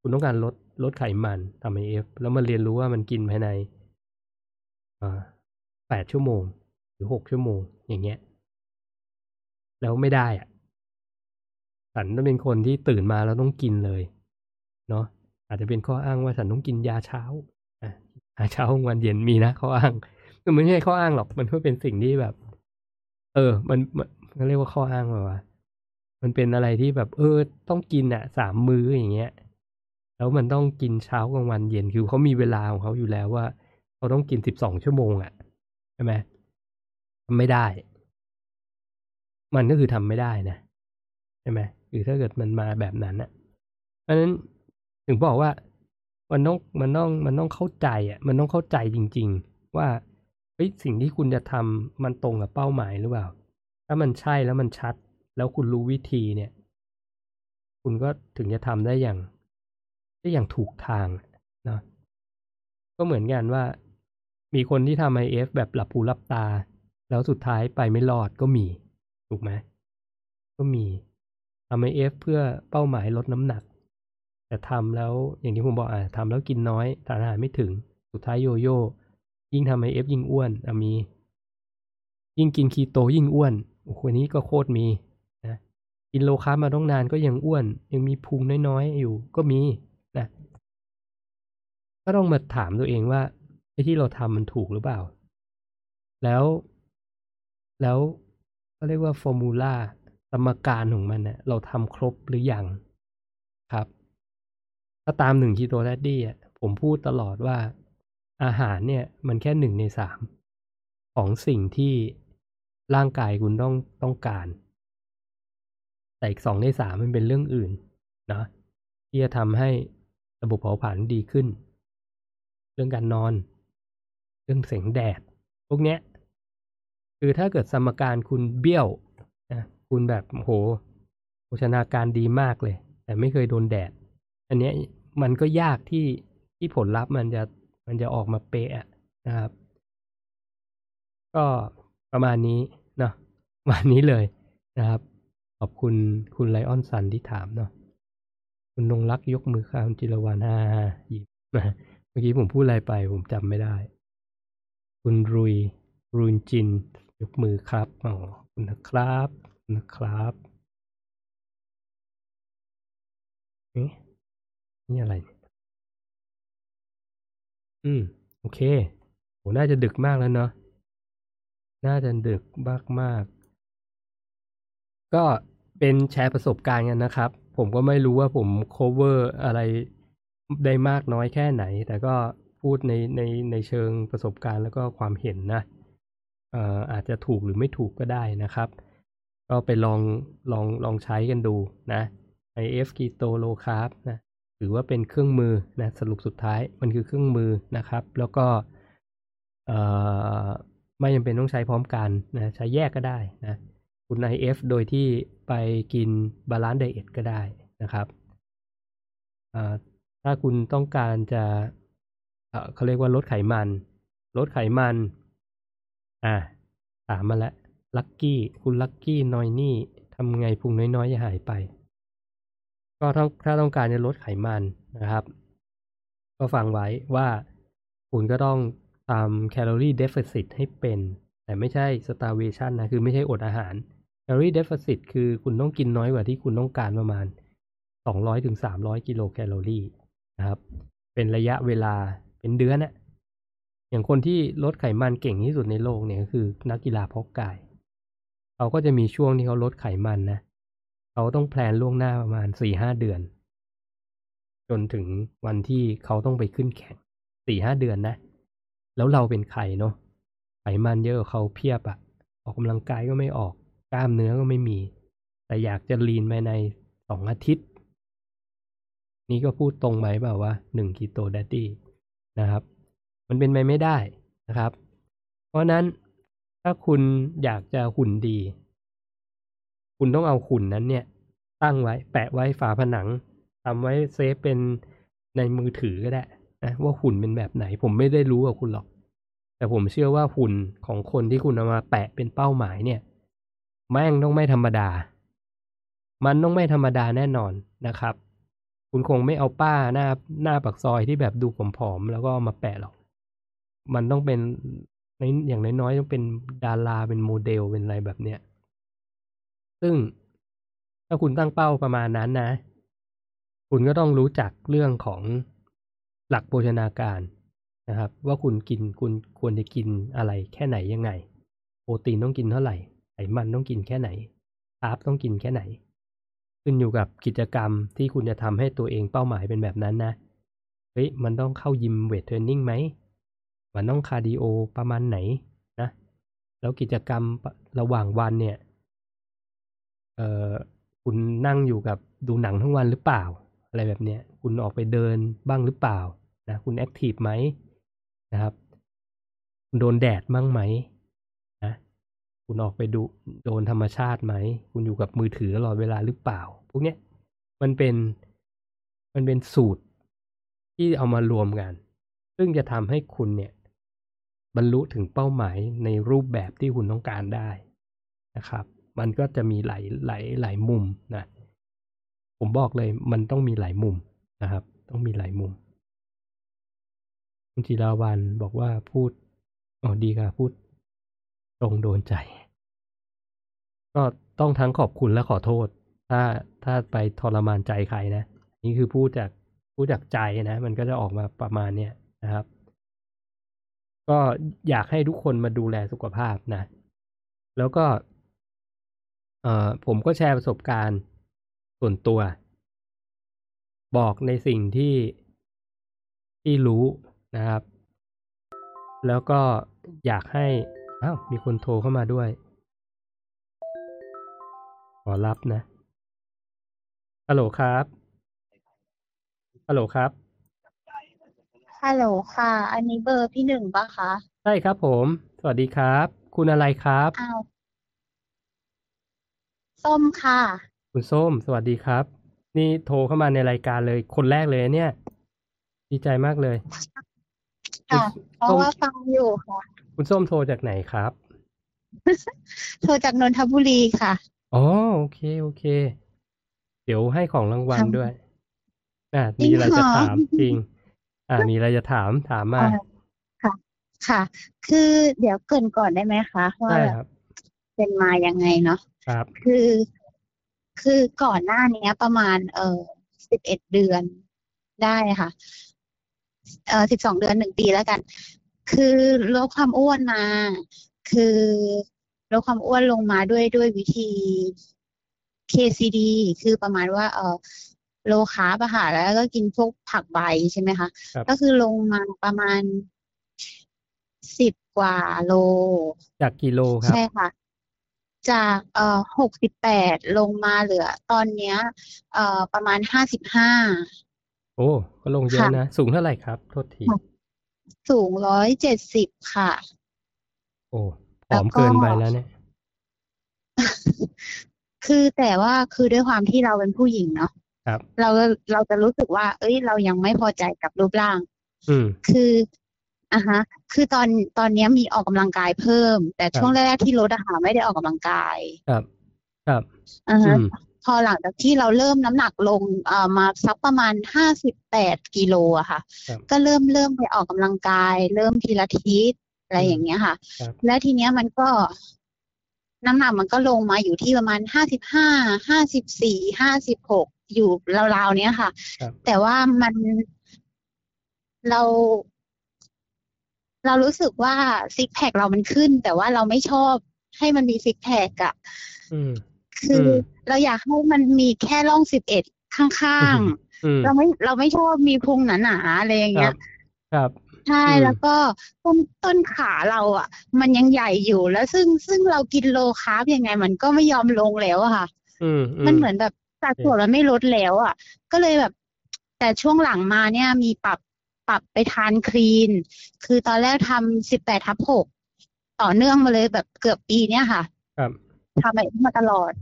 A: คุณต้องการลดลดไขมันทำ IF แล้วมาเรียนรู้ว่ามันกินภายในแปดชั่วโมง หรือหกชั่วโมง อย่างเงี้ย แล้วไม่ได้อะฉันต้องเป็นคนที่ตื่นมาแล้วต้องกินเลย เนาะอาจจะเป็นข้ออ้างว่าฉันต้องกินยาเช้าอาเช้าวันเย็นมีนะข้ออ้างมันไม่ใช่ข้ออ้างหรอกมันก็เป็นสิ่งที่แบบ เออ มันมันเรียกว่าข้ออ้างแบบว่า มันเป็นอะไรที่แบบเออต้องกินอะสามมื้ออย่างเงี้ย แล้วมันต้องกินเช้ากลางวันเย็นคือเขามีเวลาของเขาอยู่แล้วว่าเขาต้องกินสิบสองชั่วโมงอะ่ะใช่ไหมทำไม่ได้ มันก็คือทำไม่ได้นะใช่ไหมคือถ้าเกิดมันมาแบบนั้นอะ่ะ เพราะฉะนั้นถึงบอกว่ามันต้องมันต้องมันต้องเข้าใจอะ มันต้องเข้าใจจริง ๆ ว่าเฮ้ยสิ่งที่คุณจะทำมันตรงกับเป้าหมายหรือเปล่า ถ้ามันใช่แล้วมันชัด แล้วคุณรู้วิธีเนี่ย คุณก็ถึงจะทำได้อย่าง ได้อย่างถูกทางนะก็เหมือนกันว่า มีคนที่ทำ IF แบบหลับหูหลับตา แล้วสุดท้ายไปไม่รอดก็มี ถูกไหมก็มีทำ IF เพื่อเป้าหมายลดน้ำหนัก แต่ทำแล้วอย่างที่ผมบอกอะทำแล้วกินน้อยสารอาหารไม่ถึง สุดท้ายโยโย่ยิ่งทำ IF ยิ่งอ้วนอะมี ยิ่งกินคีโตยิ่งอ้วนโอ้โหนี่ก็โคตรมี กิน low carb มาตั้งนานก็ยังอ้วน ยังมีพุงน้อยๆ อยู่ก็มีนะก็ต้องมาถามตัวเองว่าไอ้ที่เราทำมันถูกหรือเปล่า แล้ว แล้วก็เรียกว่า formula สมการของมันเนี่ยเราทำครบหรือยังครับ ถ้าตามหนึ่ง Keto Daddy อะผมพูดตลอดว่า อาหารเนี่ย มันแค่หนึ่งในสามของสิ่งที่ร่างกายคุณต้องต้องการ แต่อีกสองในสามมันเป็นเรื่องอื่นนะที่จะทำให้ระบบเผาผลาญดีขึ้น เรื่องการนอน เรื่องแสงแดด พวกเนี้ย คือถ้าเกิดสมการคุณเบี้ยวนะคุณแบบโหโภชนาการดีมากเลย แต่ไม่เคยโดนแดด อันเนี้ยมันก็ยากที่ที่ผลลัพธ์มันจะมันจะออกมาเป๊ะนะครับ ก็ประมาณนี้เนาะประมาณนี้เลยนะครับ อบคุณคุณไลออนซันที่ถามเนาะคุณนงรักยกมือค่ะคุณจิรวรรณฮ่ายิ้มเมื่อกี้ผมพูดอะไรไป ผมจำไม่ได้ คุณรุยรุนจิน ยกมือครับอ๋อคุณนะครับคุณนะครับเอ๊ะนี่อะไร อืม โอเคโหน่าจะดึกมากแล้วเนาะน่าจะดึกมากมากก็ เป็นแชร์ประสบการณ์กันนะครับ ผมก็ไม่รู้ว่าผม cover อะไรได้มากน้อยแค่ไหน แต่ก็พูดในในในเชิงประสบการณ์แล้วก็ความเห็นนะเอ่ออาจจะถูกหรือไม่ถูกก็ได้นะครับ ก็ไปลองลองลองใช้กันดูนะ IF Keto Low Carb นะถือว่าเป็นเครื่องมือนะสรุปสุดท้ายมันคือเครื่องมือนะครับ แล้วก็ไม่จำเป็นต้องใช้พร้อมกันนะใช้แยกก็ได้นะ คุณ IF โดยที่ไปกิน balanced diet ก็ได้นะครับถ้าคุณต้องการจะเขาเรียกว่าลดไขมัน ลดไขมัน อ่าถามมาแล้วลักกี้ คุณลักกี้นอยนี่ทำไงพุงน้อยๆจะหายไป ก็ถ้าถ้าต้องการจะลดไขมันนะครับ ก็ฟังไว้ว่าคุณก็ต้องทำ calorie deficit ให้เป็น แต่ไม่ใช่ starvation นะ คือไม่ใช่อดอาหาร calorie deficit คือคุณต้องกินน้อยกว่าที่คุณต้องการประมาณ 200ถึง300 กิโลแคลอรี่นะครับ เป็นระยะเวลาเป็นเดือนนะอย่างคนที่ลดไขมันเก่งที่สุดในโลกเนี่ยก็คือนักกีฬาพกกาย เขาก็จะมีช่วงที่เขาลดไขมันนะ เขาต้องแพลนล่วงหน้าประมาณสี่ห้าเดือน จนถึงวันที่เขาต้องไปขึ้นแข่งสี่ห้าเดือนนะ แล้วเราเป็นใครเนาะ ไขมันเยอะเขาเพียบอะออกกำลังกายก็ไม่ออก กล้ามเนื้อก็ไม่มี แต่อยากจะลีนไปในสองอาทิตย์ นี่ก็พูดตรงไหมเปล่าว่าหนึ่ง Keto Daddy นะครับ มันเป็นไปไม่ได้นะครับ เพราะฉะนั้นถ้าคุณอยากจะหุ่นดี คุณต้องเอาหุ่นนั้นเนี่ย ตั้งไว้แปะไว้ฝาผนังทำไว้ save เป็นในมือถือก็ได้นะว่าหุ่นเป็นแบบไหน ผมไม่ได้รู้กับคุณหรอก แต่ผมเชื่อว่าหุ่นของคนที่คุณเอามาแปะเป็นเป้าหมายเนี่ย แม่งต้องไม่ธรรมดา มันต้องไม่ธรรมดาแน่นอนนะครับ คุณคงไม่เอาป้าหน้าหน้าปักซอยที่แบบดูผอมๆแล้วก็มาแปะหรอก มันต้องเป็นอย่างน้อยๆต้องเป็นดาราเป็นโมเดลเป็นอะไรแบบเนี้ย ซึ่งถ้าคุณตั้งเป้าประมาณนั้นนะ คุณก็ต้องรู้จักเรื่องของหลักโภชนาการนะครับ ว่าคุณกินคุณควรจะกินอะไรแค่ไหนยังไง โปรตีนต้องกินเท่าไหร่ ไขมันต้องกินแค่ไหน carb ต้องกินแค่ไหน ขึ้นอยู่กับกิจกรรมที่คุณจะทำให้ตัวเองเป้าหมายเป็นแบบนั้นนะ เฮ้ย มันต้องเข้ายิม weight training ไหม มันต้อง cardio ประมาณไหนนะ แล้วกิจกรรมระหว่างวันเนี่ย เอ่อ คุณนั่งอยู่กับดูหนังทั้งวันหรือเปล่า อะไรแบบเนี้ย คุณออกไปเดินบ้างหรือเปล่า นะ คุณ active ไหมนะครับคุณโดนแดดบ้างไหม คุณออกไปดูโดนธรรมชาติไหม คุณอยู่กับมือถือตลอดเวลาหรือเปล่า พวกเนี้ยมันเป็นมันเป็นสูตรที่เอามารวมกัน ซึ่งจะทำให้คุณเนี่ย บรรลุถึงเป้าหมายในรูปแบบที่คุณต้องการได้นะครับ มันก็จะมีหลายหลายหลายมุมนะ ผมบอกเลยมันต้องมีหลายมุมนะครับ ต้องมีหลายมุมคุณจิราวันบอกว่าพูดอ๋อดีค่ะพูด ตรงโดนใจ ก็ต้องทั้งขอบคุณและขอโทษ ถ้าถ้าไปทรมานใจใครนะ นี่คือพูดจากพูดจากใจนะ มันก็จะออกมาประมาณเนี้ยนะครับ ก็อยากให้ทุกคนมาดูแลสุขภาพนะ แล้วก็ เอ่อผมก็แชร์ประสบการณ์ส่วนตัว บอกในสิ่งที่ที่รู้นะครับ แล้วก็อยากให้ อ้าวมีคนโทรเข้ามาด้วย ขอรับนะฮัลโหลครับฮัลโหลครับ
B: ฮัลโหลค่ะ อันนี้เบอร์พี่หนึ่งปะคะ
A: ใช่ครับผม สวัสดีครับ คุณอะไรครับ
B: อ้าวส้มค่ะ
A: คุณส้ม สวัสดีครับ นี่โทรเข้ามาในรายการเลย คนแรกเลยเนี่ย ดีใจมากเลย
B: ค่ะ เพราะ
A: ส้ม
B: ว่าฟังอยู่ค่ะ
A: คุณส้มโทรจากไหนครับ
B: โทรจากนนทบุรีค่ะ
A: อ๋อโอเคโอเค เดี๋ยวให้ของรางวัล
B: ค่ะ
A: ด้วย อะ
B: จริ
A: มี
B: ง
A: อะไรจะ
B: เหรอ
A: ถามจริง อ่ามีอะไรจะถามถามมา
B: อ่าค่ะ ค่ะ คือเดี๋ยวเกรินก่อนได้ไหมคะว่า
A: ได้
B: แบบ
A: ครับ
B: เป็นมายังไงเนาะ
A: ครับ
B: คือ คือก่อนหน้านี้ประมาณ เออสิบเอ็ดเดือนได้ค่ะ เออสิบสองเดือนหนึ่งปีแล้วกัน คือลดความอ้วนมา คือลดความอ้วนลงมาด้วยด้วยวิธี KCD คือประมาณว่าเออโลคาร์บอะค่ะแล้วก็กินพวกผักใบใช่ไหมคะ
A: ครับ
B: ก็คือลงมาประมาณสิบกว่าโล
A: จากกิโลครับ
B: ใช่ค่ะ จากเอ่อหกสิบแปดลงมาเหลือ ตอนเนี้ย เอ่อประมาณห้าสิบห้า
A: โอ้ ก็ลงเยอะ
B: ค่ะ
A: นะ สูงเท่าไหร่ครับ โทษที
B: สูงร้อยเจ็ดสิบค่ะ
A: โอ้ผ
B: แล้
A: อ
B: ว
A: ม
B: ก็
A: เกินไปแล้วเนี่ย
B: คือแต่ว่าคือด้วยความที่เราเป็นผู้หญิงเนาะ
A: ครับ
B: เราเราจะรู้สึกว่า เอ้ย เรายังไม่พอใจกับรูปร่าง
A: อืม
B: คืออะฮะ คือตอนตอนเนี้ยมีออกกำลังกายเพิ่ม แต่
A: ครับ
B: ช่วงแรกๆที่ลดอะค่ะไม่ได้ออกกำลังกาย
A: ครับ ครับ
B: อ่า
A: อื
B: ฮะ
A: ม
B: พอหลังจากที่เราเริ่มน้ำหนักลงเอ่อมาสักประมาณห้าสิบแปดกิโลอะค่ะ
A: ครับ
B: ก็เริ่มเริ่มไปออกกำลังกาย เริ่มทีละทิศอะไร
A: อืม
B: อย่างเงี้ยค่ะ
A: ครับ
B: แล้วทีเนี้ยมันก็น้ำหนักมันก็ลงมาอยู่ที่ประมาณห้าสิบห้าห้าสิบสี่ห้าสิบหกอยู่ราวๆเนี้ยค่ะ
A: ครับ
B: แต่ว่ามันเรา เรารู้สึกว่าซิกแพคเรามันขึ้น แต่ว่าเราไม่ชอบให้มันมีซิกแพคอะ
A: อืม
B: คืออ
A: ม
B: เราอยากให้มันมีแค่ร่องสิบเอ็ดข้าง
A: อืม
B: ๆเราไม่เราไม่ชอบมีพุงหนาๆอะไรอย่าง
A: ค
B: เงี้
A: รั
B: ย
A: บครับ
B: ใช่
A: อืม
B: แล้วก็ต้นต้นขาเราอะ มันยังใหญ่อยู่แล้วซึ่งซึ่งเรากินโลคาร์บยังไง มันก็ไม่ยอมลงแล้วอะค่ะ
A: อืมอื
B: มัน
A: ม
B: เหมือนแบบสัดส่วนมันไม่ลดแล้วอะ ก็เลยแบบ แต่ช่วงหลังมาเนี่ยมีปรับปรับไปทานคลีน คือตอนแรกทำสิบแปดทับหกต่อเนื่องมาเลยแบบเกือบปีเนี่ยค่ะ
A: ครับ
B: ทำแบบนี้มาตลอด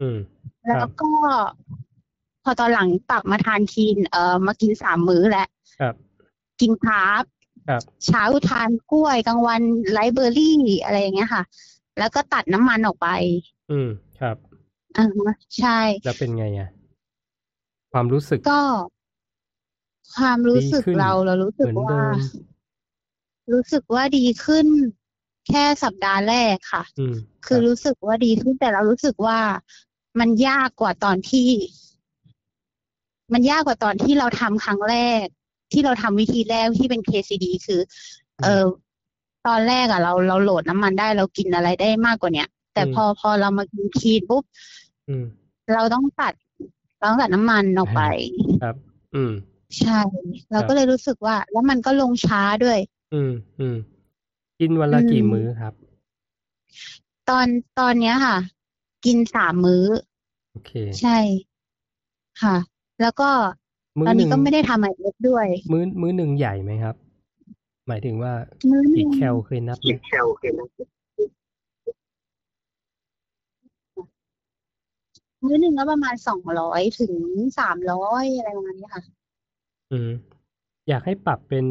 A: อืม
B: แล้
A: ครั
B: ว
A: บ
B: ก็ พอตอนหลังปรับมาทานคลีนเอ่อมากินสามมื้อแล้ว
A: ครับ
B: กินคาร์บ
A: ครับ
B: เช้าทานกล้วยกลางวันไลฟ์เบอร์รี่อะไรอย่างเงี้ยค่ะ แล้วก็ตัดน้ำมันออกไป
A: อืมครับ
B: อ่าฮะใช่
A: แล้วเป็นไงอะความรู้สึก
B: ก็ ความรู้สึก
A: ดีขึ้น
B: เราเรารู้สึก
A: เหมือน
B: ว่า
A: เดิม
B: รู้สึกว่าดีขึ้น แค่สัปดาห์แรกค่ะ
A: อืม
B: คือ
A: รับ
B: รู้สึกว่าดีขึ้นแต่เรารู้สึกว่ามันยากกว่าตอนที่ มันยากกว่าตอนที่เราทำครั้งแรก ที่เราทำวิธีแรกที่เป็น KCD คือ เออตอนแรกอะเราเราโหลดน้ำมันได้เรากินอะไรได้มากกว่าเนี้ยแต่
A: อืม
B: พอพอเรามากินคีนปุ๊บ
A: อืม
B: เราต้องตัดเราต้องตัดน้ำมันออกไป
A: ครับ อืม
B: ใช่ เรา
A: ครับ
B: ก็เลยรู้สึกว่า แล้วมันก็ลงช้าด้วย
A: อืมอืม กินวันละ
B: อืม
A: กี่มื้อครับ
B: ตอนตอนเนี้ยค่ะ กินสามมื้อ
A: โอเค
B: ใช่ ค่ะ แล้วก็
A: มื้อ
B: ตอน
A: ห
B: นี้
A: นึ่ง
B: ก็ไม่ได้ทำไอเอฟด้วย
A: มื้อมื้อหนึ่งใหญ่ไหมครับ หมายถึงว่า
B: มื้อห
A: กี่
B: นึ่ง
A: แคลเคยนับไหม
B: มื้อหนึ่งก็ประมาณสองร้อยถึงสามร้อยอะไรประมาณนี้ค่ะ
A: อืม อยากให้ปรับเป็น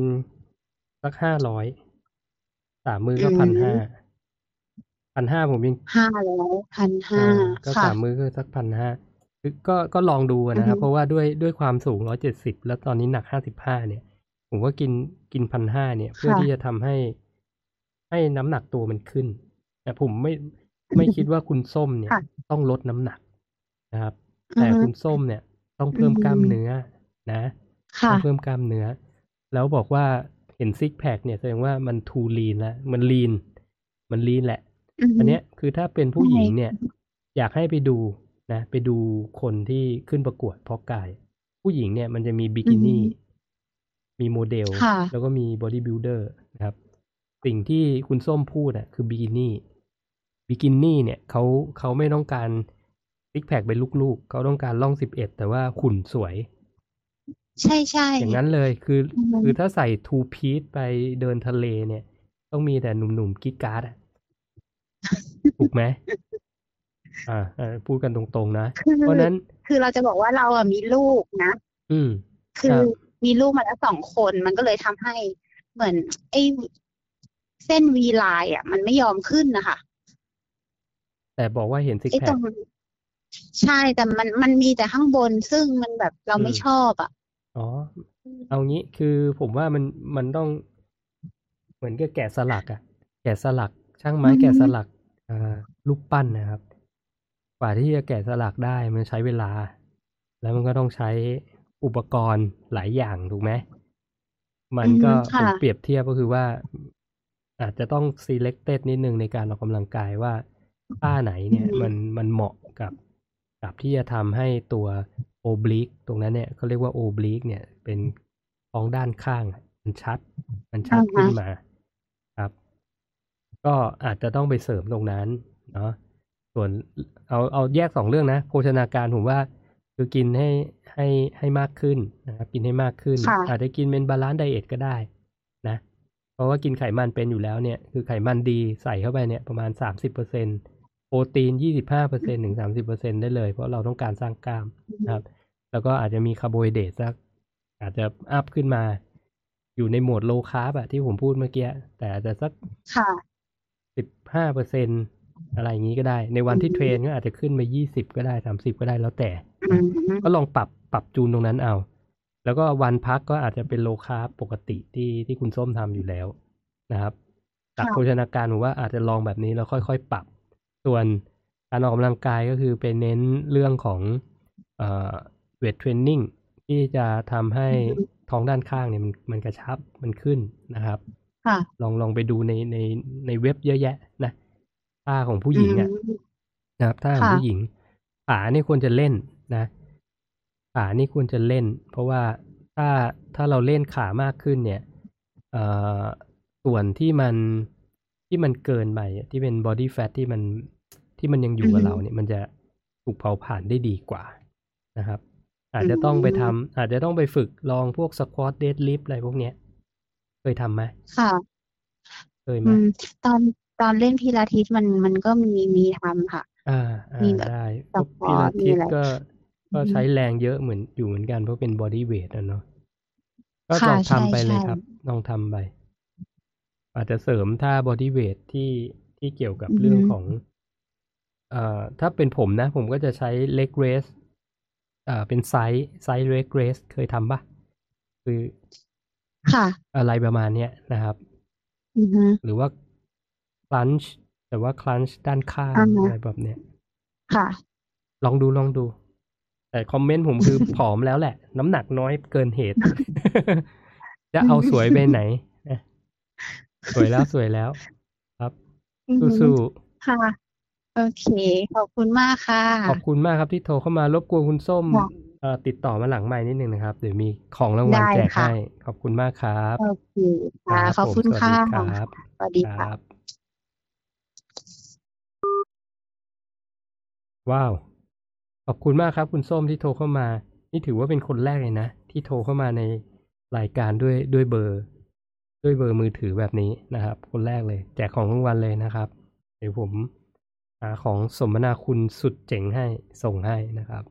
A: สักห้าร้อย สามมื้อก็
B: อื
A: พัน
B: ม
A: ห้าพันห้าผมยัง
B: ห้าร้อยพันห้า
A: อ่าก็
B: ค่ะ
A: สามมื้อก็สักพันห้าคือก็ก็ลองดูอะ
B: อือ
A: นะครับ
B: ฮึ
A: เพราะว่าด้วยด้วยความสูงร้อยเจ็ดสิบแล้วตอนนี้หนักห้าสิบห้าเนี่ย ผมก็กินกินพันห้าเนี่ย เพื่อ
B: ค่ะ
A: ที่จะทำให้ ให้น้ำหนักตัวมันขึ้นแต่ผมไม่ไม่คิดว่าคุณส้มเนี่ย
B: ค่ะ
A: ต้องลดน้ำหนักนะครับ
B: อื
A: แต่
B: อฮึ
A: คุณส้มเนี่ย ต้องเพิ่ม
B: อืม
A: กล้ามเนื้อนะ
B: ค่ะ
A: ต้องเพิ่มกล้ามเนื้อ แล้วบอกว่า เห็น six pack เนี่ยแสดงว่ามัน too lean แล้วมัน lean มัน lean แหละ
B: อือฮึ
A: อันเนี้ยคือถ้าเป็น
B: ใช่ผู้
A: หญิงเนี่ย อยากให้ไปดูนะ ไปดูคนที่ขึ้นประกวดเพาะกาย ผู้หญิงเนี่ยมันจะมีบิกินี่ มีโมเดล
B: ค่ะ
A: แล้วก็มีบอดี้บิ l เดอร์นะครับ สิ่งที่คุณส้มพูดอะคือบิกินี่บิกินี่เนี่ยเขาเขาไม่ต้องการ six pack เป็นลูกๆ เขาต้องการร่องสิบเอ็ดแต่ว่าหุ่นสวย
B: ใช่ใช่
A: อย่างนั้นเลยคือ
B: อืม
A: คือถ้าใส่ two-piece ไปเดินทะเลเนี่ย ต้องมีแต่หนุ่มๆกิ๊กการ์ดอะถูกไหมอ่าอ่าพูดกันตรงๆนะ
B: คือ
A: เพราะฉะนั้น
B: คือเราจะบอกว่าเราอะมีลูกนะ
A: อืม
B: คื
A: ครั
B: บมีลูกมาแล้วสองคนมันก็เลยทำให้เหมือน ไอ้เส้นวีไลน์อะ มันไม่ยอมขึ้นนะคะ
A: แต่บอกว่าเห็นซิก
B: ไอ้
A: แพ
B: ตร
A: ค
B: งใช่แต่มันมันมีแต่ข้างบนซึ่งมันแบบเราไม่
A: อืม
B: ชอบอะ
A: อ๋อเอางี้คือผมว่ามันมันต้องเหมือนกับแกะสลักอะแกะสลัก ช่างไม้
B: อือฮึ
A: แกะสลักอ่ารูปปั้นนะครับ กว่าที่จะแกะสลักได้มันใช้เวลา แล้วมันก็ต้องใช้อุปกรณ์หลายอย่างถูกไหมมันก็
B: อือฮึ
A: ผ
B: ค่ะ
A: มเปรียบเทียบก็คือว่า อาจจะต้อง selected นิดนึงในการออกกำลังกายว่าท่าไหนเนี่ยมันมันเหมาะกับ กับที่จะทำให้ตัว oblique ตรงนั้นเนี่ยเขาเรียกว่า oblique เนี่ย เป็นท้องด้านข้างอะมันชัด มันชัด
B: อ่าฮะ
A: ขึ้นมาครับ ก็อาจจะต้องไปเสริมตรงนั้นเนาะส่วนเอาเอาแยกสองเรื่องนะโภชนาการผมว่าคือกินให้ให้ให้มากขึ้นนะครับกินให้มากขึ้น
B: ค่ะ
A: อาจจะกินเป็น balanced diet ก็ได้นะ เพราะว่ากินไขมันเป็นอยู่แล้วเนี่ย คือไขมันดีใส่เข้าไปเนี่ยประมาณสามสิบเปอร์เซ็นต์โป รตีนยี่สิบห้าเปอร์เซ็นต์ถึงสามสิบเปอร์เซ็นต์ได้เลย เพราะเราต้องการสร้างกล้ามนะครับ แล้วก็อาจจะมีคาร์โบไฮเดรตสัก อาจจะ up ขึ้นมา อยู่ในโหมด low carb อะที่ผมพูดเมื่อกี้ แต่อาจจะสัก
B: ค่ะ
A: สิบห้าเปอร์เซ็นต์อะไรอย่างนี้ก็ได้ ในวันที่ train ก็อาจจะขึ้นไปยี่สิบก็ได้สามสิบก็ได้แล้วแต่
B: อืม
A: ก็ลองปรับปรับจูนตรงนั้นเอา แล้วก็วันพักก็อาจจะเป็น low carb ปกติที่ที่คุณส้มทำอยู่แล้วนะครับหลัก
B: ค่ะ
A: โภชนาการผมว่าอาจจะลองแบบนี้แล้วค่อยๆปรับ ส่วนการออกกำลังกายก็คือไปเน้นเรื่องของเอ่อ weight training ที่จะทำให้ท้องด้านข้างเนี่ยมันมันกระชับมันขึ้นนะครับ
B: ค่ะ
A: ลองลองไปดูในในในเว็บเยอะแยะนะท่าของผู้หญิงอะ
B: อืม
A: นะครับท่าของ
B: ค่ะ
A: ผู้หญิงขานี่ควรจะเล่นนะขานี่ควรจะเล่น เพราะว่าถ้าถ้าเราเล่นขามากขึ้นเนี่ยเอ่อส่วนที่มันที่มันเกินไปอะที่เป็นบอดี้แฟทที่มัน ที่มันยังอยู่กับ
B: อือฮึ
A: เราเนี่ยมันจะถูกเผาผ่านได้ดีกว่านะครับ อาจจะต้องไปทำอาจจะต้องไปฝึกลองพวกสควอตเดดลิฟอะไรพวกเนี้ย เคยทำไหม
B: ค่ะ
A: เคยไหม
B: อืมตอนตอนเล่นพิลาทิสมันมันก็มีมีทำค่ะ
A: อ่าอ่า
B: มีแบบ
A: ได้
B: ส
A: พวก
B: คว
A: พิ
B: อ
A: ลา
B: ตมี
A: ทิส
B: อะไร
A: ก็ก็
B: อืม
A: ใช้แรงเยอะเหมือนอยู่เหมือนกันเพราะเป็นบอดี้เวทอะเนาะก็
B: ค่ะ
A: ลอง
B: ใช่
A: ทำไปเลย
B: ใช่
A: ครับ ลองทำไป อาจจะเสริมท่าบอดี้เวทที่ที่เกี่ยวกับ
B: อือฮึ
A: เรื่องของ เอ่อถ้าเป็นผมนะ ผมก็จะใช้ leg raise อ่าเป็น side side leg raise เคยทำปะคือ
B: ค่ะ
A: อะไรประมาณเนี้ยนะครับ
B: อือฮึ
A: หรือว่า crunch แต่ว่า crunch ด้านข้าง
B: อ่าฮะ
A: อะไรแบบเนี้ย
B: ค่ะ
A: ลองดูลองดู แต่ comment ผมคือผอมแล้วแหละ น้ำหนักน้อยเกินเหตุ จะเอาสวยไปไหนนะสวยแล้วสวยแล้ว ครับ
B: อือฮึ
A: สู้
B: ค่ะ โอเค ขอบคุณมากค่ะ
A: ๆขอบคุณมากครับที่โทรเข้ามารบกวนคุณส้ม
B: ค่ะ
A: เอ่อติดต่อมาหลังไม้นิดนึงนะครับ เดี๋ยวมีของรางวัล
B: ได้
A: แจก
B: ค่ะ
A: ให้ ขอบคุณมากครับ
B: โอเคค่ะ
A: รับ
B: ขอบ
A: ผม
B: คุณ
A: สวัส
B: ค่ะ
A: ดีครับ
B: สวัสดี
A: ค
B: ค่ะ
A: รับ ว้าว ขอบคุณมากครับ คุณส้มที่โทรเข้ามา นี่ถือว่าเป็นคนแรกเลยนะ ที่โทรเข้ามาในรายการด้วยด้วยเบอร์ ด้วยเบอร์มือถือแบบนี้นะครับ คนแรกเลย แจกของรางวัลเลยนะครับ เดี๋ยวผมหาของสมนาคุณสุดเจ๋งให้ส่งให้นะครับ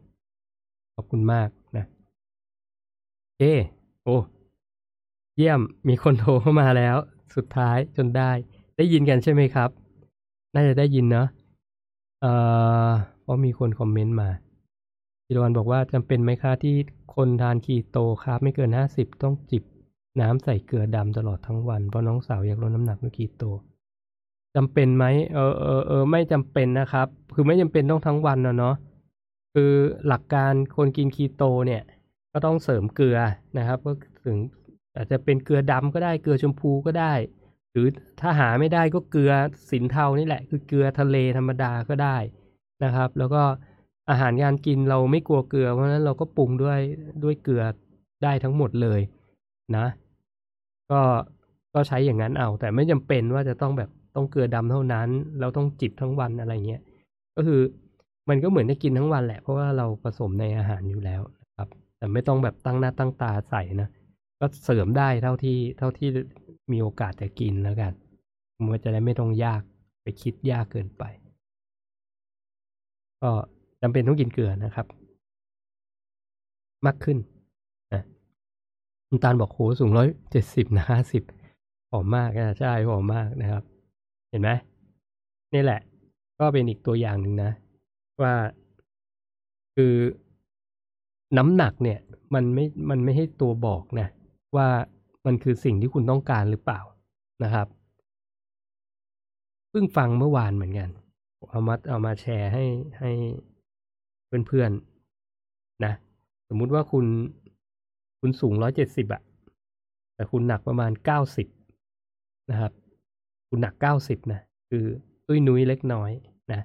A: ขอบคุณมากนะเอโอ้เยี่ยมมีคนโทรเข้ามาแล้ว สุดท้ายจนได้ ได้ยินกันใช่ไหมครับ น่าจะได้ยินเนาะเอ่อเพราะมีคนคอมเมนต์มาจิรวันบอกว่าจำเป็นไหมคะที่คนทานคีโตครับ ไม่เกินห้าสิบต้องจิบน้ำใส่เกลือดำตลอดทั้งวัน เพราะน้องสาวอยากลดน้ำหนักด้วยคีโต จำเป็นไหมเออเออเออไม่จำเป็นนะครับ คือไม่จำเป็นต้องทั้งวันนะเนาะคือหลักการคนกินคีโตเนี่ย ก็ต้องเสริมเกลือนะครับ ก็ถึงอาจจะเป็นเกลือดำก็ได้เกลือชมพูก็ได้ หรือถ้าหาไม่ได้ก็เกลือสินเทานี่แหละ คือเกลือทะเลธรรมดาก็ได้นะครับ แล้วก็อาหารการกินเราไม่กลัวเกลือ เพราะฉะนั้นเราก็ปรุงด้วยด้วยเกลือได้ทั้งหมดเลยนะ ก็ก็ใช้อย่างนั้นเอา แต่ไม่จำเป็นว่าจะต้องแบบ ต้องเกลือดำเท่านั้น เราต้องจิบทั้งวันอะไรเงี้ยก็คือมันก็เหมือนได้กินทั้งวันแหละ เพราะว่าเราผสมในอาหารอยู่แล้วนะครับ แต่ไม่ต้องแบบตั้งหน้าตั้งตาใส่นะก็เสริมได้เท่าที่เท่าที่มีโอกาสจะกินแล้วกันมันจะได้ไม่ต้องยากไปคิดยากเกินไป ก็จำเป็นต้องกินเกลือนะครับ มากขึ้นนะคุณตาลบอกโหสูงร้อยเจ็ดสิบนะห้าสิบผอมมากนะใช่ผอมมากนะครับ เห็นไหมนี่แหละ ก็เป็นอีกตัวอย่างหนึ่งนะ ว่า คือน้ำหนักเนี่ย มันไม่มันไม่ให้ตัวบอกนะว่ามันคือสิ่งที่คุณต้องการหรือเปล่านะครับเพิ่งฟังเมื่อวานเหมือนกันเอามาเอามาแชร์ให้ให้เพื่อนๆนะ สมมุติว่าคุณคุณสูงร้อยเจ็ดสิบอะแต่คุณหนักประมาณเก้าสิบนะครับ คุณหนักเก้าสิบนะ คือตุ้ยนุ้ยเล็กน้อยนะ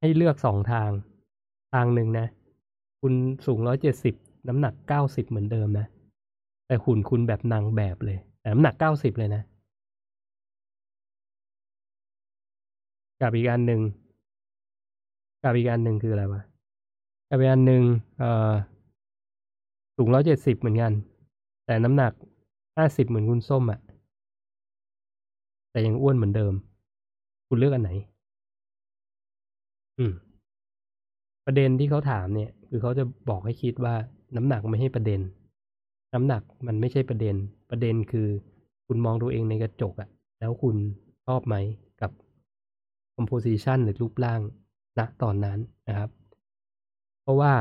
A: ให้เลือกสองทาง ทางหนึ่งนะ คุณสูงร้อยเจ็ดสิบน้ำหนักเก้าสิบเหมือนเดิมนะ แต่หุ่นคุณแบบนางแบบเลย แต่น้ำหนักเก้าสิบเลยนะ กับอีกอันหนึ่งกับอีกอันหนึ่งคืออะไรวะกับอีกอันหนึ่งเอ่อสูงร้อยเจ็ดสิบเหมือนกัน แต่น้ำหนักห้าสิบเหมือนคุณส้มอะ่ะ แต่ยังอ้วนเหมือนเดิม คุณเลือกอันไหน อืม ประเด็นที่เขาถามเนี่ย คือเขาจะบอกให้คิดว่าน้ำหนักไม่ใช่ประเด็น น้ำหนักมันไม่ใช่ประเด็น ประเด็นคือ คุณมองตัวเองในกระจกอะแล้วคุณชอบไหมกับ composition หรือรูปร่างณตอนนั้นนะครับ เพราะว่า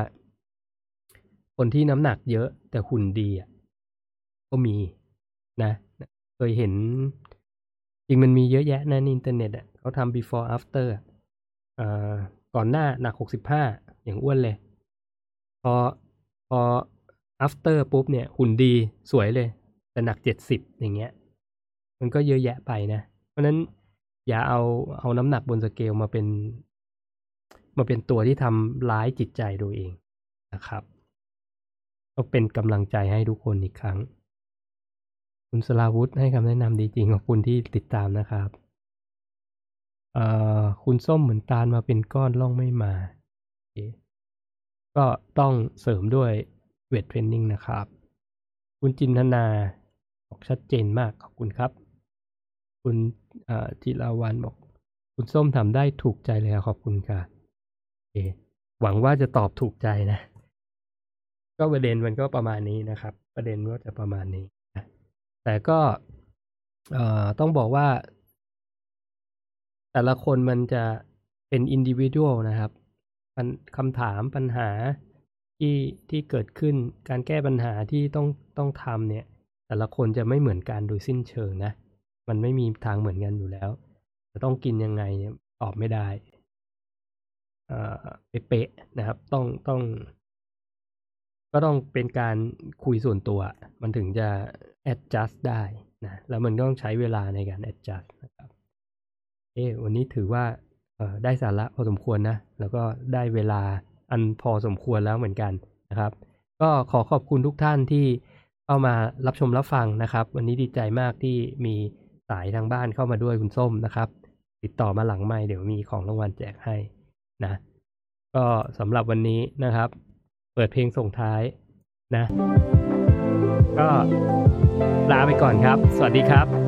A: คนที่น้ำหนักเยอะแต่หุ่นดีอะก็มีนะ เคยเห็น จริงมันมีเยอะแยะนะในอินเทอร์เน็ตอะเขาทำ before after อะเอ่อก่อนหน้าหนักหกสิบห้าอย่างอ้วนเลย พอพอ after ปุ๊บเนี่ย หุ่นดีสวยเลย แต่หนักเจ็ดสิบอย่างเงี้ย มันก็เยอะแยะไปนะ เพราะฉะนั้นอย่าเอาเอาน้ำหนักบนสเกลมาเป็น มาเป็นตัวที่ทำร้ายจิตใจตัวเองนะครับก็เป็นกำลังใจให้ทุกคนอีกครั้ง คุณสลาวุธให้คำแนะนำดีจริงขอบคุณที่ติดตามนะครับเอ่อคุณส้มเหมือนตาลมาเป็นก้อนล่องไม่มา ก็ต้องเสริมด้วยเวทเทรนนิ่งนะครับ คุณจินธนาบอกชัดเจนมากขอบคุณครับ คุณจิราวันบอก คุณส้มทำได้ถูกใจเลยครับขอบคุณค่ะโอหวังว่าจะตอบถูกใจนะ ก็ประเด็นมันก็ประมาณนี้นะครับ ประเด็นก็จะประมาณนี้ แต่ก็ต้องบอกว่า แต่ละคนมันจะเป็นอินดิวิ u a l นะครับคำถามปัญหาที่ที่เกิดขึ้นการแก้ปัญหาที่ต้องต้องทำเนี่ย แต่ละคนจะไม่เหมือนกันโดยสิ้นเชิงนะ มันไม่มีทางเหมือนกันอยู่แล้ว จะต้องกินยังไงเนี่ยตอบไม่ได้เป๊ะๆนะครับ ต้องต้อง ก็ต้องเป็นการคุยส่วนตัว มันถึงจะ adjust ได้นะแล้วมันต้องใช้เวลาในการ adjust นะครับเอวันนี้ถือว่าได้สาระพอสมควรนะ แล้วก็ได้เวลาอันพอสมควรแล้วเหมือนกันนะครับ ก็ขอขอบคุณทุกท่านที่เข้ามารับชมรับฟังนะครับ วันนี้ดีใจมากที่มีสายทางบ้านเข้ามาด้วยคุณส้มนะครับ ติดต่อมาหลังไม่เดี๋ยวมีของรางวัลแจกให้นะ ก็สำหรับวันนี้นะครับ เปิดเพลงส่งท้ายนะ ก็ลาไปก่อนครับ สวัสดีครับ